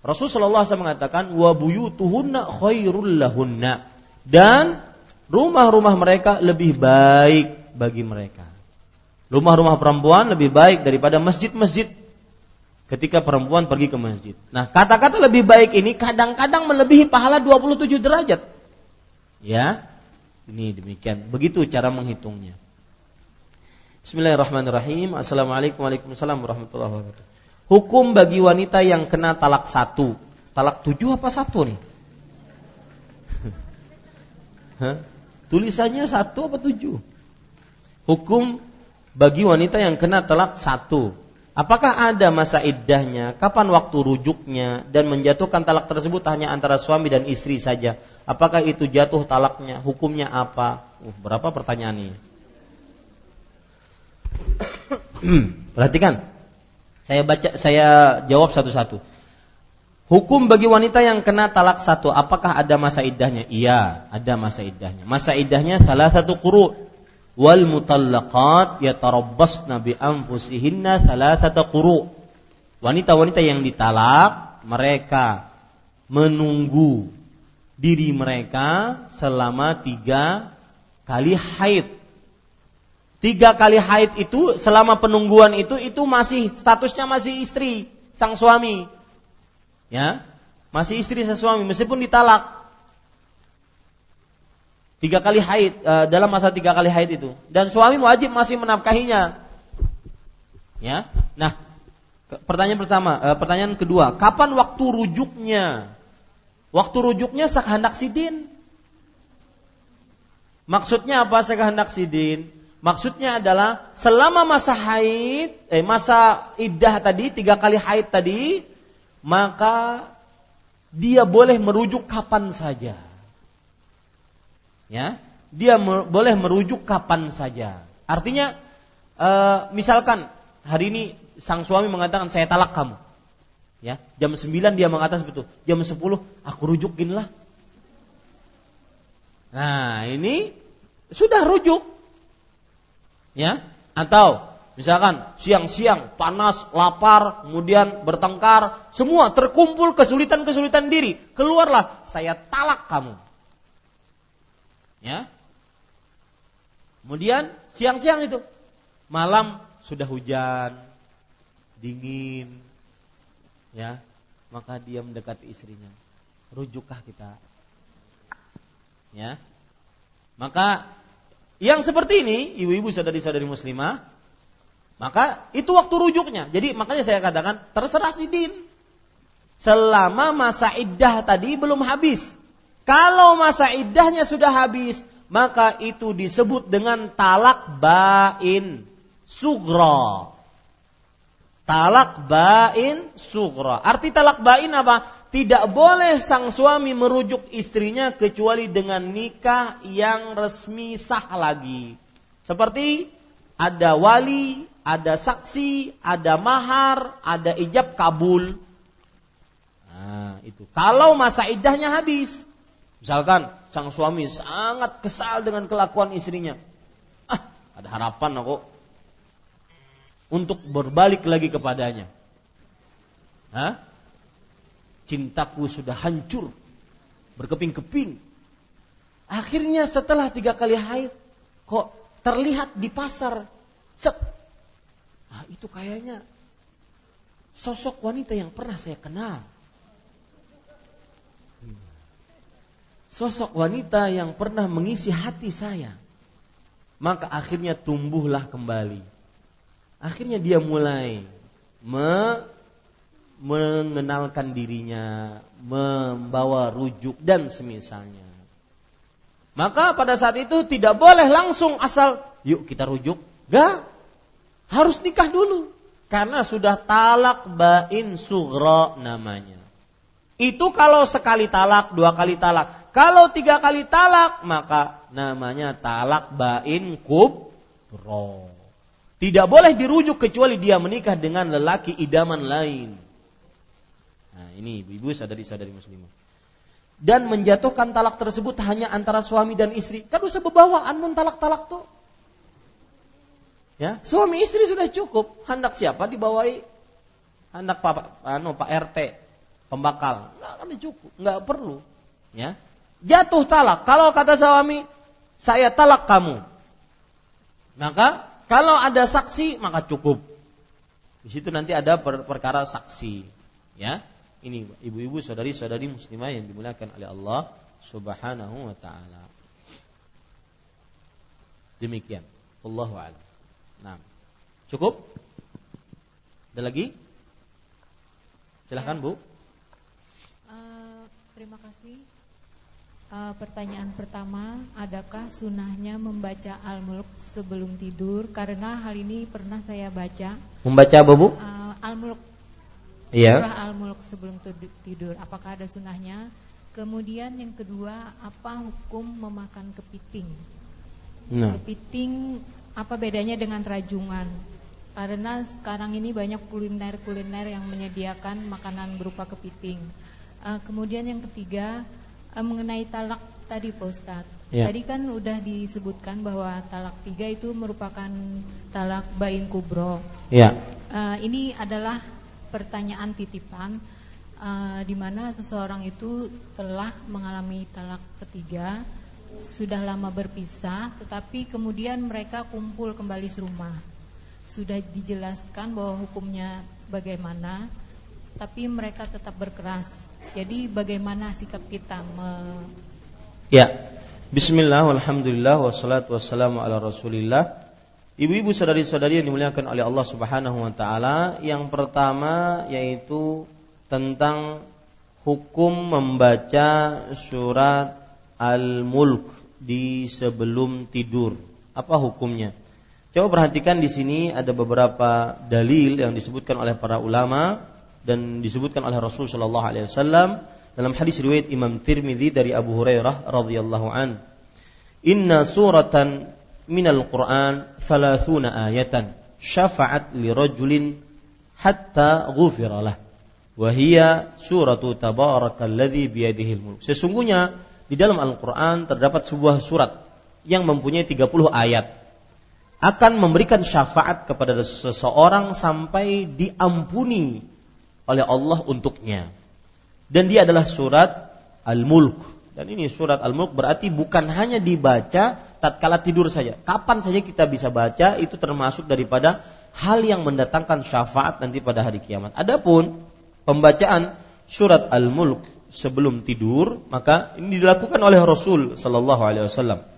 Rasulullah SAW mengatakan, wa buyutuhunna khairul lahunna. Dan rumah-rumah mereka lebih baik bagi mereka. Rumah-rumah perempuan lebih baik daripada masjid-masjid ketika perempuan pergi ke masjid. Nah, kata-kata lebih baik ini kadang-kadang melebihi pahala 27 derajat. Ya, ini demikian. Begitu cara menghitungnya. Bismillahirrahmanirrahim. Assalamualaikum warahmatullahi wabarakatuh. Hukum bagi wanita yang kena talak satu. Talak tujuh apa satu nih? [laughs] Hah? Tulisannya satu apa tujuh? Hukum bagi wanita yang kena talak satu. Apakah ada masa iddahnya? Kapan waktu rujuknya? Dan menjatuhkan talak tersebut hanya antara suami dan istri saja. Apakah itu jatuh talaknya? Hukumnya apa? Uh, berapa pertanyaan ini? [coughs] Perhatikan. Saya baca, saya jawab satu-satu. Hukum bagi wanita yang kena talak satu, apakah ada masa iddahnya? Iya, ada masa iddahnya. Masa iddahnya salah satu kuru wal mutallaqat yatarabbasna bi anfusihinna thalathata quru. Wanita-wanita yang ditalak mereka menunggu diri mereka selama tiga kali haid. Tiga kali haid itu selama penungguan itu itu masih statusnya masih istri sang suami. Ya, masih istri sang suami meskipun ditalak. Tiga kali haid uh, dalam masa tiga kali haid itu dan suami wajib masih menafkahinya. Ya. Nah, pertanyaan pertama, uh, pertanyaan kedua, kapan waktu rujuknya? Waktu rujuknya sekehendak sidin. Maksudnya apa sekehendak sidin? Maksudnya adalah selama masa haid, eh masa iddah tadi tiga kali haid tadi, maka dia boleh merujuk kapan saja ya dia me boleh merujuk kapan saja. Artinya e, misalkan hari ini sang suami mengatakan saya talak kamu. Ya, jam 9 dia mengatakan betul. Jam 10 aku rujukin lah. Nah, ini sudah rujuk. Ya, atau misalkan siang-siang panas, lapar, kemudian bertengkar, semua terkumpul kesulitan-kesulitan diri. Keluarlah, saya talak kamu. Ya. Kemudian siang-siang itu malam sudah hujan, dingin. Ya. Maka dia mendekati istrinya. Rujukkah kita? Ya. Maka yang seperti ini, ibu-ibu sadari-sadari muslimah, maka itu waktu rujuknya. Jadi makanya saya katakan terserah si din. Selama masa iddah tadi belum habis. Kalau masa iddahnya sudah habis, maka itu disebut dengan talak bain sugra. Talak bain sugra. Arti talak bain apa? Tidak boleh sang suami merujuk istrinya kecuali dengan nikah yang resmi sah lagi. Seperti ada wali, ada saksi, ada mahar, ada ijab kabul. Nah, itu. Kalau masa iddahnya habis, Misalkan sang suami sangat kesal dengan kelakuan istrinya. Ah, ada harapan aku untuk berbalik lagi kepadanya. Hah? Cintaku sudah hancur, berkeping-keping. Akhirnya setelah tiga kali haid, kok terlihat di pasar. Set. Ah, itu kayaknya sosok wanita yang pernah saya kenal. Sosok wanita yang pernah mengisi hati saya. Maka akhirnya tumbuhlah kembali. Akhirnya dia mulai me mengenalkan dirinya, membawa rujuk dan semisalnya. Maka pada saat itu tidak boleh langsung asal yuk kita rujuk. Gak. Harus nikah dulu. Karena sudah talak bain sugra namanya. Itu kalau sekali talak, dua kali talak. Kalau tiga kali talak, maka namanya talak bain kubro. Tidak boleh dirujuk kecuali dia menikah dengan lelaki idaman lain. Nah ini ibu-ibu sadari-sadari muslimah dan menjatuhkan talak tersebut hanya antara suami dan istri. Kan usah bebawaan talak-talak tuh. Ya, suami istri sudah cukup. Hendak siapa dibawai? Hendak Pak anu Pak RT pembakal. Enggak kan cukup, enggak perlu. Ya. Jatuh talak. Kalau kata suami, saya talak kamu. Maka kalau ada saksi maka cukup. Di situ nanti ada per perkara saksi. Ya. Ini ibu-ibu saudari-saudari muslimah yang dimuliakan oleh Allah Subhanahu wa taala. Demikian. Allahu a'lam. Nah. Cukup? Ada lagi? Silahkan Bu. Uh, terima kasih. Uh, pertanyaan pertama, adakah sunahnya membaca Al-Mulk sebelum tidur? Karena hal ini pernah saya baca. Membaca apa Bu? Uh, Al-Mulk Iya. Surah Al-Mulk sebelum tidur. Apakah ada sunahnya? Kemudian yang kedua, apa hukum memakan kepiting? Nah. Kepiting apa bedanya dengan rajungan? Karena sekarang ini banyak kuliner-kuliner yang menyediakan makanan berupa kepiting. Uh, kemudian yang ketiga mengenai talak tadi Pak Ustadz. Ya. Tadi kan udah disebutkan bahwa talak tiga itu merupakan talak bain kubro. Ya. Uh, ini adalah pertanyaan titipan uh, di mana seseorang itu telah mengalami talak ketiga, sudah lama berpisah, tetapi kemudian mereka kumpul kembali serumah. Sudah dijelaskan bahwa hukumnya bagaimana, tapi mereka tetap berkeras. Jadi bagaimana sikap kita? Me... Ya, Bismillah, Alhamdulillah, wassalatu wassalamu ala rasulillah Ibu-ibu saudari-saudari yang dimuliakan oleh Allah Subhanahu wa taala, yang pertama yaitu tentang hukum membaca surat Al-Mulk di sebelum tidur. Apa hukumnya? Coba perhatikan di sini ada beberapa dalil yang disebutkan oleh para ulama dan disebutkan oleh Rasul sallallahu alaihi wasallam dalam hadis riwayat Imam Tirmidzi dari Abu Hurairah radhiyallahu an. Inna suratan minal Quran thalathuna ayatan syafa'at li rajulin hatta ghufira lah wa hiya suratu tabarakalladzi biyadihil mulk. Sesungguhnya di dalam Al-Qur'an terdapat sebuah surat yang mempunyai 30 ayat akan memberikan syafaat kepada seseorang sampai diampuni oleh Allah untuknya. Dan dia adalah surat Al-Mulk. Dan ini surat Al-Mulk berarti bukan hanya dibaca tatkala tidur saja. Kapan saja kita bisa baca itu termasuk daripada hal yang mendatangkan syafaat nanti pada hari kiamat. Adapun pembacaan surat Al-Mulk sebelum tidur, maka ini dilakukan oleh Rasul sallallahu alaihi wasallam.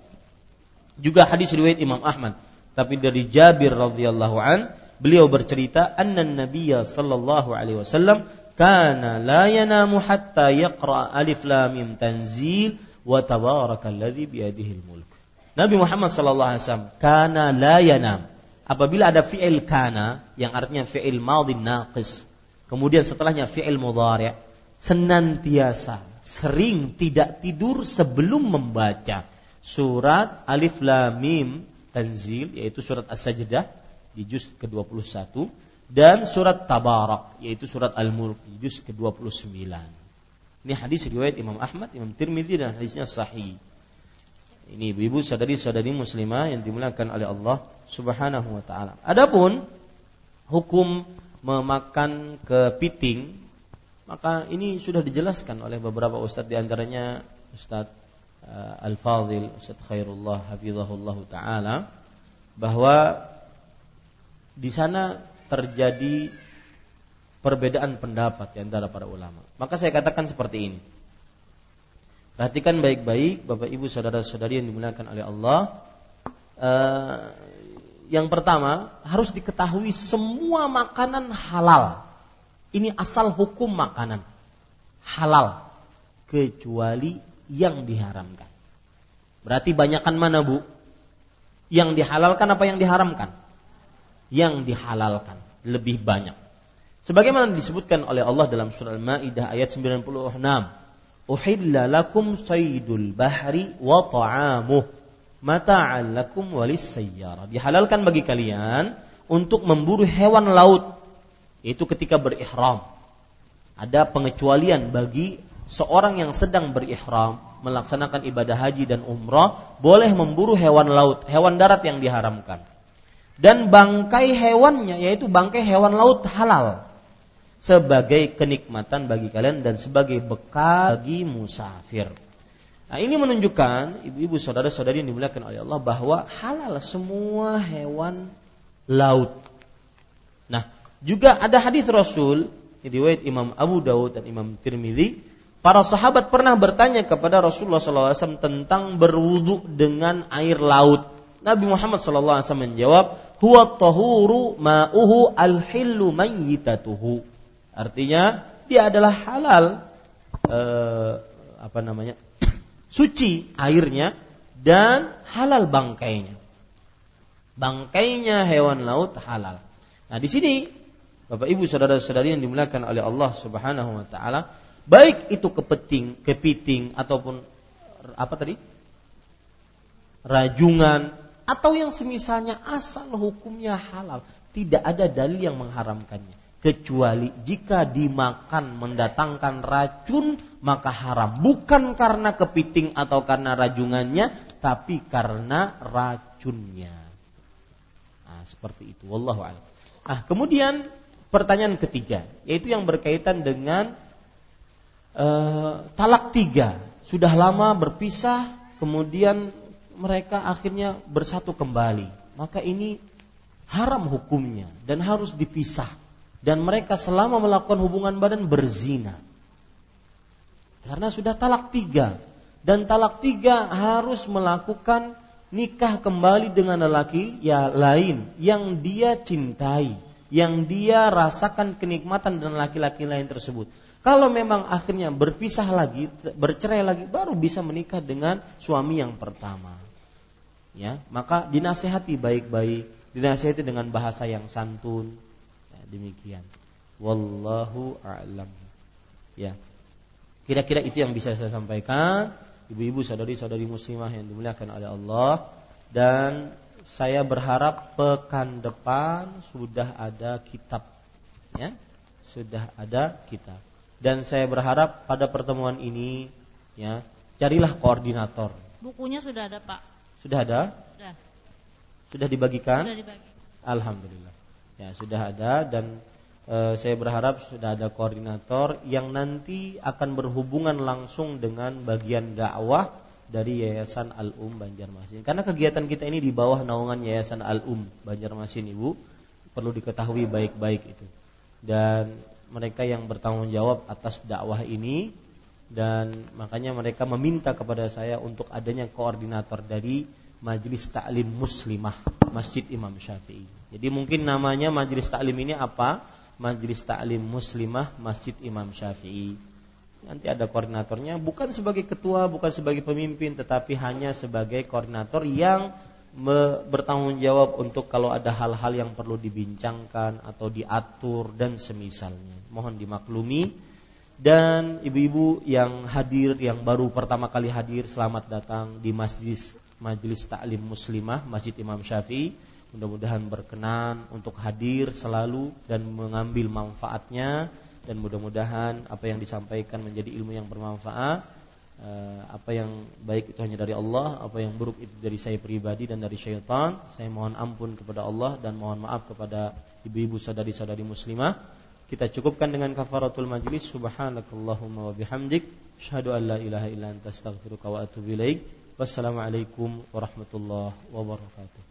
Juga hadis riwayat Imam Ahmad, tapi dari Jabir radhiyallahu an, beliau bercerita anna Nabiya sallallahu alaihi wasallam kana la yanamu hatta yaqra alif lam mim tanzil wa tabarakalladzi biyadihil mulk. Nabi Muhammad sallallahu alaihi wasallam kana la yanam. Apabila ada fi'il kana yang artinya fi'il madhi naqis, kemudian setelahnya fi'il mudhari' senantiasa sering tidak tidur sebelum membaca surat Alif Lam Mim Tanzil yaitu surat As-Sajdah di juz ke-21 dan surat Tabarak yaitu surat Al-Mulk di juz ke-29. Ini hadis riwayat Imam Ahmad, Imam Tirmidzi dan hadisnya sahih. Ini ibu-ibu sadari-sadari muslimah yang dimuliakan oleh Allah Subhanahu wa taala. Adapun hukum memakan kepiting maka ini sudah dijelaskan oleh beberapa ustadz di antaranya Ustadz uh, Al-Fadhil Ustadz Khairullah Hafizahullah taala bahwa di sana terjadi perbedaan pendapat di antara para ulama. Maka saya katakan seperti ini. Perhatikan baik-baik Bapak Ibu saudara-saudari yang dimuliakan oleh Allah. Uh, yang pertama harus diketahui semua makanan halal. Ini asal hukum makanan halal kecuali yang diharamkan. Berarti banyakkan mana bu? Yang dihalalkan apa yang diharamkan? Yang dihalalkan lebih banyak. Sebagaimana disebutkan oleh Allah dalam surah Al-Maidah ayat 96 uhilla lakum saydul bahri wa ta'amuh mata'an lakum walis. Dihalalkan bagi kalian untuk memburu hewan laut itu ketika berihram. Ada pengecualian bagi seorang yang sedang berihram melaksanakan ibadah haji dan umrah boleh memburu hewan laut, hewan darat yang diharamkan. Dan bangkai hewannya yaitu bangkai hewan laut halal sebagai kenikmatan bagi kalian dan sebagai bekal bagi musafir. Nah, ini menunjukkan ibu-ibu saudara-saudari yang dimuliakan oleh Allah bahwa halal semua hewan laut. Nah, juga ada hadis Rasul riwayat Imam Abu Dawud dan Imam Tirmidzi, para sahabat pernah bertanya kepada Rasulullah SAW tentang berwudu dengan air laut. Nabi Muhammad SAW menjawab, "Huwa tahuru ma'uhu al-hillu mayyitatuhu." Artinya dia adalah halal eh, apa namanya? [clears throat] suci airnya dan halal bangkainya. Bangkainya hewan laut halal. Nah, di sini Bapak Ibu saudara-saudari yang dimuliakan oleh Allah Subhanahu wa taala, baik itu kepiting, kepiting ataupun apa tadi? rajungan atau yang semisalnya asal hukumnya halal, tidak ada dalil yang mengharamkannya. Kecuali jika dimakan mendatangkan racun maka haram. Bukan karena kepiting atau karena rajungannya tapi karena racunnya. Nah, seperti itu. Wallahu a'lam. Nah kemudian pertanyaan ketiga yaitu yang berkaitan dengan uh, talak tiga. Sudah lama berpisah kemudian mereka akhirnya bersatu kembali maka ini haram hukumnya dan harus dipisah dan mereka selama melakukan hubungan badan berzina. Karena sudah talak tiga dan talak tiga harus melakukan nikah kembali dengan lelaki ya lain yang dia cintai, yang dia rasakan kenikmatan dan laki-laki lain tersebut. Kalau memang akhirnya berpisah lagi, bercerai lagi, baru bisa menikah dengan suami yang pertama. Ya, maka dinasehati baik-baik, dinasehati dengan bahasa yang santun, demikian. Wallahu a'lam. Ya. Kira-kira itu yang bisa saya sampaikan. Ibu-ibu saudari-saudari muslimah yang dimuliakan oleh Allah dan saya berharap pekan depan sudah ada kitab ya. Sudah ada kitab. Dan saya berharap pada pertemuan ini ya, carilah koordinator. Bukunya sudah ada, Pak. Sudah ada? Sudah. Sudah dibagikan? Sudah dibagi. Alhamdulillah. Ya, sudah ada dan e, saya berharap sudah ada koordinator yang nanti akan berhubungan langsung dengan bagian dakwah dari Yayasan Al-Um Banjarmasin. Karena kegiatan kita ini di bawah naungan Yayasan Al-Um Banjarmasin, Ibu. Perlu diketahui baik-baik itu. Dan mereka yang bertanggung jawab atas dakwah ini dan makanya mereka meminta kepada saya untuk adanya koordinator dari Majelis Taklim Muslimah Masjid Imam Syafi'i. Jadi mungkin namanya Majelis Taklim ini apa? Majelis Taklim Muslimah Masjid Imam Syafi'i. Nanti ada koordinatornya bukan sebagai ketua, bukan sebagai pemimpin tetapi hanya sebagai koordinator yang bertanggung jawab untuk kalau ada hal-hal yang perlu dibincangkan atau diatur dan semisalnya. Mohon dimaklumi dan ibu-ibu yang hadir yang baru pertama kali hadir selamat datang di Masjid Majelis Taklim Muslimah Masjid Imam Syafi'i. Mudah-mudahan berkenan untuk hadir selalu dan mengambil manfaatnya dan mudah-mudahan apa yang disampaikan menjadi ilmu yang bermanfaat. Eh, apa yang baik itu hanya dari Allah, apa yang buruk itu dari saya pribadi dan dari syaitan. Saya mohon ampun kepada Allah dan mohon maaf kepada ibu-ibu saudari-saudari muslimah. Kita cukupkan dengan kafaratul majlis. Subhanakallahumma wa bihamdik, asyhadu an la ilaha illa anta astaghfiruka wa atubu ilaik. Wassalamualaikum warahmatullahi wabarakatuh.